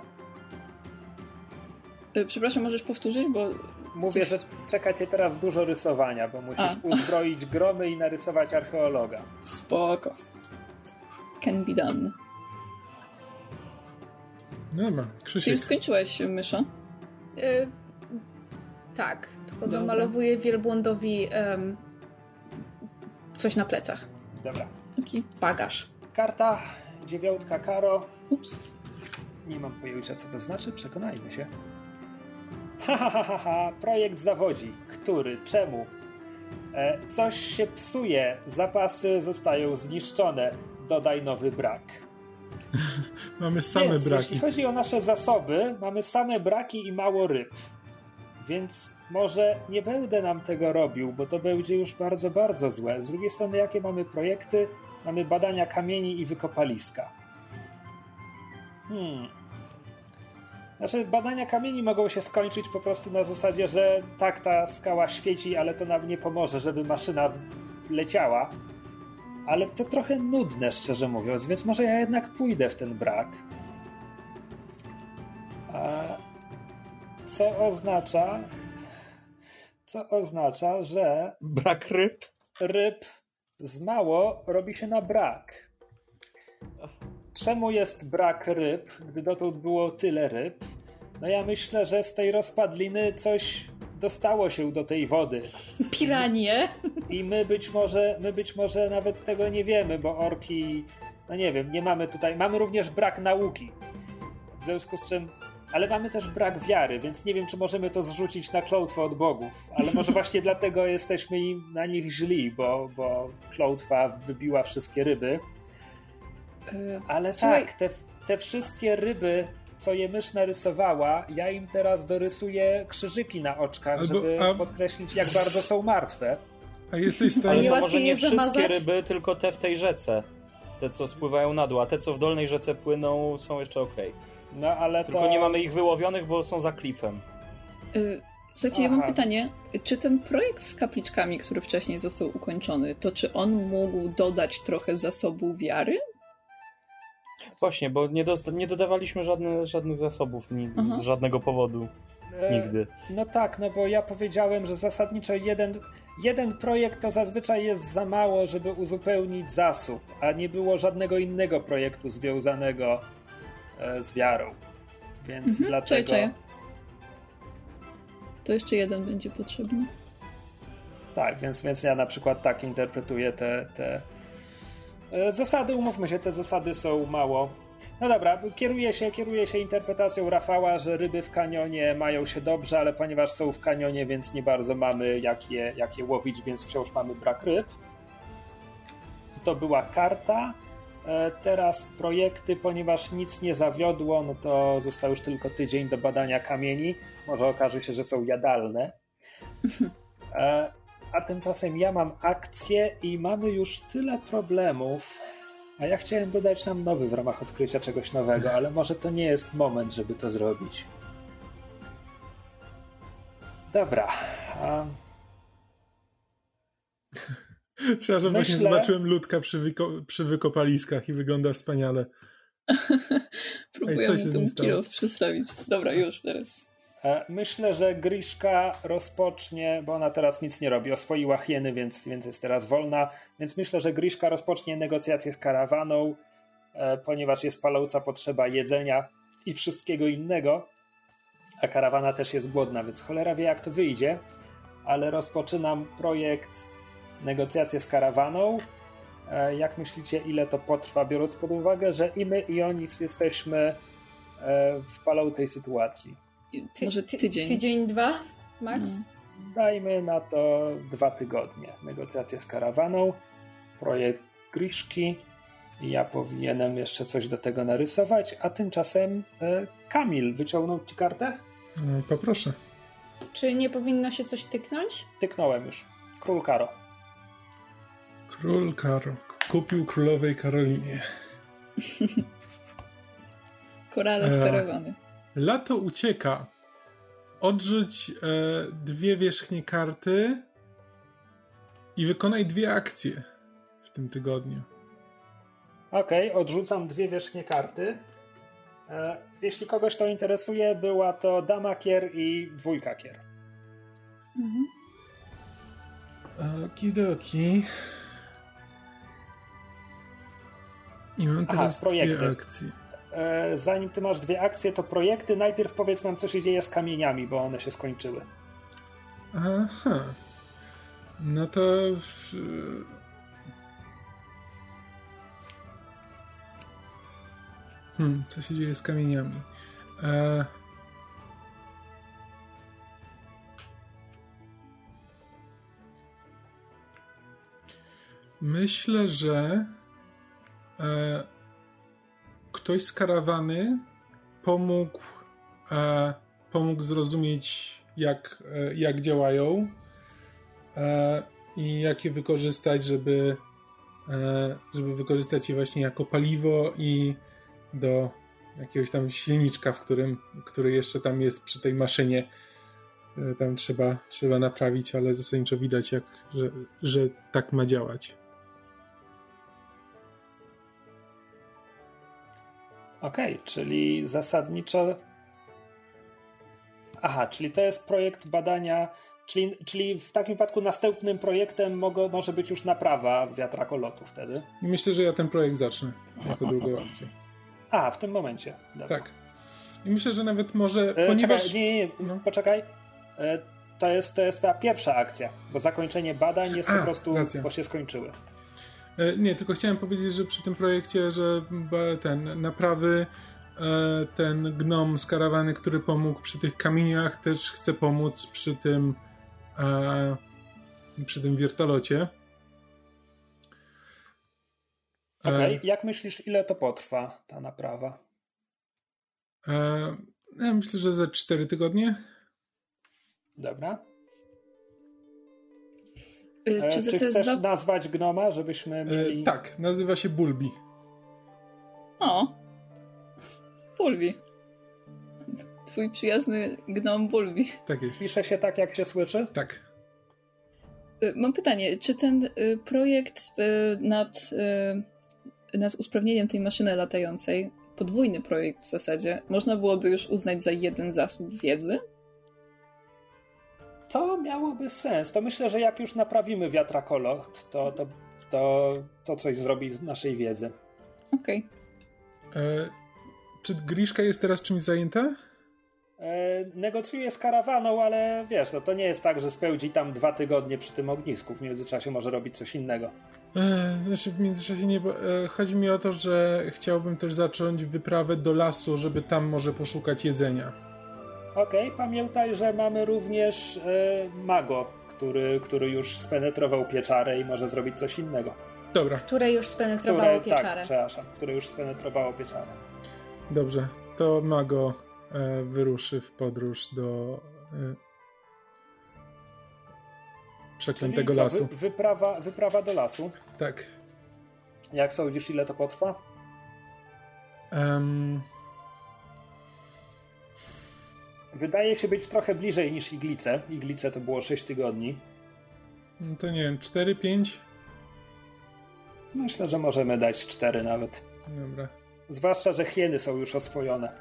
Y, Przepraszam, możesz powtórzyć, bo. Mówię, Coś- że czekacie teraz dużo rysowania, bo musisz A. uzbroić gromy i narysować archeologa. Spoko. Can be done. Dobra, Ty już Krzysiek. skończyłeś, mysza? Y, tak, tylko Dobra. domalowuję wielbłądowi em, coś na plecach. Dobra. Okej. Bagaż. Karta, dziewiątka karo. Ups. Nie mam pojęcia, co to znaczy, przekonajmy się. Ha, ha, ha, ha, projekt zawodzi. Który? Czemu? E, coś się psuje, zapasy zostają zniszczone. Dodaj nowy brak. [LAUGHS] Mamy same Więc braki. jeśli chodzi o nasze zasoby, mamy same braki i mało ryb. Więc może nie będę nam tego robił, bo to będzie już bardzo, bardzo złe. Z drugiej strony, jakie mamy projekty? Mamy badania kamieni i wykopaliska. Hmm. Znaczy, badania kamieni mogą się skończyć po prostu na zasadzie, że tak, ta skała świeci, ale to nam nie pomoże, żeby maszyna leciała. Ale to trochę nudne, szczerze mówiąc, więc może ja jednak pójdę w ten brak. Co oznacza, co oznacza, że Brak ryb? ryb z mało robi się na brak. Czemu jest brak ryb, gdy dotąd było tyle ryb? No ja myślę, że z tej rozpadliny coś dostało się do tej wody. Piranie. I my być może, my być może nawet tego nie wiemy, bo orki, no nie wiem, nie mamy tutaj, mamy również brak nauki. W związku z czym, ale mamy też brak wiary, więc nie wiem, czy możemy to zrzucić na klątwę od bogów. Ale może [LAUGHS] właśnie dlatego jesteśmy im na nich źli, bo, bo klątwa wybiła wszystkie ryby. E, Ale Słuchaj. tak, te, te wszystkie ryby, co je mysz narysowała, ja im teraz dorysuję krzyżyki na oczkach, Albo- żeby a- podkreślić, jak bardzo są martwe. A jesteś w Ale to może nie wszystkie zamazać? ryby, tylko te w tej rzece. Te, co spływają na dół, a te, co w dolnej rzece płyną, są jeszcze ok. No ale Tylko to... nie mamy ich wyłowionych, bo są za klifem. e, Słuchajcie, ja mam Aha. pytanie. Czy ten projekt z kapliczkami, który wcześniej został ukończony, to czy on mógł dodać trochę zasobu wiary? Właśnie, bo nie, dosta- nie dodawaliśmy żadne, żadnych zasobów ni- Aha. z żadnego powodu. E, Nigdy. No tak, no bo ja powiedziałem, że zasadniczo jeden, jeden projekt to zazwyczaj jest za mało, żeby uzupełnić zasób, a nie było żadnego innego projektu związanego e, z wiarą. Więc Mhm, dlatego... czuję, czuję. To jeszcze jeden będzie potrzebny. Tak, więc, więc ja na przykład tak interpretuję te, te zasady. Umówmy się, te zasady są mało. No dobra, kieruję się, kieruję się interpretacją Rafała, że ryby w kanionie mają się dobrze, ale ponieważ są w kanionie, więc nie bardzo mamy jak je, jak je łowić, więc wciąż mamy brak ryb. To była karta. E, Teraz projekty, ponieważ nic nie zawiodło, no to został już tylko tydzień do badania kamieni. Może okaże się, że są jadalne. [LAUGHS] A tymczasem ja mam akcję i mamy już tyle problemów. A ja chciałem dodać nam nowy w ramach odkrycia czegoś nowego, ale może to nie jest moment, żeby to zrobić. Dobra. A [LAUGHS] Przepraszam, właśnie Myślę- zobaczyłem ludka przy, wyko- przy wykopaliskach i wygląda wspaniale. [LAUGHS] Próbuję co się mu z nim ten stało? kilo przedstawić. Dobra, już teraz. E, myślę, że Griszka rozpocznie, bo ona teraz nic nie robi, oswoiła hieny, więc, więc jest teraz wolna, więc myślę, że Griszka rozpocznie negocjacje z karawaną, e, ponieważ jest paląca potrzeba jedzenia i wszystkiego innego, a karawana też jest głodna, więc cholera wie jak to wyjdzie, ale rozpoczynam projekt negocjacje z karawaną. E, Jak myślicie, ile to potrwa, biorąc pod uwagę, że i my, i oni jesteśmy w palącej sytuacji? Ty- Może ty- tydzień. Tydzień, dwa, max? No. Dajmy na to dwa tygodnie. Negocjacje z karawaną, projekt Griszki. Ja powinienem jeszcze coś do tego narysować, a tymczasem e, Kamil wyciągnął ci kartę? No, poproszę. Czy nie powinno się coś tyknąć? Tyknąłem już. Król Karo. Król Karo kupił królowej Karolinie. [LAUGHS] Korale z E. karawany. Lato ucieka. Odrzuć e, dwie wierzchnie karty i wykonaj dwie akcje w tym tygodniu. Okej, odrzucam dwie wierzchnie karty. E, jeśli kogoś to interesuje, była to dama kier i dwójka kier. Mhm. Okidoki. I mam Aha, teraz dwie projekty. akcje. E, zanim ty masz dwie akcje, to projekty. Najpierw powiedz nam, co się dzieje z kamieniami, bo one się skończyły. Aha. No to. Hmm, co się dzieje z kamieniami? E... Myślę, że e... ktoś z karawany pomógł, e... pomógł zrozumieć, jak, e... jak działają e, i jak je wykorzystać, żeby, e, żeby wykorzystać je właśnie jako paliwo i do jakiegoś tam silniczka, w którym, który jeszcze tam jest przy tej maszynie. E, Tam trzeba, trzeba naprawić, ale zasadniczo widać, jak, że, że tak ma działać. Okej, czyli zasadniczo. Aha, czyli to jest projekt badania. Czyli, czyli w takim wypadku następnym projektem mogą, może być już naprawa wiatrakolotu wtedy. I myślę, że ja ten projekt zacznę jako drugą [LAUGHS] opcję. A, w tym momencie. Dobra. Tak. I myślę, że nawet może, E, ponieważ... Czekaj, nie, nie, nie. No. poczekaj. E, to jest, to jest ta pierwsza akcja, bo zakończenie badań jest A, po prostu, racja. bo się skończyły. E, Nie, tylko chciałem powiedzieć, że przy tym projekcie, że ten naprawy, e, ten gnom z karawany, który pomógł przy tych kamieniach, też chce pomóc przy tym e, przy tym wiertolocie. Okej, jak myślisz, ile to potrwa, ta naprawa? ja myślę, że za 4 tygodnie. Dobra. Y, E, Czy czy chcesz dwa... nazwać gnoma, żebyśmy mieli... E, tak, nazywa się Bulbi. O! Bulbi. Twój przyjazny gnom Bulbi. Tak jest. Pisze się tak, jak się słyszy? Tak. Y, Mam pytanie, czy ten y, projekt nad, nad usprawnieniem tej maszyny latającej, podwójny projekt w zasadzie, można byłoby już uznać za jeden zasób wiedzy? To miałoby sens. To myślę, że jak już naprawimy wiatrakolot, to, to, to, to coś zrobi z naszej wiedzy. Okej. E, czy Griszka jest teraz czymś zajęta? E, negocjuję z karawaną, ale wiesz, no to nie jest tak, że spełdzi tam dwa tygodnie przy tym ognisku. W międzyczasie może robić coś innego. E, Znaczy w międzyczasie nie. e, Chodzi mi o to, że chciałbym też zacząć wyprawę do lasu, żeby tam może poszukać jedzenia. Okej, pamiętaj, że mamy również e, mago, który, który już spenetrował pieczarę i może zrobić coś innego. Dobra, Które już spenetrowało Które, tak, pieczarę. przepraszam, które już spenetrowało pieczarę. dobrze. To Mago e, wyruszy w podróż do e, przeklętego co, lasu. Wy, wyprawa, wyprawa do lasu. Tak. Jak sądzisz, ile to potrwa? Em, Wydaje się być trochę bliżej niż Iglice. Iglice to było 6 tygodni. no to nie wiem, 4, 5? Myślę, że możemy dać 4 nawet. Dobra. Zwłaszcza, że hieny są już oswojone.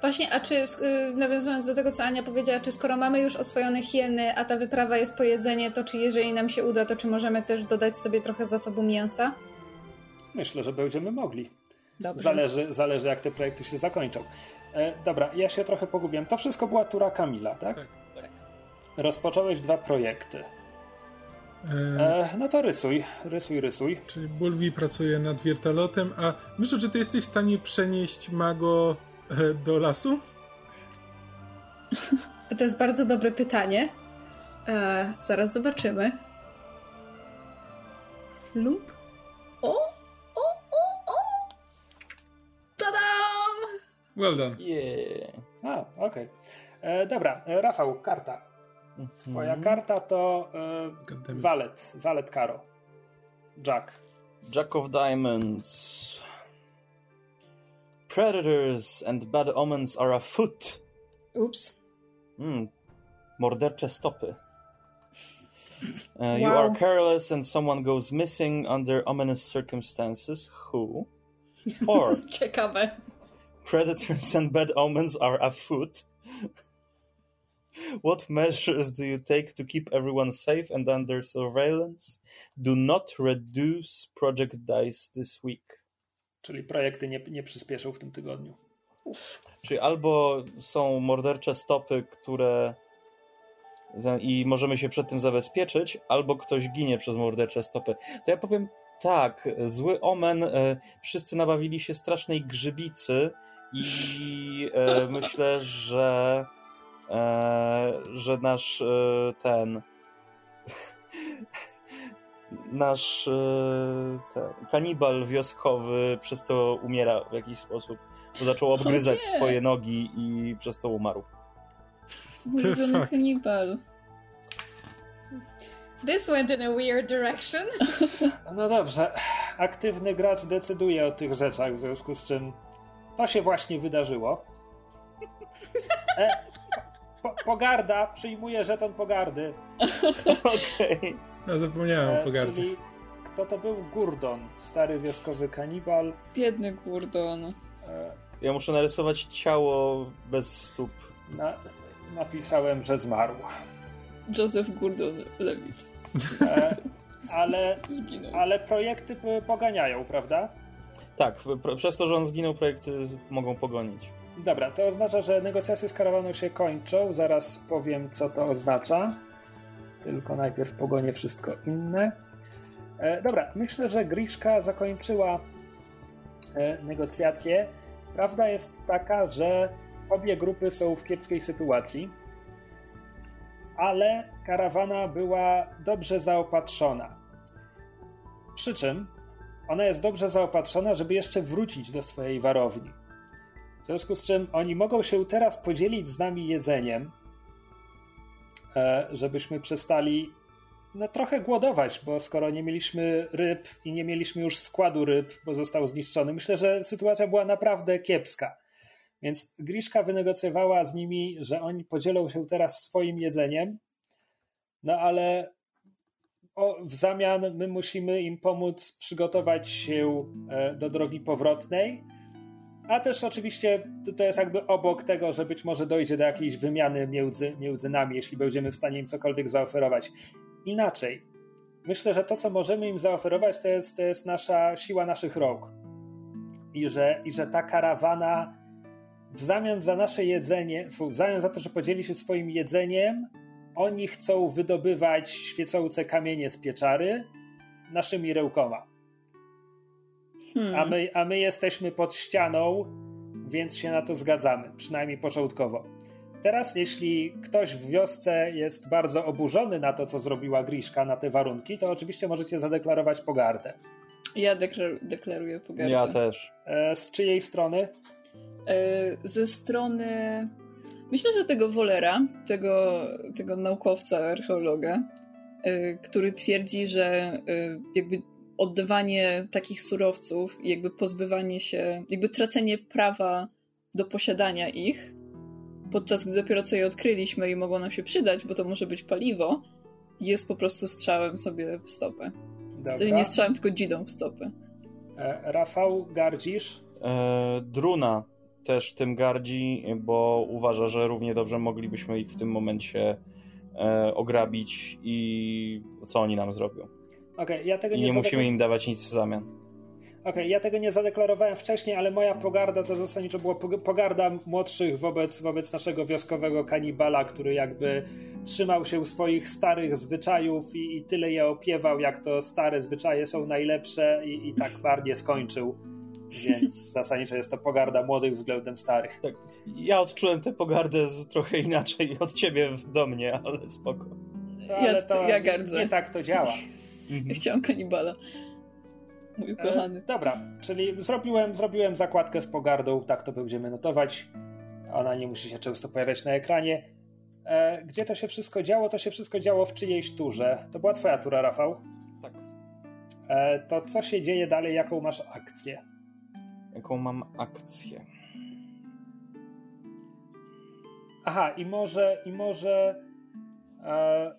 Właśnie, a czy y, nawiązując do tego, co Ania powiedziała, czy skoro mamy już oswojone hieny, a ta wyprawa jest po jedzenie, to czy jeżeli nam się uda, to czy możemy też dodać sobie trochę zasobu mięsa? Myślę, że będziemy mogli. Dobrze. Zależy, zależy jak te projekty się zakończą. E, dobra, ja się trochę pogubiłem. To wszystko była tura Kamila, tak? Tak, tak. Rozpocząłeś dwa projekty. E, E, no to rysuj, rysuj, rysuj. Czyli Bulbi pracuje nad wiertolotem, a myślę, że ty jesteś w stanie przenieść Mago e, do lasu? [LAUGHS] To jest bardzo dobre pytanie. E, zaraz zobaczymy. Lub? O, Well done. Yeah. A, okej. E, Dobra, e, Rafał, karta. Twoja Mhm. karta to e, walet, walet Karo. Jack. Jack of Diamonds. Predators and bad omens are afoot. Ups. Mm, mordercze stopy. Uh, You Wow. are careless and someone goes missing under ominous circumstances. Who? [LAUGHS] Or Ciekawe. Predators and bad omens are afoot. What measures do you take to keep everyone safe and under surveillance? Do not reduce project dice this week. Czyli projekty nie, nie przyspieszą w tym tygodniu. Czyli albo są mordercze stopy, które i możemy się przed tym zabezpieczyć, albo ktoś ginie przez mordercze stopy. To ja powiem tak, zły omen, e, wszyscy nabawili się strasznej grzybicy i e, myślę, że e, że nasz e, ten nasz e, ten, kanibal wioskowy przez to umiera w jakiś sposób, bo zaczął obgryzać nie. swoje nogi i przez to umarł. Ulubiony kanibal. This went in a weird direction. No dobrze, aktywny gracz decyduje o tych rzeczach, w związku z czym to się właśnie wydarzyło. E, po, pogarda przyjmuje żeton pogardy. Okej. Ja zapomniałem o E, pogardzie. czyli kto to był? Gurdon, stary wioskowy kanibal. Biedny Gurdon. E, Ja muszę narysować ciało bez stóp. na, napisałem, że zmarł. Joseph Gurdon Lewitt E, ale, zginął. ale projekty poganiają, prawda? Tak, pr- przez to, że on zginął, projekty mogą pogonić. Dobra, to oznacza, że negocjacje z karawaną się kończą. Zaraz powiem, co to oznacza. Tylko najpierw pogonię wszystko inne. E, dobra, myślę, że Griszka zakończyła e, negocjacje. Prawda jest taka, że obie grupy są w kiepskiej sytuacji, ale karawana była dobrze zaopatrzona. Przy czym ona jest dobrze zaopatrzona, żeby jeszcze wrócić do swojej warowni. W związku z czym oni mogą się teraz podzielić z nami jedzeniem, e, żebyśmy przestali no, trochę głodować, bo skoro nie mieliśmy ryb i nie mieliśmy już składu ryb, bo został zniszczony, myślę, że sytuacja była naprawdę kiepska. Więc Griszka wynegocjowała z nimi, że oni podzielą się teraz swoim jedzeniem, no ale o, w zamian my musimy im pomóc przygotować się e, do drogi powrotnej, a też oczywiście to, jest jakby obok tego, że być może dojdzie do jakiejś wymiany między, między nami, jeśli będziemy w stanie im cokolwiek zaoferować. Inaczej, myślę, że to, co możemy im zaoferować, to jest, to jest nasza siła naszych rąk. I że, I że ta karawana w zamian za nasze jedzenie, w zamian za to, że podzieli się swoim jedzeniem, oni chcą wydobywać świecące kamienie z pieczary naszymi rełkoma. Hmm. A my, a my jesteśmy pod ścianą, więc się na to zgadzamy, przynajmniej początkowo. Teraz, jeśli ktoś w wiosce jest bardzo oburzony na to, co zrobiła Griszka, na te warunki, to oczywiście możecie zadeklarować pogardę. Ja deklar- deklaruję pogardę. Ja też. E, z czyjej strony? E, Ze strony. Myślę, że tego Wolera, tego, tego naukowca, archeologa, e, który twierdzi, że e, jakby oddawanie takich surowców i jakby pozbywanie się, jakby tracenie prawa do posiadania ich, podczas gdy dopiero co je odkryliśmy i mogło nam się przydać, bo to może być paliwo, jest po prostu strzałem sobie w stopę. Dobra. Czyli nie strzałem, tylko dzidą w stopę. E, Rafał, gardzisz? E, Druna też tym gardzi, bo uważa, że równie dobrze moglibyśmy ich w tym momencie e, ograbić i co oni nam zrobią. Okej, ja tego I nie, nie zadek- musimy im dawać nic w zamian. Okej, ja tego nie zadeklarowałem wcześniej, ale moja pogarda to zasadniczo była pog- pogarda młodszych wobec, wobec naszego wioskowego kanibala, który jakby trzymał się swoich starych zwyczajów i, i tyle je opiewał, jak to stare zwyczaje są najlepsze i, i tak bardziej skończył. Więc [LAUGHS] zasadniczo jest to pogarda młodych względem starych. Tak. Ja odczułem tę pogardę trochę inaczej od ciebie do mnie, ale spoko. No, Ja- ale to ja gardzę. nie tak to działa. Ja chciałam kanibala. Mój ukochany. E, dobra, czyli zrobiłem, zrobiłem zakładkę z pogardą, tak to będziemy notować. Ona nie musi się często pojawiać na ekranie. E, gdzie to się wszystko działo? To się wszystko działo w czyjejś turze. To była twoja tura, Rafał. Tak. E, to co się dzieje dalej? Jaką masz akcję? Jaką mam akcję? Aha, i może, i może e,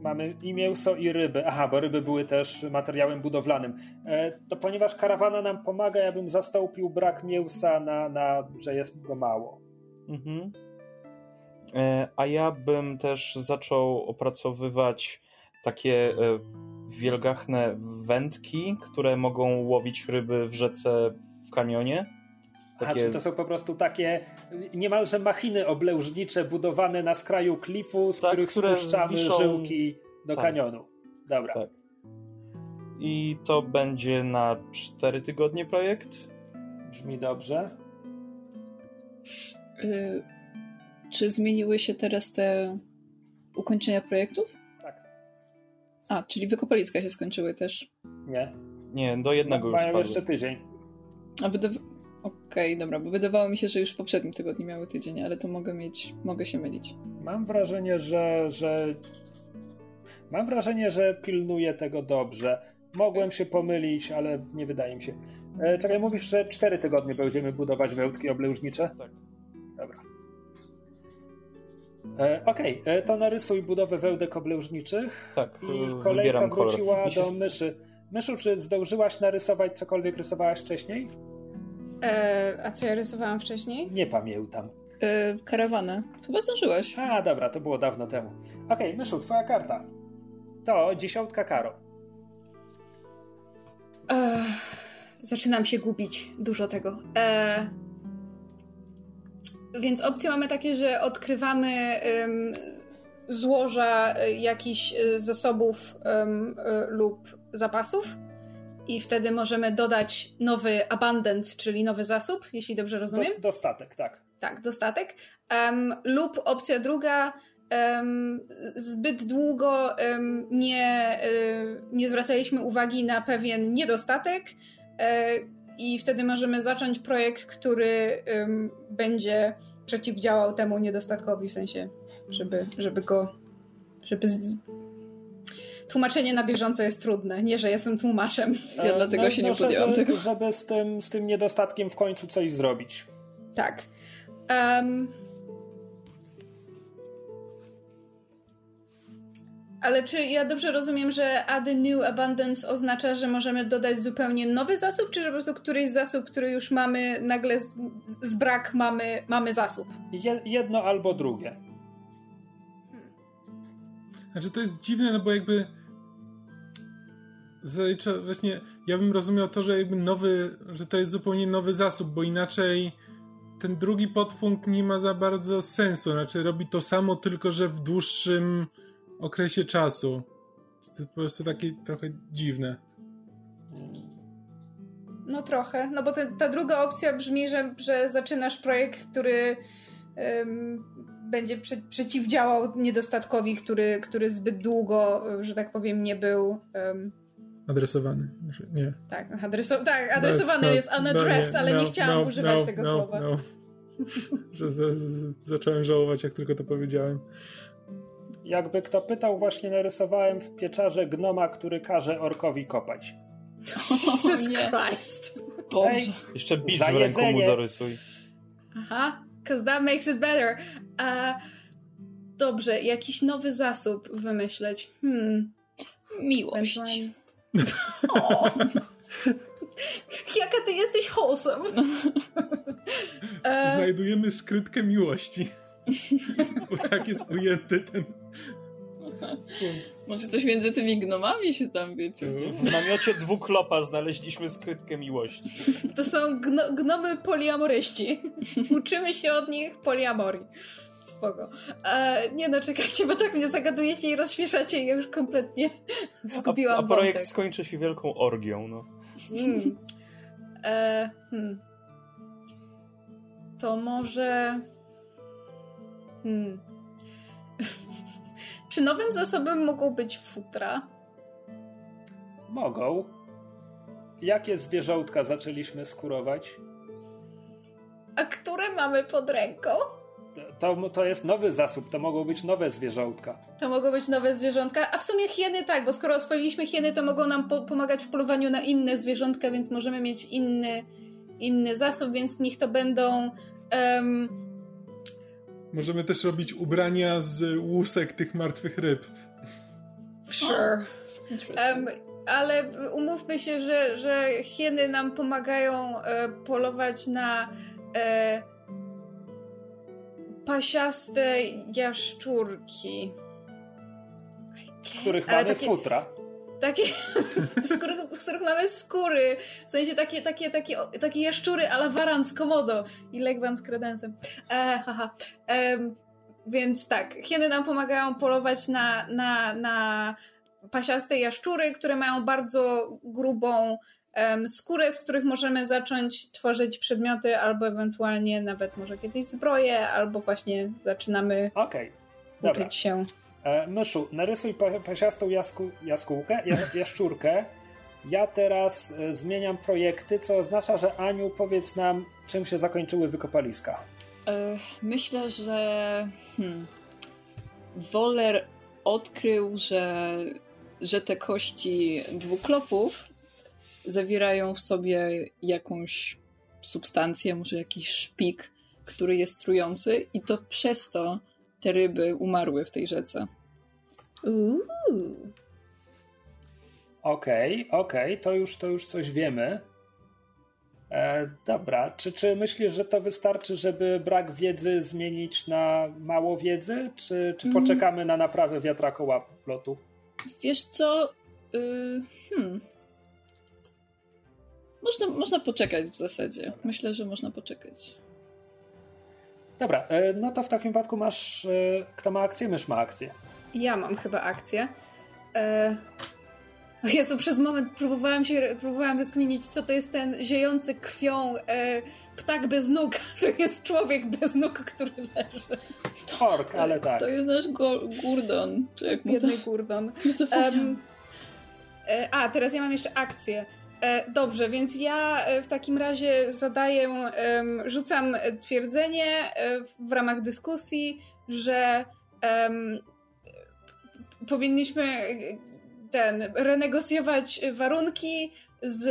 mamy i mięso, i ryby. Aha, bo ryby były też materiałem budowlanym. E, to ponieważ karawana nam pomaga, ja bym zastąpił brak mięsa na, na że jest go mało. Mhm. E, A ja bym też zaczął opracowywać takie e, wielgachne wędki, które mogą łowić ryby w rzece w kanionie. Aha, Takie- czyli to są po prostu takie niemalże machiny oblężnicze budowane na skraju klifu, z Tak, których które spuszczamy wiszą- żyłki do Tak. kanionu. Dobra. Tak. I to będzie na 4 tygodnie projekt. Brzmi dobrze. Y, czy zmieniły się teraz te ukończenia projektów? Tak. A, czyli wykopaliska się skończyły też. Nie. Nie, do jednego już Mają jeszcze tydzień. A wydawa... Okej, dobra, bo wydawało mi się, że już w poprzednim tygodniu miały tydzień, ale to mogę mieć, mogę się mylić. Mam wrażenie, że, że. Mam wrażenie, że pilnuję tego dobrze. Mogłem się pomylić, ale nie wydaje mi się. E, czekaj, mówisz, że cztery tygodnie będziemy budować wełtki obleżnicze? Tak. Dobra. E, Okej, e, to narysuj budowę wełdek obleżniczych. Tak, I e, kolejka kolor. wróciła się do s- myszy. Myszu, czy zdążyłaś narysować cokolwiek rysowałaś wcześniej? E, a co ja rysowałam wcześniej? Nie pamiętam. E, karawanę. Chyba zdążyłaś. A, dobra, to było dawno temu. Okej, Myszu, twoja karta. To dziesiątka karo. E, zaczynam się gubić. Dużo tego. E, więc opcje mamy takie, że odkrywamy złoża e, jakichś e, zasobów e, lub zapasów i wtedy możemy dodać nowy abundance, czyli nowy zasób, jeśli dobrze rozumiem. Dos- dostatek, tak. Tak, dostatek. Em, lub opcja druga, em, zbyt długo em, nie, nie zwracaliśmy uwagi na pewien niedostatek i wtedy możemy zacząć projekt, który em, będzie przeciwdziałał temu niedostatkowi, w sensie, żeby, żeby go. żeby. Z... Tłumaczenie na bieżąco jest trudne. Nie, że jestem tłumaczem. Ja E, dlatego się nie żeby, podjęłam tego. Żeby z tym, z tym niedostatkiem w końcu coś zrobić. Tak. Em, ale czy ja dobrze rozumiem, że add a new abundance oznacza, że możemy dodać zupełnie nowy zasób, czy że po prostu któryś zasób, który już mamy, nagle z, z brak mamy, mamy zasób? Je, jedno albo drugie. Znaczy to jest dziwne, no bo jakby zalicza, właśnie ja bym rozumiał to, że jakby nowy, że to jest zupełnie nowy zasób, bo inaczej ten drugi podpunkt nie ma za bardzo sensu. Znaczy robi to samo, tylko że w dłuższym okresie czasu. To jest po prostu takie trochę dziwne. No trochę, no bo te, ta druga opcja brzmi, że, że zaczynasz projekt, który em, będzie prze, przeciwdziałał niedostatkowi, który, który zbyt długo, że tak powiem, nie był em, Adresowany. Nie. Tak, adreso- tak adresowany No, jest no, unaddressed, no, ale no, nie chciałam no, używać no, tego no, słowa. No. [LAUGHS] Że z, z, zacząłem żałować, jak tylko to powiedziałem. Jakby kto pytał, właśnie narysowałem w pieczarze gnoma, który każe orkowi kopać. Jesus. Christ. Boże. Ej, Jeszcze bicz w ręku mu dorysuj. Aha, because that makes it better. A, dobrze, jakiś nowy zasób wymyśleć. Hmm. Miłość. O. [LAUGHS] Jaka ty jesteś wholesome. [LAUGHS] e, Znajdujemy skrytkę miłości. [LAUGHS] Bo tak jest ujęty ten. [LAUGHS] Może coś między tymi gnomami się tam, wiecie. W namiocie dwuklopa znaleźliśmy skrytkę miłości. to są gno, gnomy poliamoryści. [LAUGHS] Uczymy się od nich poliamorii. Spoko. E, nie no, czekajcie, bo tak mnie zagadujecie i rozśmieszacie i ja już kompletnie [LAUGHS] A, zgubiłam a projekt wątek. skończy się wielką orgią, no. Mm. E, hmm. To może. Hmm. Czy nowym zasobem mogą być futra? Mogą. Jakie zwierzątka zaczęliśmy skurować? A które mamy pod ręką? To, to, to jest nowy zasób, to mogą być nowe zwierzątka. To mogą być nowe zwierzątka. A w sumie hieny tak, bo skoro oswoiliśmy hieny, to mogą nam po pomagać w polowaniu na inne zwierzątka, więc możemy mieć inny, inny zasób, więc niech to będą. em, Możemy też robić ubrania z łusek tych martwych ryb. sure. Em, ale umówmy się, że, że hieny nam pomagają e, polować na e, pasiaste jaszczurki. Z których Ale mamy takie- futra. Takie, [LAUGHS] z, których, z których mamy skóry. W sensie takie, takie, takie, takie jaszczury ala waran z komodo i legwan z kredensem. E, haha. Em, więc tak, hieny nam pomagają polować na, na, na pasiaste jaszczury, które mają bardzo grubą em, skórę, z których możemy zacząć tworzyć przedmioty, albo ewentualnie nawet może kiedyś zbroje, albo właśnie zaczynamy. Dobra. uczyć się. E, Myszu, narysuj pa- pasiastą jasku, jaskółkę, ja, jaszczurkę. Ja teraz e, zmieniam projekty, co oznacza, że Aniu, powiedz nam, czym się zakończyły wykopaliska. E, Myślę, że hmm, Woler odkrył, że, że te kości dwuklopów zawierają w sobie jakąś substancję, może jakiś szpik, który jest trujący i to przez to te ryby umarły w tej rzece. Uuu. Okej, okay, okej, okay. to, już, to już coś wiemy. E, dobra, czy, czy myślisz, że to wystarczy, żeby brak wiedzy zmienić na mało wiedzy, czy, czy Mhm. poczekamy na naprawę wiatrakoła lotu? Wiesz co? Yy, hmm. Można, można poczekać w zasadzie. Myślę, że można poczekać. Dobra, e, no to w takim wypadku masz. e, Kto ma akcję? Mysz ma akcję. Ja mam chyba akcję. E... O Jezu, przez moment próbowałam się, próbowałam rozkminić, co to jest ten ziejący krwią e, ptak bez nóg. [LAUGHS] To jest człowiek bez nóg, który leży. Tork, ale tak. To jest nasz go- Gurdon. Czy jak to... Biedny Gurdon. [LAUGHS] E, a, teraz ja mam jeszcze akcję. E, dobrze, więc ja e, w takim razie zadaję, rzucam twierdzenie e, w ramach dyskusji, że powinniśmy e, ten, renegocjować warunki z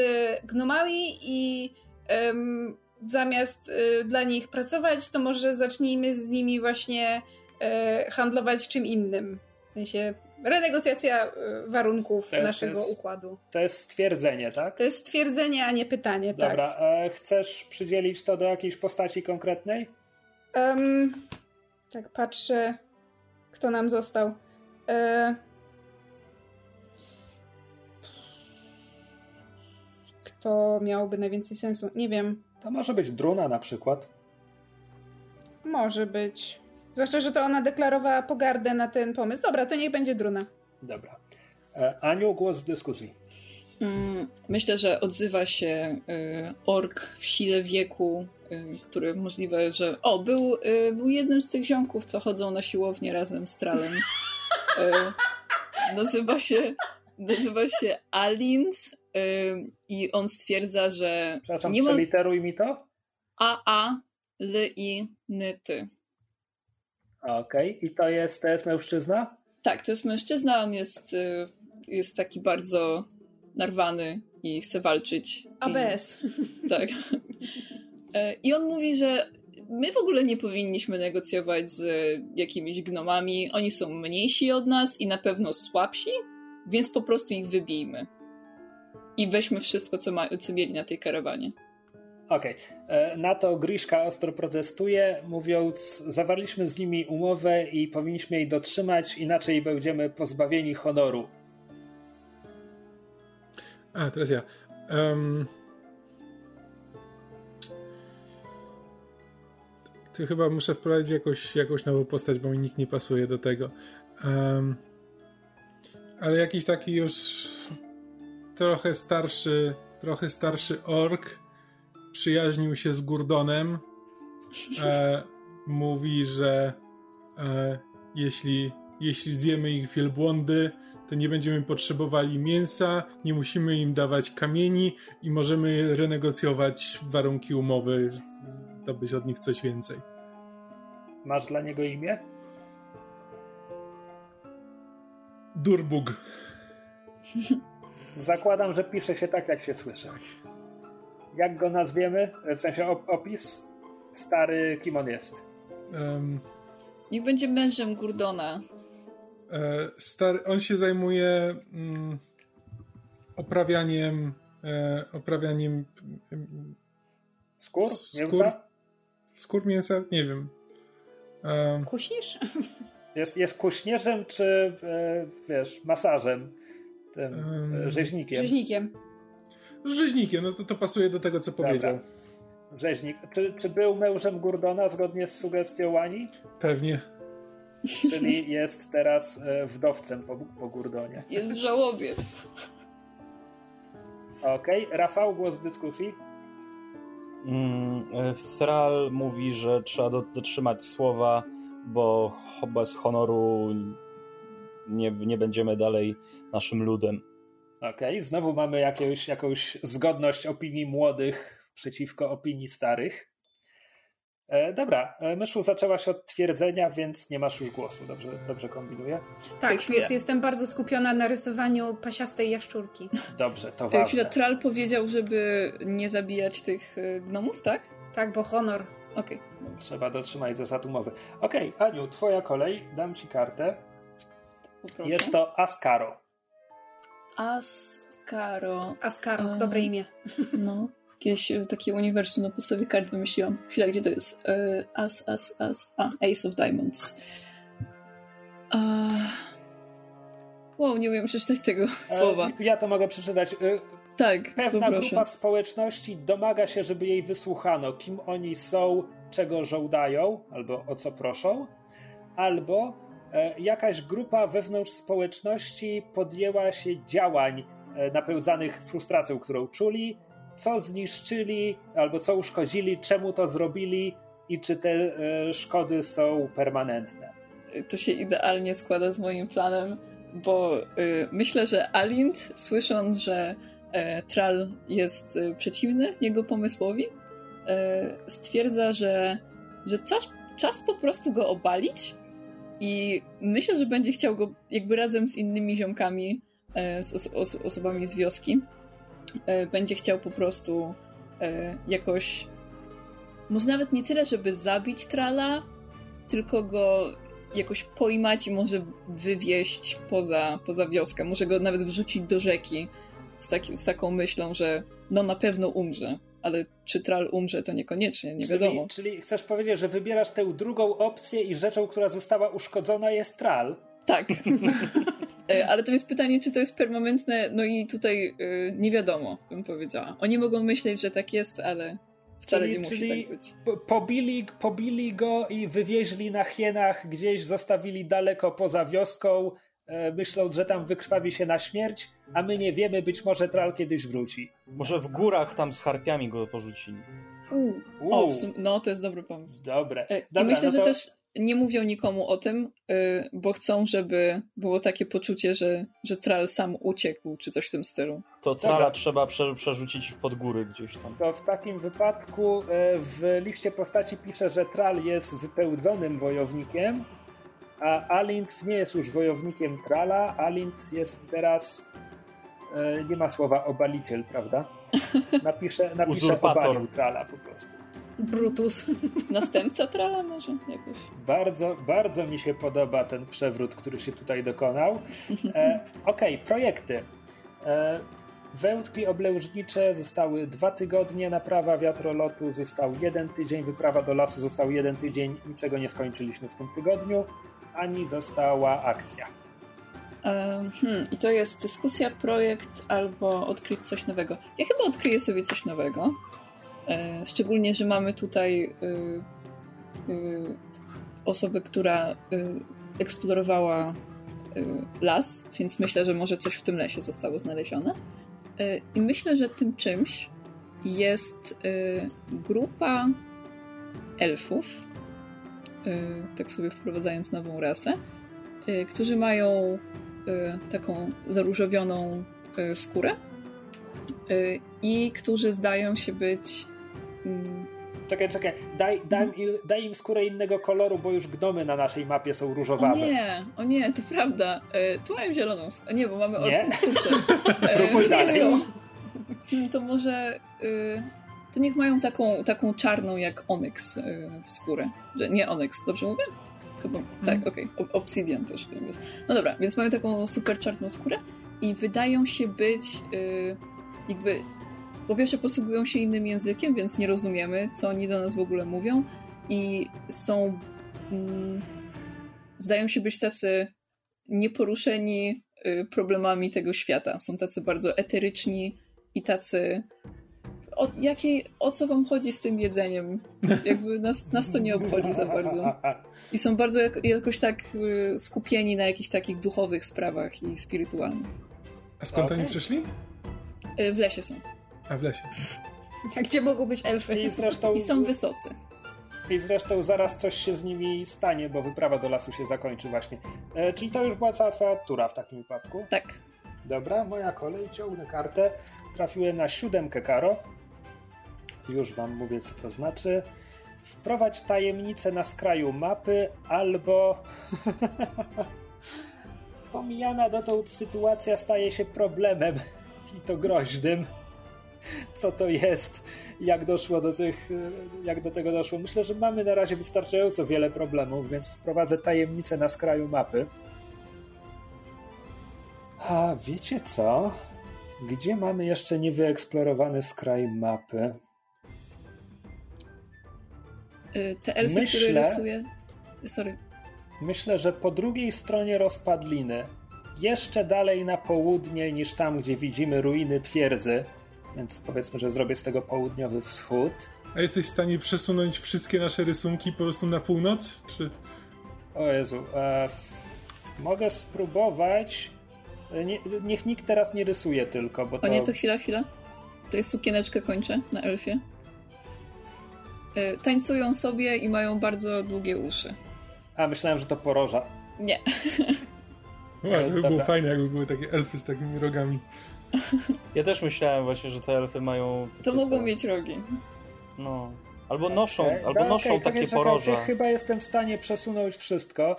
gnomami i em, zamiast e, dla nich pracować, to może zacznijmy z nimi właśnie e, handlować czym innym. W sensie renegocjacja warunków jest- naszego jest- układu. To jest stwierdzenie, tak? To jest stwierdzenie, a nie pytanie, tak. Dobra, e, chcesz przydzielić to do jakiejś postaci konkretnej? Em, tak, patrzę, kto nam został. E... Kto miałby najwięcej sensu? Nie wiem. To może być Druna na przykład. Może być. Zwłaszcza, że to ona deklarowała pogardę na ten pomysł. Dobra, to niech będzie Druna. Dobra. E, Aniu, głos w dyskusji. Mm, Myślę, że odzywa się y, ork w sile wieku, który możliwe, że. O, był, był jednym z tych ziomków, co chodzą na siłownię razem z Tralem. [LAUGHS] Y, nazywa się. Nazywa się Alint y, i on stwierdza, że Przepraszam, nie ma przeliteruj mi to. AA, L i Nyty. Okej, i to jest, to jest mężczyzna? Tak, to jest mężczyzna, on jest, y, jest taki bardzo narwany i chce walczyć. I- ABS. Tak. E, I on mówi, że my w ogóle nie powinniśmy negocjować z jakimiś gnomami. Oni są mniejsi od nas i na pewno słabsi, więc po prostu ich wybijmy. I weźmy wszystko, co, ma, co mieli na tej karawanie. Okej. E, Na to Griszka ostro protestuje, mówiąc, zawarliśmy z nimi umowę i powinniśmy jej dotrzymać, inaczej będziemy pozbawieni honoru. A, teraz ja. Um, to chyba muszę wprowadzić jakąś, jakąś nową postać, bo mi nikt nie pasuje do tego. Um, ale jakiś taki już trochę starszy, trochę starszy ork przyjaźnił się z Gurdonem. [LAUGHS] E, mówi, że e, jeśli, jeśli zjemy ich wielbłądy, to nie będziemy potrzebowali mięsa, nie musimy im dawać kamieni i możemy renegocjować warunki umowy, zdobyć od nich coś więcej. Masz dla niego imię? Durbug. [LAUGHS] Zakładam, że pisze się tak, jak się słyszy. Jak go nazwiemy? W sensie op- opis? Stary, kim on jest? Em, Niech będzie mężem Gurdona. e, stary, on się zajmuje mm, oprawianiem e, oprawianiem em, Skór? Skór? Skór mięsa? Nie wiem. Em, Kuśnisz? [LAUGHS] Jest, jest kuśnierzem, czy e, wiesz, masażem? Tym e, rzeźnikiem? Rzeźnikiem. rzeźnikiem, no to, to pasuje do tego, co powiedział. Rzeźnik. Czy, czy był mężem Gurdona zgodnie z sugestią Łani? Pewnie. Czyli jest teraz e, wdowcem po, po Gurdonie. Jest w żałobie. Okej, Rafał, głos w dyskusji. Mm, e, Thrall mówi, że trzeba do, dotrzymać słowa, bo bez honoru nie, nie będziemy dalej naszym ludem. Okej, znowu mamy jakąś zgodność opinii młodych przeciwko opinii starych. E, dobra, e, Myszu zaczęła się od twierdzenia, więc nie masz już głosu. Dobrze, dobrze kombinuję? Tak, więc jestem bardzo skupiona na rysowaniu pasiastej jaszczurki. Dobrze, to Chwilę, ważne. Tral powiedział, żeby nie zabijać tych e, gnomów, tak? Tak, bo honor. Okej. Trzeba dotrzymać zasad umowy. Okej, Aniu, twoja kolej. Dam ci kartę. poproszę. Jest to Ascaro. Ascaro. Askarok, E, dobre imię. No, jakieś e, takie uniwersum na podstawie kart wymyśliłam. Chwila, gdzie to jest? E, As, as, as. A, Ace of Diamonds. A... Wow, nie umiem przeczytać tego słowa. E, Ja to mogę przeczytać. E, Tak, Pewna poproszę. grupa w społeczności domaga się, żeby jej wysłuchano, kim oni są, czego żądają, albo o co proszą, albo e, jakaś grupa wewnątrz społeczności podjęła się działań e, napełdzanych frustracją, którą czuli, co zniszczyli, albo co uszkodzili, czemu to zrobili i czy te e, szkody są permanentne. To się idealnie składa z moim planem, bo y, myślę, że Alint, słysząc, że e, Tral jest y, przeciwny jego pomysłowi, e, stwierdza, że, że czas, czas po prostu go obalić i myślę, że będzie chciał go jakby razem z innymi ziomkami, z os- os- osobami z wioski, będzie chciał po prostu e, jakoś może nawet nie tyle, żeby zabić Trala, tylko go jakoś pojmać i może wywieźć poza, poza wioskę. Może go nawet wrzucić do rzeki z, taki, z taką myślą, że no na pewno umrze. Ale czy Tral umrze, to niekoniecznie, nie wiadomo. Czyli, czyli chcesz powiedzieć, że wybierasz tę drugą opcję i rzeczą, która została uszkodzona jest tral? Tak. [LAUGHS] E, Ale to jest pytanie, czy to jest permanentne, no i tutaj y, nie wiadomo, bym powiedziała. Oni mogą myśleć, że tak jest, ale wcale Czyli- nie musi czyli- tak być. Po- Pobili, pobili go i wywieźli na hienach, gdzieś zostawili daleko poza wioską, e, myśląc, że tam wykrwawi się na śmierć, a my nie wiemy, być może Tral kiedyś wróci. Może w górach tam z harpiami go porzucili. U. Uuu, O, w sum- no to jest dobry pomysł. dobre. E, Dobra, I myślę, no że to- też nie mówią nikomu o tym, y, bo chcą, żeby było takie poczucie, że, że Tral sam uciekł, czy coś w tym stylu. To Dobra. trala trzeba prze, przerzucić pod góry gdzieś tam. To w takim wypadku e, w liście postaci pisze, że Tral jest wypełdzonym wojownikiem, a Alint nie jest już wojownikiem Trala. Alint jest teraz. e, Nie ma słowa obaliciel, prawda? [LAUGHS] Napiszę, napiszę Uzurpator. obalił Trala po prostu. Brutus. [LAUGHS] Następca Trala może jakoś? Bardzo, bardzo mi się podoba ten przewrót, który się tutaj dokonał. E, [LAUGHS] Okej, projekty. E, wędki oblężnicze zostały dwa tygodnie, naprawa wiatrolotu został jeden tydzień, wyprawa do lasu został jeden tydzień, niczego nie skończyliśmy w tym tygodniu, ani została akcja. E, hmm, I to jest dyskusja, projekt albo odkryć coś nowego. Ja chyba odkryję sobie coś nowego. E, szczególnie, że mamy tutaj y, y, osobę, która eksplorowała las, więc myślę, że może coś w tym lesie zostało znalezione. I myślę, że tym czymś jest grupa elfów, tak sobie wprowadzając nową rasę, którzy mają taką zaróżowioną skórę i którzy zdają się być Czekaj, czekaj, daj, daj, im, daj im skórę innego koloru, bo już gnomy na naszej mapie są o różowawe. nie, o nie, to prawda. Y, tu mają zieloną skórę. Nie, bo mamy Nie? orków. [LAUGHS] Próbuj Y, dalej. Hmm, To może y, to niech mają taką, taką czarną jak Onyx y, skórę. Że, nie Onyx, dobrze mówię? Chyba, tak, okej. O- Obsidian też w tym jest. No dobra, więc mają taką super czarną skórę i wydają się być y, jakby po pierwsze posługują się innym językiem, więc nie rozumiemy, co oni do nas w ogóle mówią i są mm, zdają się być tacy nieporuszeni y, problemami tego świata. Są tacy bardzo eteryczni i tacy o, jakiej, o co wam chodzi z tym jedzeniem? Jakby nas, nas to nie obchodzi za bardzo. I są bardzo jak, jakoś tak y, skupieni na jakichś takich duchowych sprawach i spirytualnych. A skąd Okej. oni przyszli? Y, w lesie są. A w lesie. A gdzie mogą być elfy? I zresztą, I są wysocy. I zresztą zaraz coś się z nimi stanie, bo wyprawa do lasu się zakończy właśnie. E, czyli to już była cała twoja tura w takim wypadku. Tak. Dobra, moja kolej, ciągnę kartę. Trafiłem na siódemkę karo. Już wam mówię, co to znaczy. wprowadź tajemnicę na skraju mapy, albo [LAUGHS] pomijana dotąd sytuacja staje się problemem i to groźnym. Co to jest? Jak doszło do tych, jak do tego doszło? Myślę, że mamy na razie wystarczająco wiele problemów, więc wprowadzę tajemnicę na skraju mapy. A wiecie co? Gdzie mamy jeszcze niewyeksplorowany skraj mapy? Y, Te elfy, Myślę- które rysuje... Sorry. Myślę, że po drugiej stronie rozpadliny, jeszcze dalej na południe niż tam, gdzie widzimy ruiny twierdzy, więc powiedzmy, że zrobię z tego południowy wschód. A jesteś w stanie przesunąć wszystkie nasze rysunki po prostu na północ? Czy... O Jezu, e, mogę spróbować. E, Nie, niech nikt teraz nie rysuje tylko, bo to... O nie, to chwila, chwila. To jest sukieneczkę kończę na elfie. Y, Tańcują sobie i mają bardzo długie uszy. A, myślałem, że to poroża. Nie. Wow, [LAUGHS] to by było fajne, jakby były takie elfy z takimi rogami. Ja też myślałem właśnie, że te elfy mają... To mogą mieć rogi. No. Albo noszą, Okej, albo no, noszą okej, takie poroża. Chyba jestem w stanie przesunąć wszystko.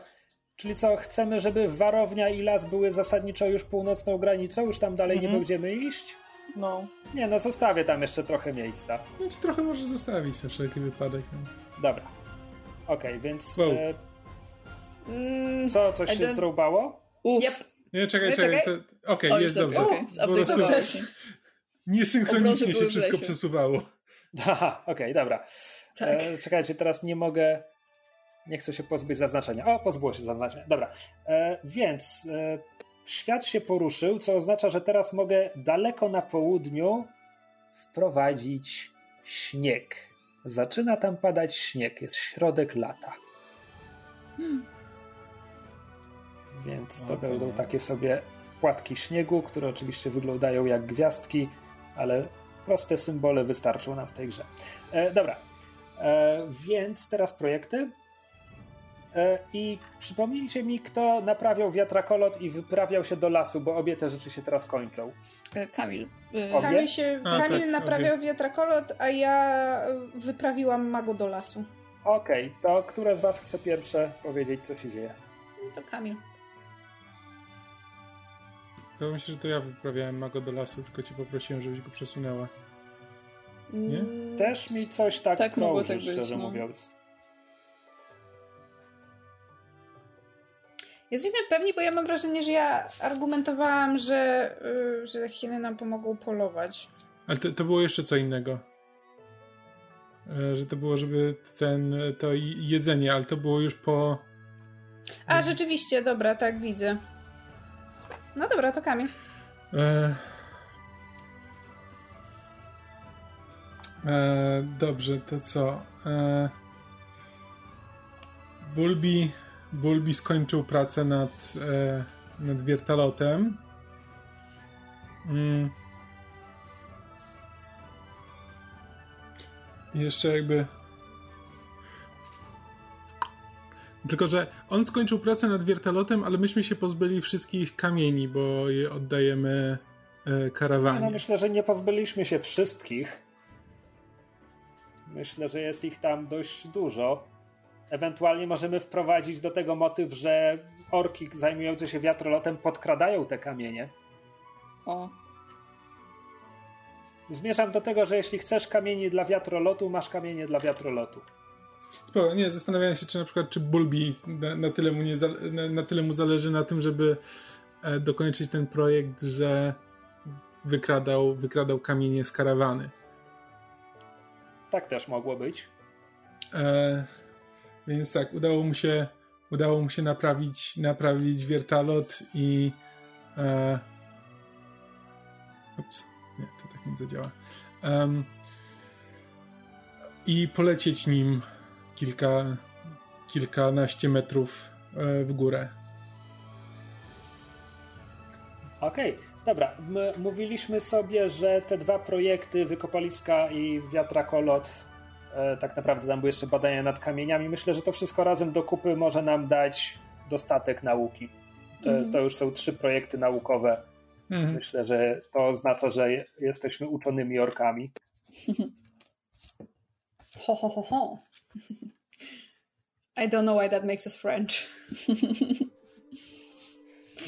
Czyli co, chcemy, żeby warownia i las były zasadniczo już północną granicą? Już tam dalej nie Mhm. będziemy iść? No. Nie, no zostawię tam jeszcze trochę miejsca. Znaczy trochę możesz zostawić na wszelki wypadek. No. Dobra. Okej, więc Wow. e, Mm, co, coś się zrąbało? Uff. Yep. Nie, czekaj, Nie, czekaj. czekaj. to- Okej, O, już jest dobrze, Zupdate'owało prostu się. niesynchronicznie się wszystko lesie. przesuwało. [LAUGHS] Aha, okej, dobra. Tak. E, czekajcie, teraz nie mogę. Nie chcę się pozbyć zaznaczenia. O, pozbyło się zaznaczenia. Dobra. E, więc e, świat się poruszył, co oznacza, że teraz mogę daleko na południu wprowadzić śnieg. Zaczyna tam padać śnieg. Jest środek lata. Więc to Okej. będą takie sobie płatki śniegu, które oczywiście wyglądają jak gwiazdki, ale proste symbole wystarczą nam w tej grze. E, dobra, e, więc teraz projekty. E, I przypomnijcie mi, kto naprawiał wiatrakolot i wyprawiał się do lasu, bo obie te rzeczy się teraz kończą. E, Kamil. e, Obie? Kamil, się, A, Kamil tak, naprawiał wiatrakolot, a ja y, wyprawiłam mago do lasu. Okej, to które z Was chce pierwsze powiedzieć, co się dzieje? To Kamil. To myślę, że to ja wyprawiałem mago do lasu, tylko cię poprosiłem, żebyś go przesunęła. Nie? Mm, Też mi coś tak, Tak krąży, tak szczerze no. mówiąc. Jesteśmy pewni, bo ja mam wrażenie, że ja argumentowałam, że, y, że hieny nam pomogą polować. Ale to, to było jeszcze co innego. E, Że to było, żeby ten, to jedzenie, ale to było już po... A, rzeczywiście, dobra, tak widzę. No dobra, to Kamil. E, e, dobrze, to co? E, Bulbi, Bulbi skończył pracę nad, e, nad wiertalotem. Mm. Jeszcze jakby. Tylko, że on skończył pracę nad wiertalotem, ale myśmy się pozbyli wszystkich kamieni, bo je oddajemy e, No, karawanie. myślę, że nie pozbyliśmy się wszystkich. Myślę, że jest ich tam dość dużo. Ewentualnie możemy wprowadzić do tego motyw, że orki zajmujące się wiatrolotem podkradają te kamienie. O, Zmierzam do tego, że jeśli chcesz kamieni dla wiatrolotu, masz kamienie dla wiatrolotu. Spoko, nie, zastanawiałem się, czy na przykład, czy Bulbi na, na, tyle, mu nie na, na tyle mu zależy na tym, żeby e, dokończyć ten projekt, że wykradał, wykradał kamienie z karawany. Tak też mogło być. E, więc tak, udało mu się, udało mu się naprawić, naprawić wiertalot i. E, ups, nie, to tak nie zadziała. Em, I polecieć nim kilka, kilkanaście metrów e, w górę. Okej, dobra. My mówiliśmy sobie, że te dwa projekty, Wykopaliska i Wiatrakolot, e, tak naprawdę tam były jeszcze badania nad kamieniami. Myślę, że to wszystko razem do kupy może nam dać dostatek nauki. To, Mhm. to już są trzy projekty naukowe. Mhm. Myślę, że to oznacza, że jesteśmy uczonymi orkami. [LAUGHS] Ho, ho, ho, ho. I don't know why that makes us French. [LAUGHS]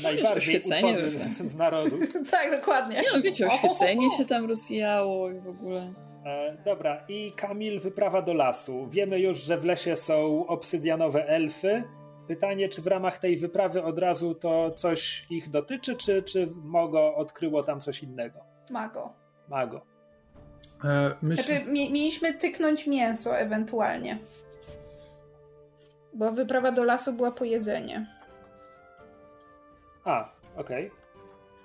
Najbardziej oświecenie uczony we z [LAUGHS] narodów. tak, dokładnie. Nie no, wiecie, oświecenie się tam rozwijało i w ogóle. E, dobra, i Kamil wyprawa do lasu. Wiemy już, że w lesie są obsydianowe elfy. Pytanie, czy w ramach tej wyprawy od razu to coś ich dotyczy, czy, czy Mogo odkryło tam coś innego? Mago. Mago. E, myśl... Znaczy, mi, mieliśmy tyknąć mięso ewentualnie. Bo wyprawa do lasu była po jedzenie. A, okej.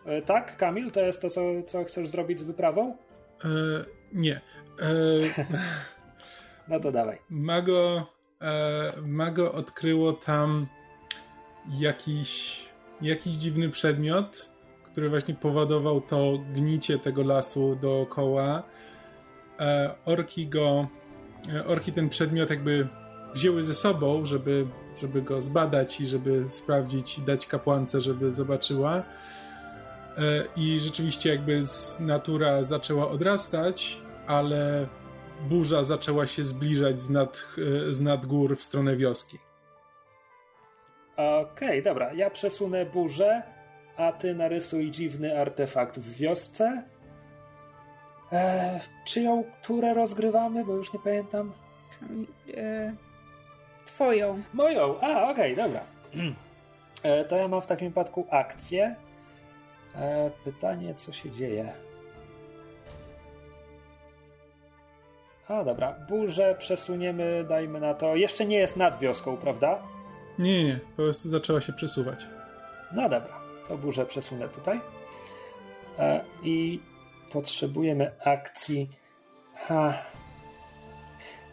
E, Tak, Kamil, to jest to, co, co chcesz zrobić z wyprawą? E, nie. E, [LAUGHS] No to dawaj. Mago, e, Mago odkryło tam jakiś, jakiś dziwny przedmiot, który właśnie powodował to gnicie tego lasu dookoła. E, orki go, e, orki ten przedmiot jakby wzięły ze sobą, żeby, żeby go zbadać i żeby sprawdzić i dać kapłance, żeby zobaczyła. E, I rzeczywiście jakby natura zaczęła odrastać, ale burza zaczęła się zbliżać z nad, z nad gór w stronę wioski. Okej, dobra. Ja przesunę burzę, a ty narysuj dziwny artefakt w wiosce. E, czyją turę rozgrywamy, bo już nie pamiętam. E, twoją. Moją. A, okej, dobra. E, to ja mam w takim wypadku akcję. E, pytanie, co się dzieje? A, dobra. Burzę przesuniemy, dajmy na to. Jeszcze nie jest nad wioską, prawda? Nie, nie, nie, po prostu zaczęła się przesuwać. No dobra, to burzę przesunę tutaj. E, I potrzebujemy akcji. Ha.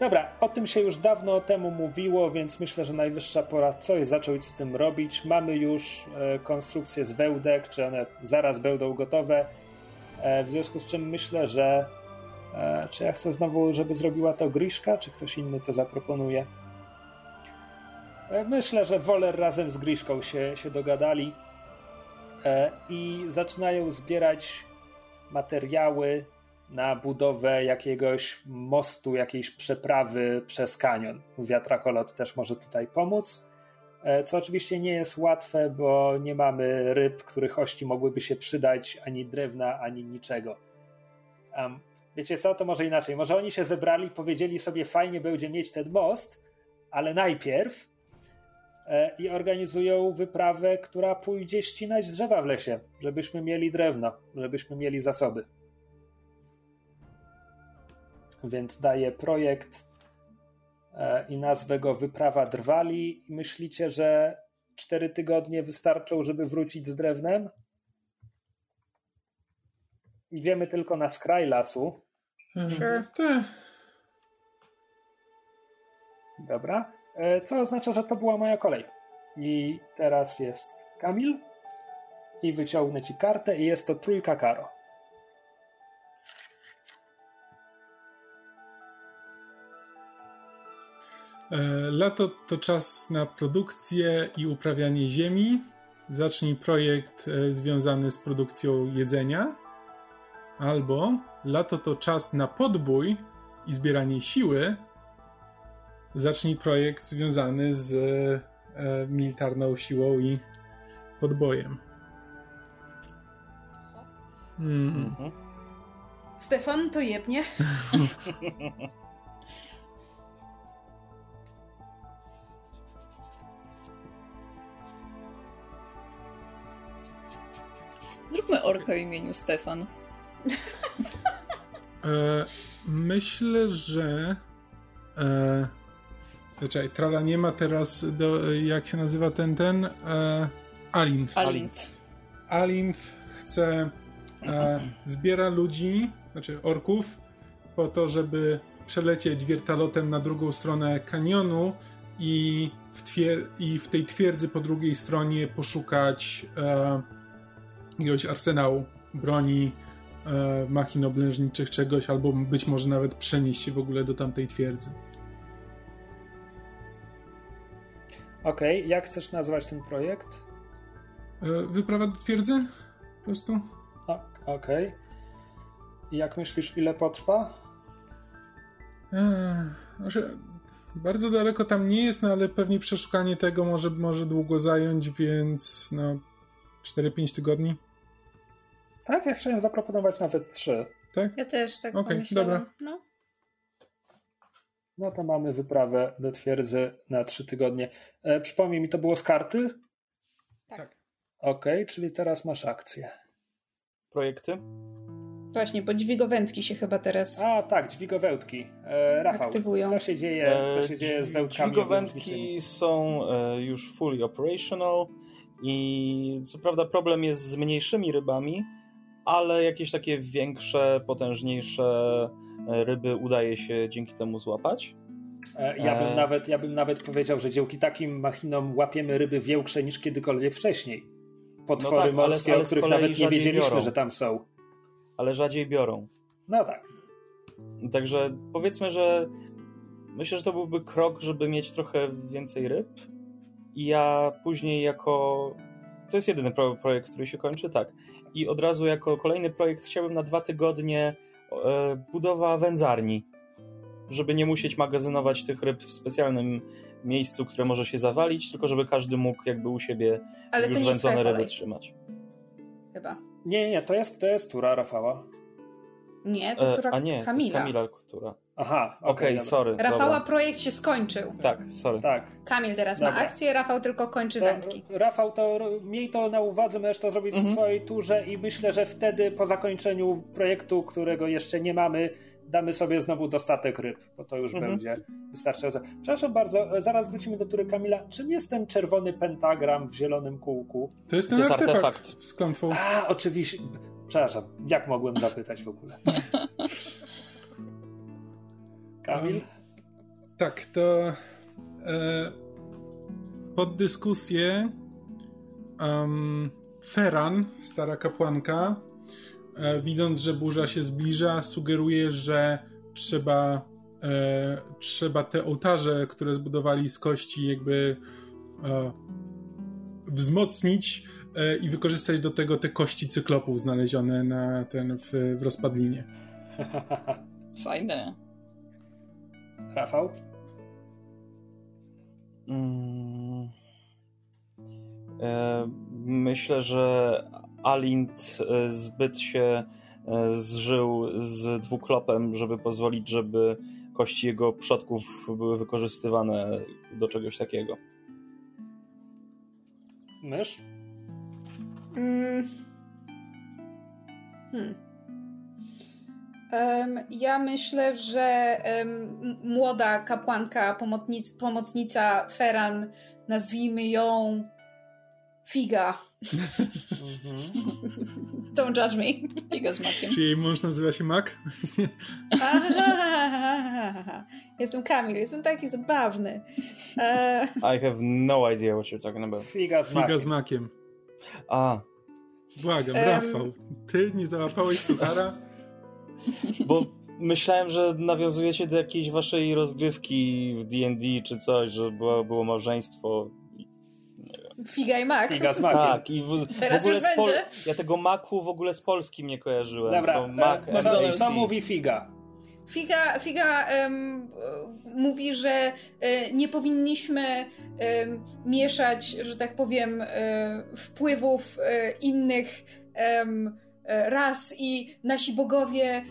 Dobra, o tym się już dawno temu mówiło, więc myślę, że najwyższa pora coś zacząć z tym robić. Mamy już e, konstrukcje z wełdek, czy one zaraz będą gotowe. E, w związku z czym myślę, że. E, czy ja chcę znowu, żeby zrobiła to Griszka, czy ktoś inny to zaproponuje? Myślę, że Woler razem z Griszką się, się dogadali i zaczynają zbierać materiały na budowę jakiegoś mostu, jakiejś przeprawy przez kanion. Wiatrakolot też może tutaj pomóc, e, co oczywiście nie jest łatwe, bo nie mamy ryb, których ości mogłyby się przydać, ani drewna, ani niczego. Em, wiecie co, to może inaczej. Może oni się zebrali, powiedzieli sobie, fajnie będzie mieć ten most, ale najpierw i organizują wyprawę, która pójdzie ścinać drzewa w lesie, żebyśmy mieli drewno, żebyśmy mieli zasoby. Więc daję projekt e, i nazwę go Wyprawa Drwali. I myślicie, że cztery tygodnie wystarczą, żeby wrócić z drewnem? Idziemy tylko na skraj lasu. Sure. Te, Dobra. E, Co oznacza, że to była moja kolej. I teraz jest Kamil. I wyciągnę ci kartę i jest to trójka karo. e, lato to czas na produkcję i uprawianie ziemi. Zacznij projekt e, związany z produkcją jedzenia. Albo lato to czas na podbój i zbieranie siły. Zacznij projekt związany z e, militarną siłą i podbojem. Hmm. Stefan, to jebnie. [LAUGHS] Zróbmy orka o imieniu Stefan. E, myślę, że. E, czekaj, Trala nie ma teraz. Do, jak się nazywa ten ten? E, Alinf. Alint. Alinf chce. E, zbiera ludzi, znaczy orków, po to, żeby przelecieć wiertalotem na drugą stronę kanionu i w, twier- i w tej twierdzy po drugiej stronie poszukać e, jakiegoś arsenału broni, e, machin oblężniczych, czegoś, albo być może nawet przenieść się w ogóle do tamtej twierdzy. Okej, jak chcesz nazwać ten projekt? E, wyprawa do twierdzy? Po prostu? Okej. I jak myślisz, ile potrwa? E, znaczy, bardzo daleko tam nie jest, no ale pewnie przeszukanie tego może, może długo zająć, więc no 4-5 tygodni. Tak, ja chciałem zaproponować nawet trzy. Tak? Ja też tak Okej, pomyślałam. dobra. No. No to mamy wyprawę do twierdzy na trzy tygodnie. E, przypomnij mi, to było z karty? Tak. Okej, czyli teraz masz akcję. Projekty? Właśnie, bo dźwigowędki się chyba teraz... A tak, dźwigowełtki. E, Rafał, Aktywują. co się dzieje, co E, się dzieje z wełtkami? Dźwigowędki są e, już fully operational i co prawda problem jest z mniejszymi rybami, ale jakieś takie większe, potężniejsze e, ryby udaje się dzięki temu złapać. E, Ja bym, E. nawet, ja bym nawet powiedział, że dzięki takim machinom łapiemy ryby większe niż kiedykolwiek wcześniej. Potwory No tak, ale- morskie, ale o z których nawet nie wiedzieliśmy, biorą. że tam są. Ale rzadziej biorą. No tak. Także powiedzmy, że myślę, że to byłby krok, żeby mieć trochę więcej ryb. I ja później jako. To jest jedyny pro projekt, który się kończy, tak. I od razu jako kolejny projekt chciałbym na dwa tygodnie e, budowa wędzarni. Żeby nie musieć magazynować tych ryb w specjalnym miejscu, które może się zawalić, tylko żeby każdy mógł jakby u siebie Ale już wędzone ryby kolej, trzymać. chyba. Nie, nie, to jest, to jest tura Rafała. Nie, to jest E, a nie, to Kamila. jest Kamila, która. Aha, Okej, dobra. sorry. Rafała dobra. projekt się skończył. Tak, sorry. Tak. Kamil teraz Dobra. ma akcję, Rafał tylko kończy To, wędki. Rafał, to miej to na uwadze, możesz to zrobić w Mhm. swojej turze i myślę, że wtedy po zakończeniu projektu, którego jeszcze nie mamy, damy sobie znowu dostatek ryb, bo to już Mhm. będzie wystarczające. Przepraszam bardzo, e, zaraz wrócimy do tury Kamila. Czym jest ten czerwony pentagram w zielonym kółku? To jest To ten jest artefakt, artefakt. z klątwą. A, oczywiście. Przepraszam, jak mogłem zapytać w ogóle? [LAUGHS] Kamil? Tak, to e, pod dyskusję em, Ferran, stara kapłanka, e, widząc, że burza się zbliża, sugeruje, że trzeba, e, trzeba te ołtarze, które zbudowali z kości, jakby e, wzmocnić i wykorzystać do tego te kości cyklopów znalezione na ten w, w rozpadlinie. [LAUGHS] Fajne. Rafał? Mm. E, Myślę, że Alint e, zbyt się e, zżył z dwuklopem, żeby pozwolić, żeby kości jego przodków były wykorzystywane do czegoś takiego. Mysz? Mm. Hmm. Em, ja myślę, że em, m- młoda kapłanka, pomocnic, pomocnica Ferran, nazwijmy ją Figa. Don't judge me. Figa z makiem. Czy jej mąż nazywa się Mac? [LAUGHS] jestem Kamil, jestem taki zabawny. E, I have no idea what you're talking about. Figa z Figa makiem. z makiem. A, Błagam, Em. Rafał. Ty nie załapałeś suchara? [LAUGHS] bo myślałem, że nawiązujecie do jakiejś waszej rozgrywki w D&D czy coś, że było, było małżeństwo. Figa i Mak. Figa z makiem. Tak, i w, Teraz w ogóle już z Pol- będzie. ja tego maku w ogóle z polskim nie kojarzyłem. Dobra, to Mac e, co, McDonald's. co mówi Figa? Figa, Figa e, mówi, że e, nie powinniśmy em, mieszać, że tak powiem, e, wpływów e, innych ras i nasi bogowie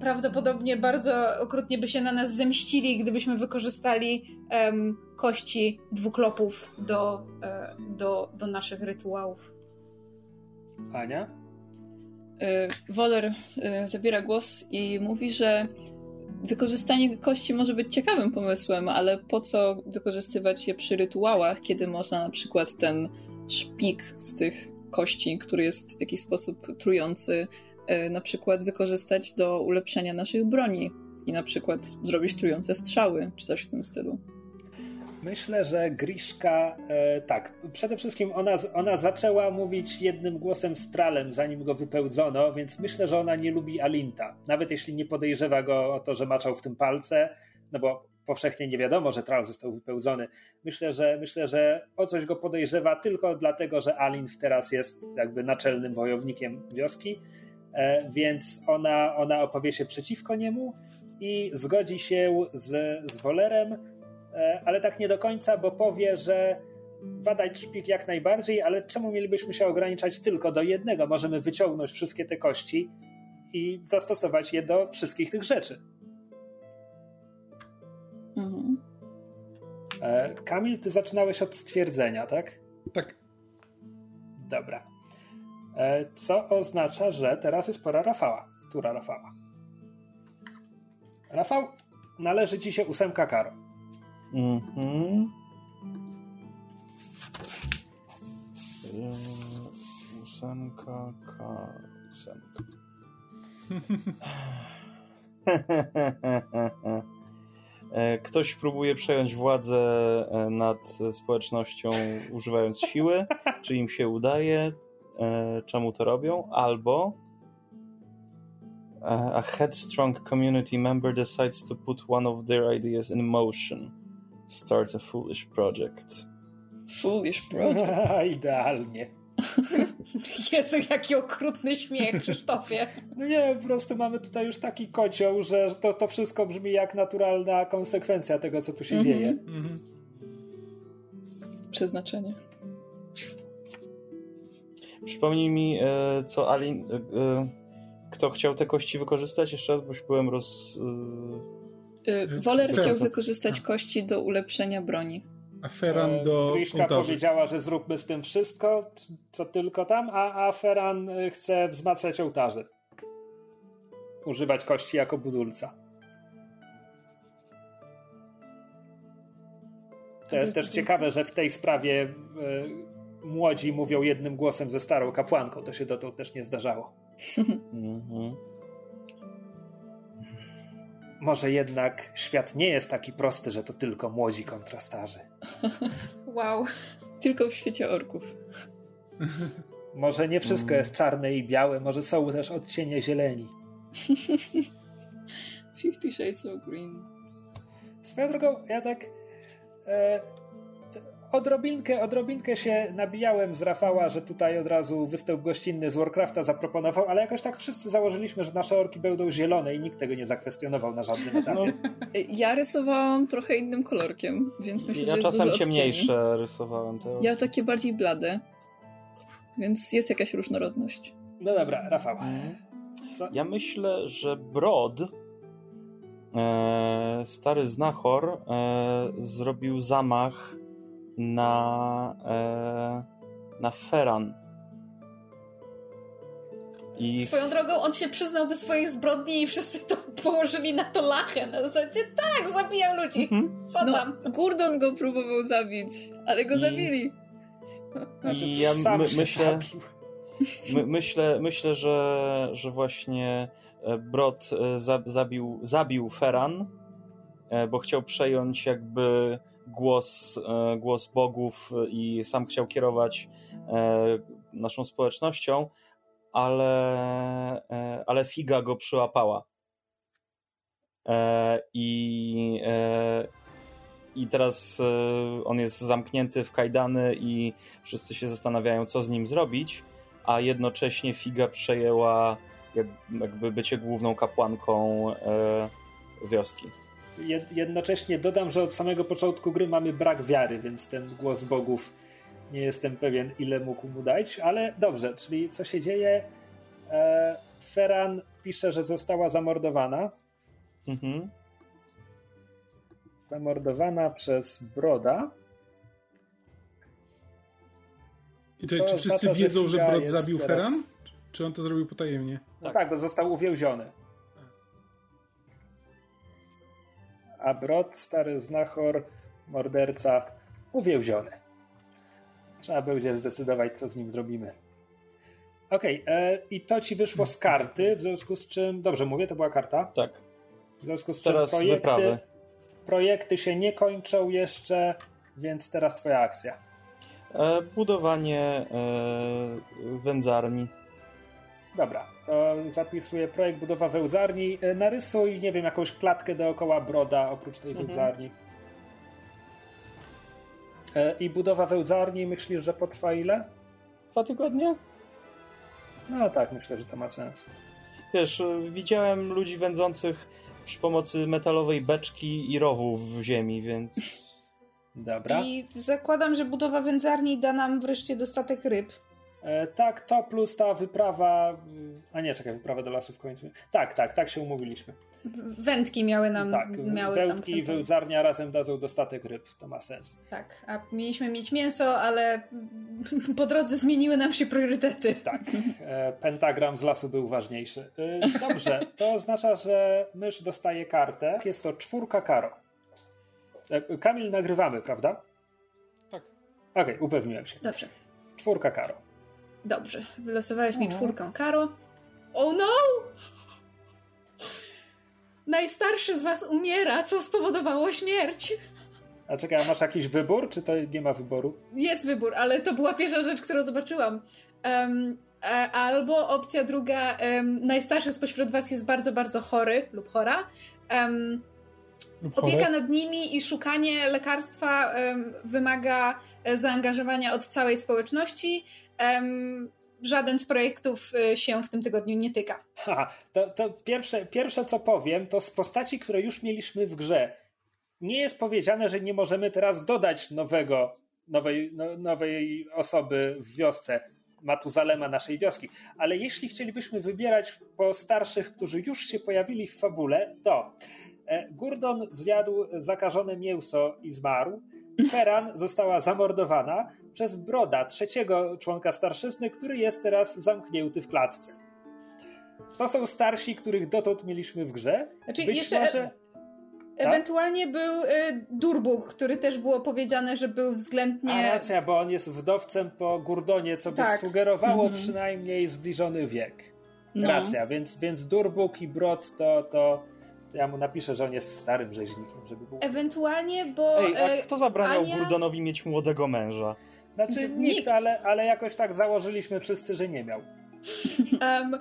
prawdopodobnie bardzo okrutnie by się na nas zemścili, gdybyśmy wykorzystali kości dwuklopów do, do, do naszych rytuałów. Ania? Y, Woler y, zabiera głos i mówi, że wykorzystanie kości może być ciekawym pomysłem, ale po co wykorzystywać je przy rytuałach, kiedy można na przykład ten szpik z tych kości, który jest w jakiś sposób trujący, y, na przykład wykorzystać do ulepszenia naszych broni i na przykład zrobić trujące strzały, czy coś w tym stylu. Myślę, że Griszka, e, tak, przede wszystkim ona, ona zaczęła mówić jednym głosem stralem, zanim go wypełdzono, więc myślę, że ona nie lubi Alinta. Nawet jeśli nie podejrzewa go o to, że maczał w tym palce, no bo powszechnie nie wiadomo, że Tral został wypełdzony. Myślę, że myślę, że o coś go podejrzewa tylko dlatego, że Alint teraz jest jakby naczelnym wojownikiem wioski, e, więc ona, ona opowie się przeciwko niemu i zgodzi się z, z Wolerem, ale tak nie do końca, bo powie, że badać szpik jak najbardziej, ale czemu mielibyśmy się ograniczać tylko do jednego? Możemy wyciągnąć wszystkie te kości i zastosować je do wszystkich tych rzeczy. Mhm. E, Kamil, ty zaczynałeś od stwierdzenia, tak? Tak. Dobra. E, Co oznacza, że teraz jest pora Rafała. Tura Rafała. Rafał, należy ci się ósemka karo. Mhm. Eee, Ósemka, K, ósemka. Ktoś próbuje przejąć władzę e, nad społecznością używając siły. [LAUGHS] Czy im się udaje? E, Czemu to robią? Albo e, a headstrong community member decides to put one of their ideas in motion. Start a foolish project. Foolish project. [LAUGHS] Idealnie. [LAUGHS] Jezu, jaki okrutny śmiech, Krzysztofie. [LAUGHS] No nie, po prostu mamy tutaj już taki kocioł, że to, to wszystko brzmi jak naturalna konsekwencja tego, co tu się Mhm. dzieje. Mhm. Przeznaczenie. Przypomnij mi, e, co Alin. e, e, Kto chciał te kości wykorzystać? Jeszcze raz, bo już byłem roz. E, Y, Woler chciał wykorzystać kości do ulepszenia broni. A Feran E, do Griszka powiedziała, że zróbmy z tym wszystko, co tylko tam, a, a Feran y, chce wzmacniać ołtarze. Używać kości jako budulca. To jest też ciekawe, że w tej sprawie y, młodzi mówią jednym głosem ze starą kapłanką. To się dotąd też nie zdarzało. mhm. Może jednak świat nie jest taki prosty, że to tylko młodzi kontra starzy. [LAUGHS] Wow. Tylko w świecie orków. Może nie wszystko Mm. jest czarne i białe, może są też odcienie zieleni. [LAUGHS] Fifty Shades of Green. Swoją drogą, ja tak e, odrobinkę, odrobinkę się nabijałem z Rafała, że tutaj od razu występ gościnny z Warcrafta zaproponował, ale jakoś tak wszyscy założyliśmy, że nasze orki będą zielone i nikt tego nie zakwestionował na żadnym etapie. Y, Ja rysowałam trochę innym kolorkiem, więc myślę, że Ja jest czasem dużo odcieni. ciemniejsze rysowałem. To... Ja takie bardziej blade. Więc jest jakaś różnorodność. No dobra, Rafał. Co? Ja myślę, że Brod, e, stary znachor, e, zrobił zamach na, e, na Feran. I Swoją drogą on się przyznał do swoich zbrodni i wszyscy to położyli na to lachę. Na zasadzie tak, zabijał ludzi. Mhm. Co No, tam? Gurdon go próbował zabić, ale go I- zabili. Znaczy, I ja sam my- myślę-. My, myślę, myślę że, że właśnie e, Brod e, za, zabił, zabił Feran, bo chciał przejąć jakby głos, e, głos bogów i sam chciał kierować e, naszą społecznością, ale, e, ale figa go przyłapała. I, I teraz on jest zamknięty w kajdany i wszyscy się zastanawiają, co z nim zrobić, a jednocześnie Figa przejęła jak- jakby bycie główną kapłanką wioski. Jed- Jednocześnie dodam, że od samego początku gry mamy brak wiary, więc ten głos bogów nie jestem pewien, ile mógł mu dać, ale dobrze, czyli co się dzieje? E, Feran pisze, że została zamordowana. Mhm. Zamordowana przez Broda. I czy, wszyscy oznacza, wiedzą, że Brod zabił teraz- Feran? Czy on to zrobił potajemnie? No Tak. tak, bo został uwięziony. A Brod, stary znachor, morderca, uwięziony. Trzeba będzie zdecydować, co z nim zrobimy. Okej, e, i to ci wyszło z karty, w związku z czym, dobrze mówię, to była karta? Tak. W związku z czym Teraz projekty, wyprawy. projekty się nie kończą jeszcze, więc teraz twoja akcja. E, budowanie e, wędzarni. Dobra, to zapisuję projekt budowa wełdzarni. E, Narysuj, nie wiem, jakąś klatkę dookoła broda oprócz tej Mhm. wełdzarni. E, I budowa wełdzarni myślisz, że potrwa ile? Dwa tygodnie? No tak, myślę, że to ma sens. Wiesz, e, widziałem ludzi wędzących przy pomocy metalowej beczki i rowów w ziemi, więc... Dobra. I zakładam, że budowa wędzarni da nam wreszcie dostatek ryb. E, tak, to plus ta wyprawa. A nie, czekaj, wyprawa do lasu w końcu. Tak, tak, tak się umówiliśmy. Wędki miały nam tak, miały tam w wełtki tym i wełdzarnia razem dadzą dostatek ryb. To ma sens. Tak, a mieliśmy mieć mięso, ale [LAUGHS] po drodze zmieniły nam się priorytety. Tak, e, pentagram z lasu był ważniejszy. E, dobrze, to oznacza, że mysz dostaje kartę. Jest to czwórka karo. Kamil, nagrywamy, prawda? Tak. Okej, upewniłem się. Dobrze, Czwórka karo. Dobrze. Wylosowałeś mi czwórkę karo. Oh no! Najstarszy z was umiera, co spowodowało śmierć. A czekaj, a masz jakiś wybór, czy to nie ma wyboru? Jest wybór, ale to była pierwsza rzecz, którą zobaczyłam. E, albo opcja druga, em, najstarszy spośród was jest bardzo, bardzo chory lub chora. Em, Lub Opieka chore. nad nimi i szukanie lekarstwa wymaga e, zaangażowania od całej społeczności. Żaden z projektów e, się w tym tygodniu nie tyka. Haha, to, to pierwsze, pierwsze co powiem, to z postaci, które już mieliśmy w grze. Nie jest powiedziane, że nie możemy teraz dodać nowego, nowej, no, nowej osoby w wiosce, Matuzalema naszej wioski. Ale jeśli chcielibyśmy wybierać po starszych, którzy już się pojawili w fabule, to e, Gurdon zjadł zakażone mięso i zmarł. Feran została zamordowana przez Broda, trzeciego członka starszyzny, który jest teraz zamknięty w klatce. To są starsi, których dotąd mieliśmy w grze. Znaczy, Być jeszcze może... ewentualnie był e, Durbuch, który też było powiedziane, że był A względnie... racja, bo on jest wdowcem po Gurdonie, co by Tak. sugerowało Mhm. przynajmniej zbliżony wiek. No. Racja, więc, więc Durbuk i Brod to, to ja mu napiszę, że on jest starym rzeźnikiem, żeby było. Ewentualnie, bo... Ej, e, a kto zabraniał Ania- Gurdonowi mieć młodego męża? Znaczy Nikt. nikt, ale, ale jakoś tak założyliśmy wszyscy, że nie miał. [LAUGHS] Um,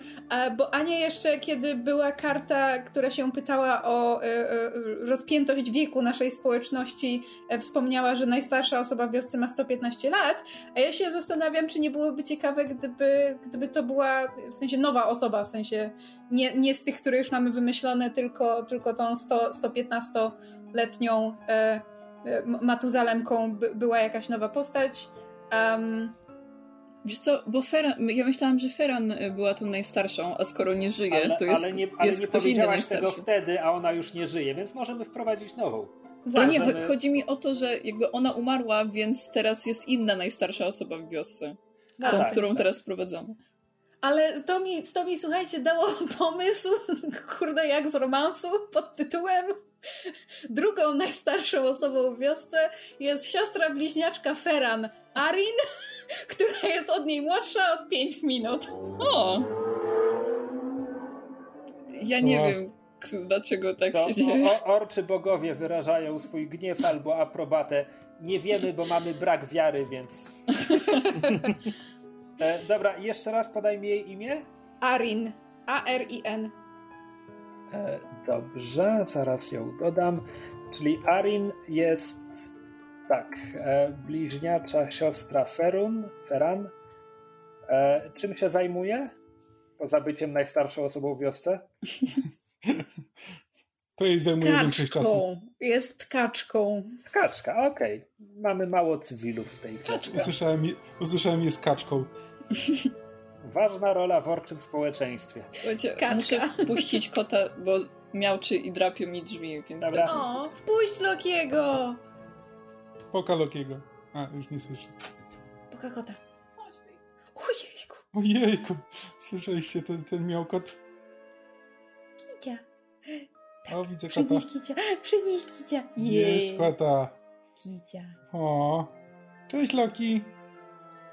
bo Ania jeszcze, kiedy była karta, która się pytała o e, e, rozpiętość wieku naszej społeczności, wspomniała, że najstarsza osoba w wiosce ma 115 lat, a ja się zastanawiam, czy nie byłoby ciekawe, gdyby, gdyby to była w sensie nowa osoba, w sensie nie, nie z tych, które już mamy wymyślone, tylko, tylko tą 100, 115-letnią e, e, Matuzalemką by, była jakaś nowa postać. Um, Wiesz co, bo Feran, ja myślałam, że Feran y, była tą najstarszą, a skoro nie żyje, Ale, to jest, ale nie, ale jest nie ktoś inny powiedziałaś tego najstarszy. wtedy, a ona już nie żyje, więc możemy wprowadzić nową. Ale nie, Możemy- cho- chodzi mi o to, że jakby ona umarła, więc teraz jest inna najstarsza osoba w wiosce. No tą, tak, którą tak. teraz wprowadzamy. Ale to mi, to mi, słuchajcie, dało [LAUGHS] pomysł, kurde, jak z romansu, pod tytułem Drugą najstarszą osobą w wiosce jest siostra bliźniaczka Feran, Arin, która jest od niej młodsza od 5 minut. O! Ja nie Wow. wiem, dlaczego tak To się dzieje. orczy bogowie wyrażają swój gniew albo aprobatę. Nie wiemy, bo mamy brak wiary, więc. [LAUGHS] E, dobra, jeszcze raz podaj mi jej imię. Arin. A-R-I-N. E, dobrze, zaraz ją dodam. Czyli Arin jest. Tak, e, bliźniacza siostra Ferun, Feran. E, czym się zajmuje? Poza byciem najstarszą osobą w wiosce? [LAUGHS] To jej zajmuje większość czasu. Kaczką. Jest kaczką. Kaczka, okej. Mamy mało cywilów w tej kaczce. Usłyszałem, usłyszałem jest kaczką. [LAUGHS] Ważna rola w orczym społeczeństwie. Słuchajcie, Kaczka. muszę wpuścić kota, bo miałczy i drapie mi drzwi, więc Dobra. dajcie- O, wpuść Lokiego! Poka Lokiego. A, już nie słyszę. Poka kota. Ojejku, Ojejku, słyszeliście ten, ten miałkot? kicia. O, widzę kota. Przynieś kicia, przynieś kicia. Jest kota. Kicia. O, cześć Loki.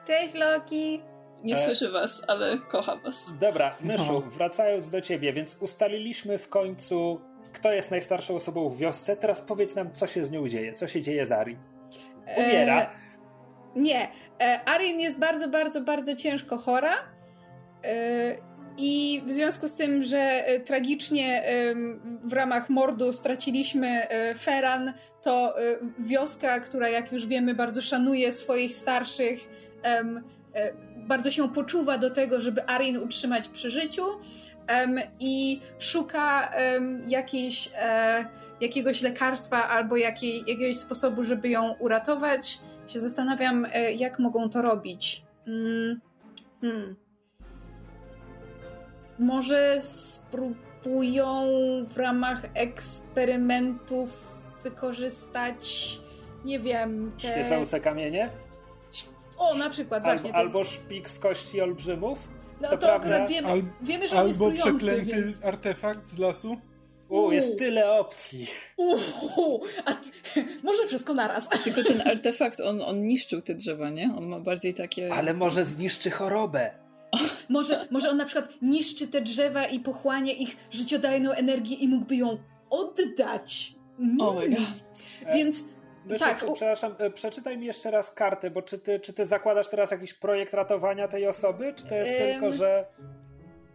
Cześć Loki. Nie E. słyszę was, ale kocham was. Dobra, Myszu, No. wracając do ciebie, więc ustaliliśmy w końcu, kto jest najstarszą osobą w wiosce. Teraz powiedz nam, co się z nią dzieje. Co się dzieje z Ari? Umiera. E, nie. E, Arin jest bardzo, bardzo, bardzo ciężko chora. E, I w związku z tym, że e, tragicznie w ramach mordu straciliśmy e, Feran, to e, wioska, która jak już wiemy bardzo szanuje swoich starszych, bardzo się poczuwa do tego, żeby Arin utrzymać przy życiu. Em, i szuka em, jakiejś, e, jakiegoś lekarstwa albo jakiej, jakiegoś sposobu, żeby ją uratować. Się zastanawiam, e, jak mogą to robić. Mm, hmm. Może spróbują w ramach eksperymentów wykorzystać, nie wiem, te... Świecące kamienie? O, na przykład, Albo, właśnie. to jest- albo szpik z kości olbrzymów? No co to prawda- akurat wiemy, Al- wiemy że on jest Albo trujący, przeklęty więc... artefakt z lasu. U, jest tyle opcji. Uhu, a t- [LAUGHS] może wszystko naraz. [LAUGHS] Tylko ten artefakt, on, on niszczył te drzewa, nie? On ma bardziej takie... Ale może zniszczy chorobę. [LAUGHS] Może, może on na przykład niszczy te drzewa i pochłania ich życiodajną energię i mógłby ją oddać. Mm. Oh my god. Więc Myszu, Tak, u- przepraszam, e, przeczytaj mi jeszcze raz kartę, bo czy ty, czy ty zakładasz teraz jakiś projekt ratowania tej osoby, czy to jest Ym, tylko, że...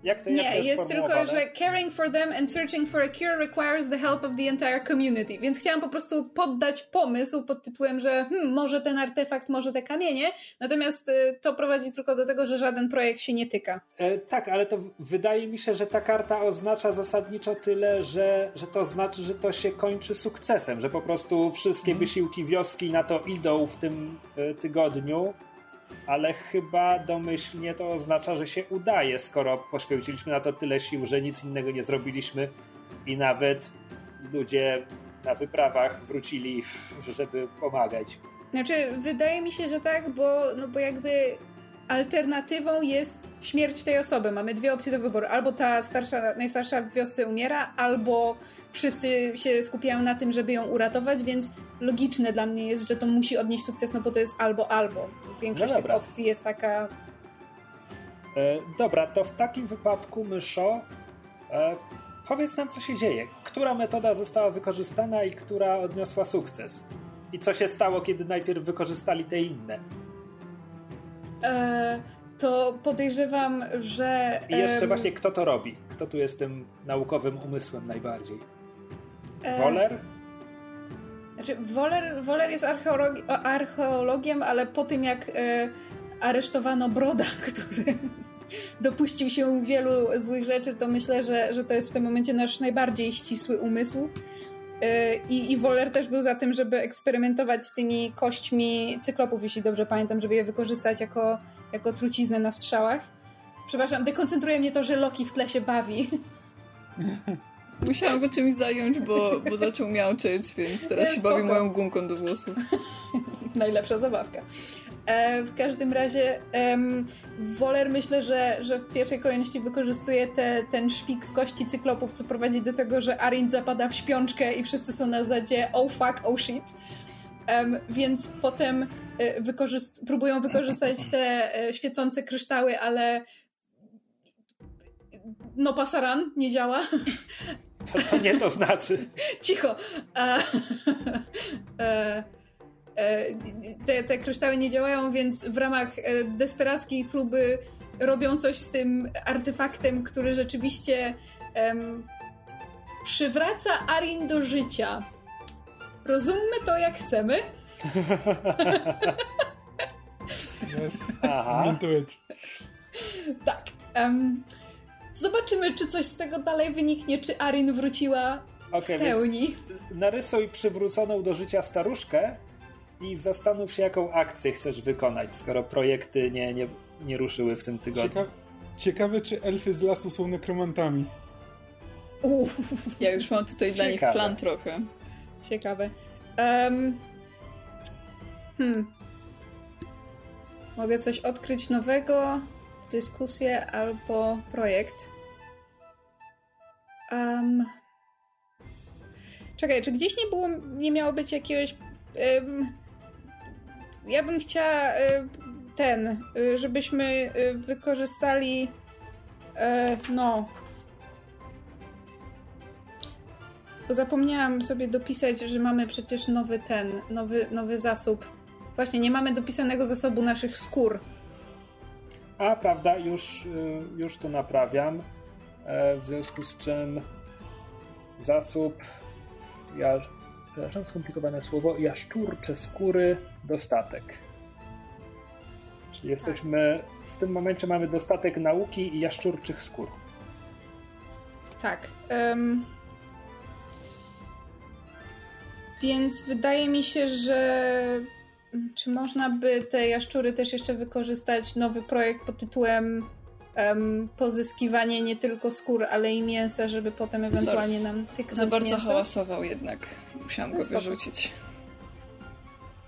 Jak to, jak nie, to jest, jest tylko, że caring for them and searching for a cure requires the help of the entire community. Więc chciałam po prostu poddać pomysł pod tytułem, że hmm, może ten artefakt, może te kamienie, natomiast y, to prowadzi tylko do tego, że żaden projekt się nie tyka. E, tak, ale to wydaje mi się, że ta karta oznacza zasadniczo tyle, że, że to znaczy, że to się kończy sukcesem, że po prostu wszystkie Mhm. wysiłki wioski na to idą w tym e, tygodniu, ale chyba domyślnie to oznacza, że się udaje, skoro poświęciliśmy na to tyle sił, że nic innego nie zrobiliśmy i nawet ludzie na wyprawach wrócili, żeby pomagać. Znaczy, wydaje mi się, że tak, bo, no bo jakby alternatywą jest śmierć tej osoby. Mamy dwie opcje do wyboru. Albo ta starsza, najstarsza w wiosce umiera, albo wszyscy się skupiają na tym, żeby ją uratować, więc logiczne dla mnie jest, że to musi odnieść sukces, no bo to jest albo, albo. Większość No tych opcji jest taka... E, dobra, to w takim wypadku, Myszo, e, powiedz nam, co się dzieje. Która metoda została wykorzystana i która odniosła sukces? I co się stało, kiedy najpierw wykorzystali te inne? E, to podejrzewam, że... I jeszcze em, właśnie, kto to robi? Kto tu jest tym naukowym umysłem najbardziej? e, Woler? Znaczy, Woler, Woler jest archeolog, archeologiem, ale po tym jak e, aresztowano Broda, [LAUGHS] który dopuścił się wielu złych rzeczy, to myślę, że, że to jest w tym momencie nasz najbardziej ścisły umysł. E, I, I Woler też był za tym, żeby eksperymentować z tymi kośćmi cyklopów, jeśli dobrze pamiętam, żeby je wykorzystać jako, jako truciznę na strzałach. Przepraszam, dekoncentruje mnie to, że Loki w tle się bawi. [LAUGHS] Musiałam go czymś zająć, bo, bo zaczął miauczeć, więc teraz się [LAUGHS] bawi moją gumką do włosów. [LAUGHS] najlepsza zabawka. E, w każdym razie em, Woler myślę, że, że w pierwszej kolejności wykorzystuje te, ten szpik z kości cyklopów, co prowadzi do tego, że Arin zapada w śpiączkę i wszyscy są na zasadzie oh fuck, oh shit. Więc potem e, wykorzyst- próbują wykorzystać te e, świecące kryształy, ale no pasaran nie działa. To, to nie to znaczy. [LAUGHS] Cicho. E, [LAUGHS] e, te, te kryształy nie działają, więc w ramach e, desperackiej próby robią coś z tym artefaktem, który rzeczywiście em, przywraca Arin do życia. Rozummy to jak chcemy. Yes. Aha. Into it. Tak. em, zobaczymy, czy coś z tego dalej wyniknie, czy Arin wróciła w Okej, więc pełni. narysuj przywróconą do życia staruszkę i zastanów się, jaką akcję chcesz wykonać, skoro projekty nie, nie, nie ruszyły w tym tygodniu. Ciekawe, ciekawe, czy elfy z lasu są nekromantami. Uff. Ja już mam tutaj dla nich plan trochę. Ciekawe. Um, hmm. Mogę coś odkryć nowego, dyskusję albo projekt. Um, czekaj, czy gdzieś nie było, nie miało być jakiegoś. em, ja bym chciała em, ten, y, żebyśmy y, wykorzystali. no, zapomniałam sobie dopisać, że mamy przecież nowy ten, nowy, nowy zasób. Właśnie, nie mamy dopisanego zasobu naszych skór. A, prawda, już, y, już to naprawiam. E, W związku z czym zasób, ja, przepraszam, skomplikowane słowo, jaszczurcze skóry, dostatek. Czyli jesteśmy, w tym momencie mamy dostatek nauki i jaszczurczych skór. Tak. em, więc wydaje mi się, że czy można by te jaszczury też jeszcze wykorzystać nowy projekt pod tytułem em, pozyskiwanie nie tylko skór, ale i mięsa, żeby potem ewentualnie nam tyknąć Za bardzo mięso? hałasował jednak. Musiałam No go spoko. wyrzucić.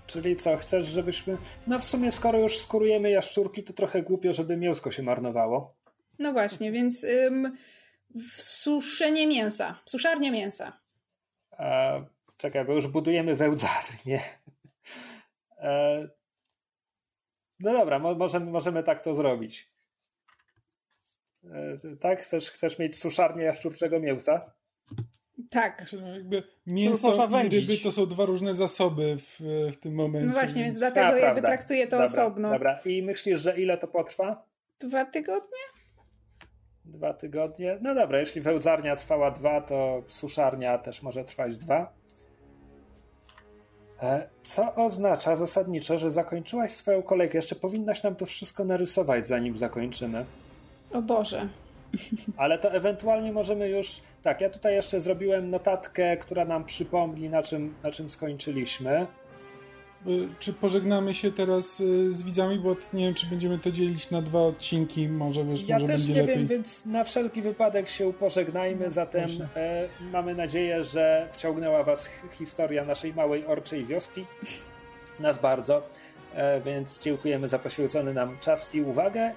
Czyli co, chcesz, żebyśmy... No w sumie skoro już skórujemy jaszczurki, to trochę głupio, żeby mięsko się marnowało. No właśnie, więc ym, suszenie mięsa, suszarnia mięsa. E, czekaj, bo już budujemy wełdzarnię. E, no dobra, mo, możemy, możemy tak to zrobić. E, tak? Chcesz, chcesz mieć suszarnię jaszczurczego mięsa? Tak. Znaczy, no jakby To mięso i ryby to są dwa różne zasoby w, w tym momencie. No właśnie, więc więc- dlatego A, ja prawda. wytraktuję to dobra, osobno. Dobra, i myślisz, że ile to potrwa? Dwa tygodnie? Dwa tygodnie? No dobra, jeśli wełdzarnia trwała dwa, to suszarnia też może trwać dwa. E, Co oznacza zasadniczo, że zakończyłaś swoją kolejkę. Jeszcze powinnaś nam to wszystko narysować, zanim zakończymy. O Boże. Ale to ewentualnie możemy już. Tak, ja tutaj jeszcze zrobiłem notatkę, która nam przypomni, na czym, na czym skończyliśmy. Y, Czy pożegnamy się teraz y, z widzami, bo nie wiem, czy będziemy to dzielić na dwa odcinki, może wiesz, Ja może też nie lepiej. wiem, więc na wszelki wypadek się pożegnajmy. Zatem proszę. e, mamy nadzieję, że wciągnęła Was historia naszej małej orczej wioski. Nas bardzo. E, więc dziękujemy za poświęcony nam czas i uwagę.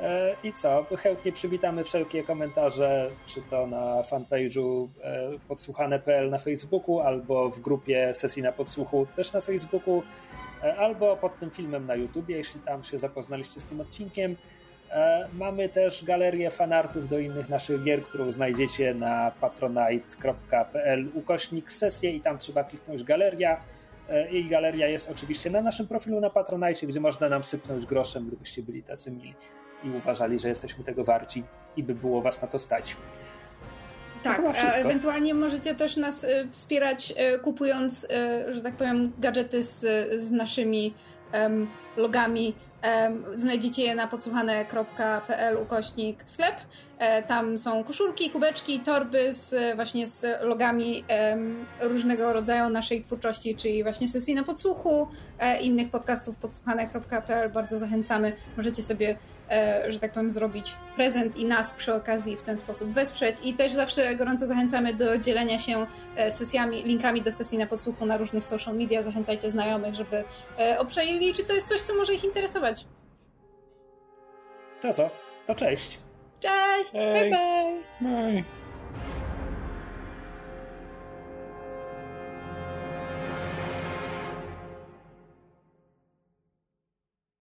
E, I co? Chętnie przywitamy wszelkie komentarze, czy to na fanpage'u e, podsłuchane.pl na Facebooku, albo w grupie sesji na podsłuchu też na Facebooku, e, albo pod tym filmem na YouTubie, jeśli tam się zapoznaliście z tym odcinkiem. Mamy też galerię fanartów do innych naszych gier, którą znajdziecie na patronite.pl ukośnik sesję i tam trzeba kliknąć galeria. Jej galeria jest oczywiście na naszym profilu na Patronite, gdzie można nam sypnąć groszem, gdybyście byli tacy mili i uważali, że jesteśmy tego warci i by było was na to stać. Tak, a ewentualnie możecie też nas y, wspierać y, kupując, y, że tak powiem, gadżety z, z naszymi em, logami. Em, znajdziecie je na podsłuchane.pl ukośnik sklep. E, tam są koszulki, kubeczki, torby z, właśnie z logami em, różnego rodzaju naszej twórczości, czyli właśnie sesji na podsłuchu, e, innych podcastów podsłuchane.pl. Bardzo zachęcamy. Możecie sobie e, że tak powiem, zrobić prezent i nas przy okazji w ten sposób wesprzeć. I też zawsze gorąco zachęcamy do dzielenia się e, sesjami, linkami do sesji na podsłuchu na różnych social media. Zachęcajcie znajomych, żeby e, obczajili, czy to jest coś, co może ich interesować. To co? To cześć! Cześć! Bye bye! Bye.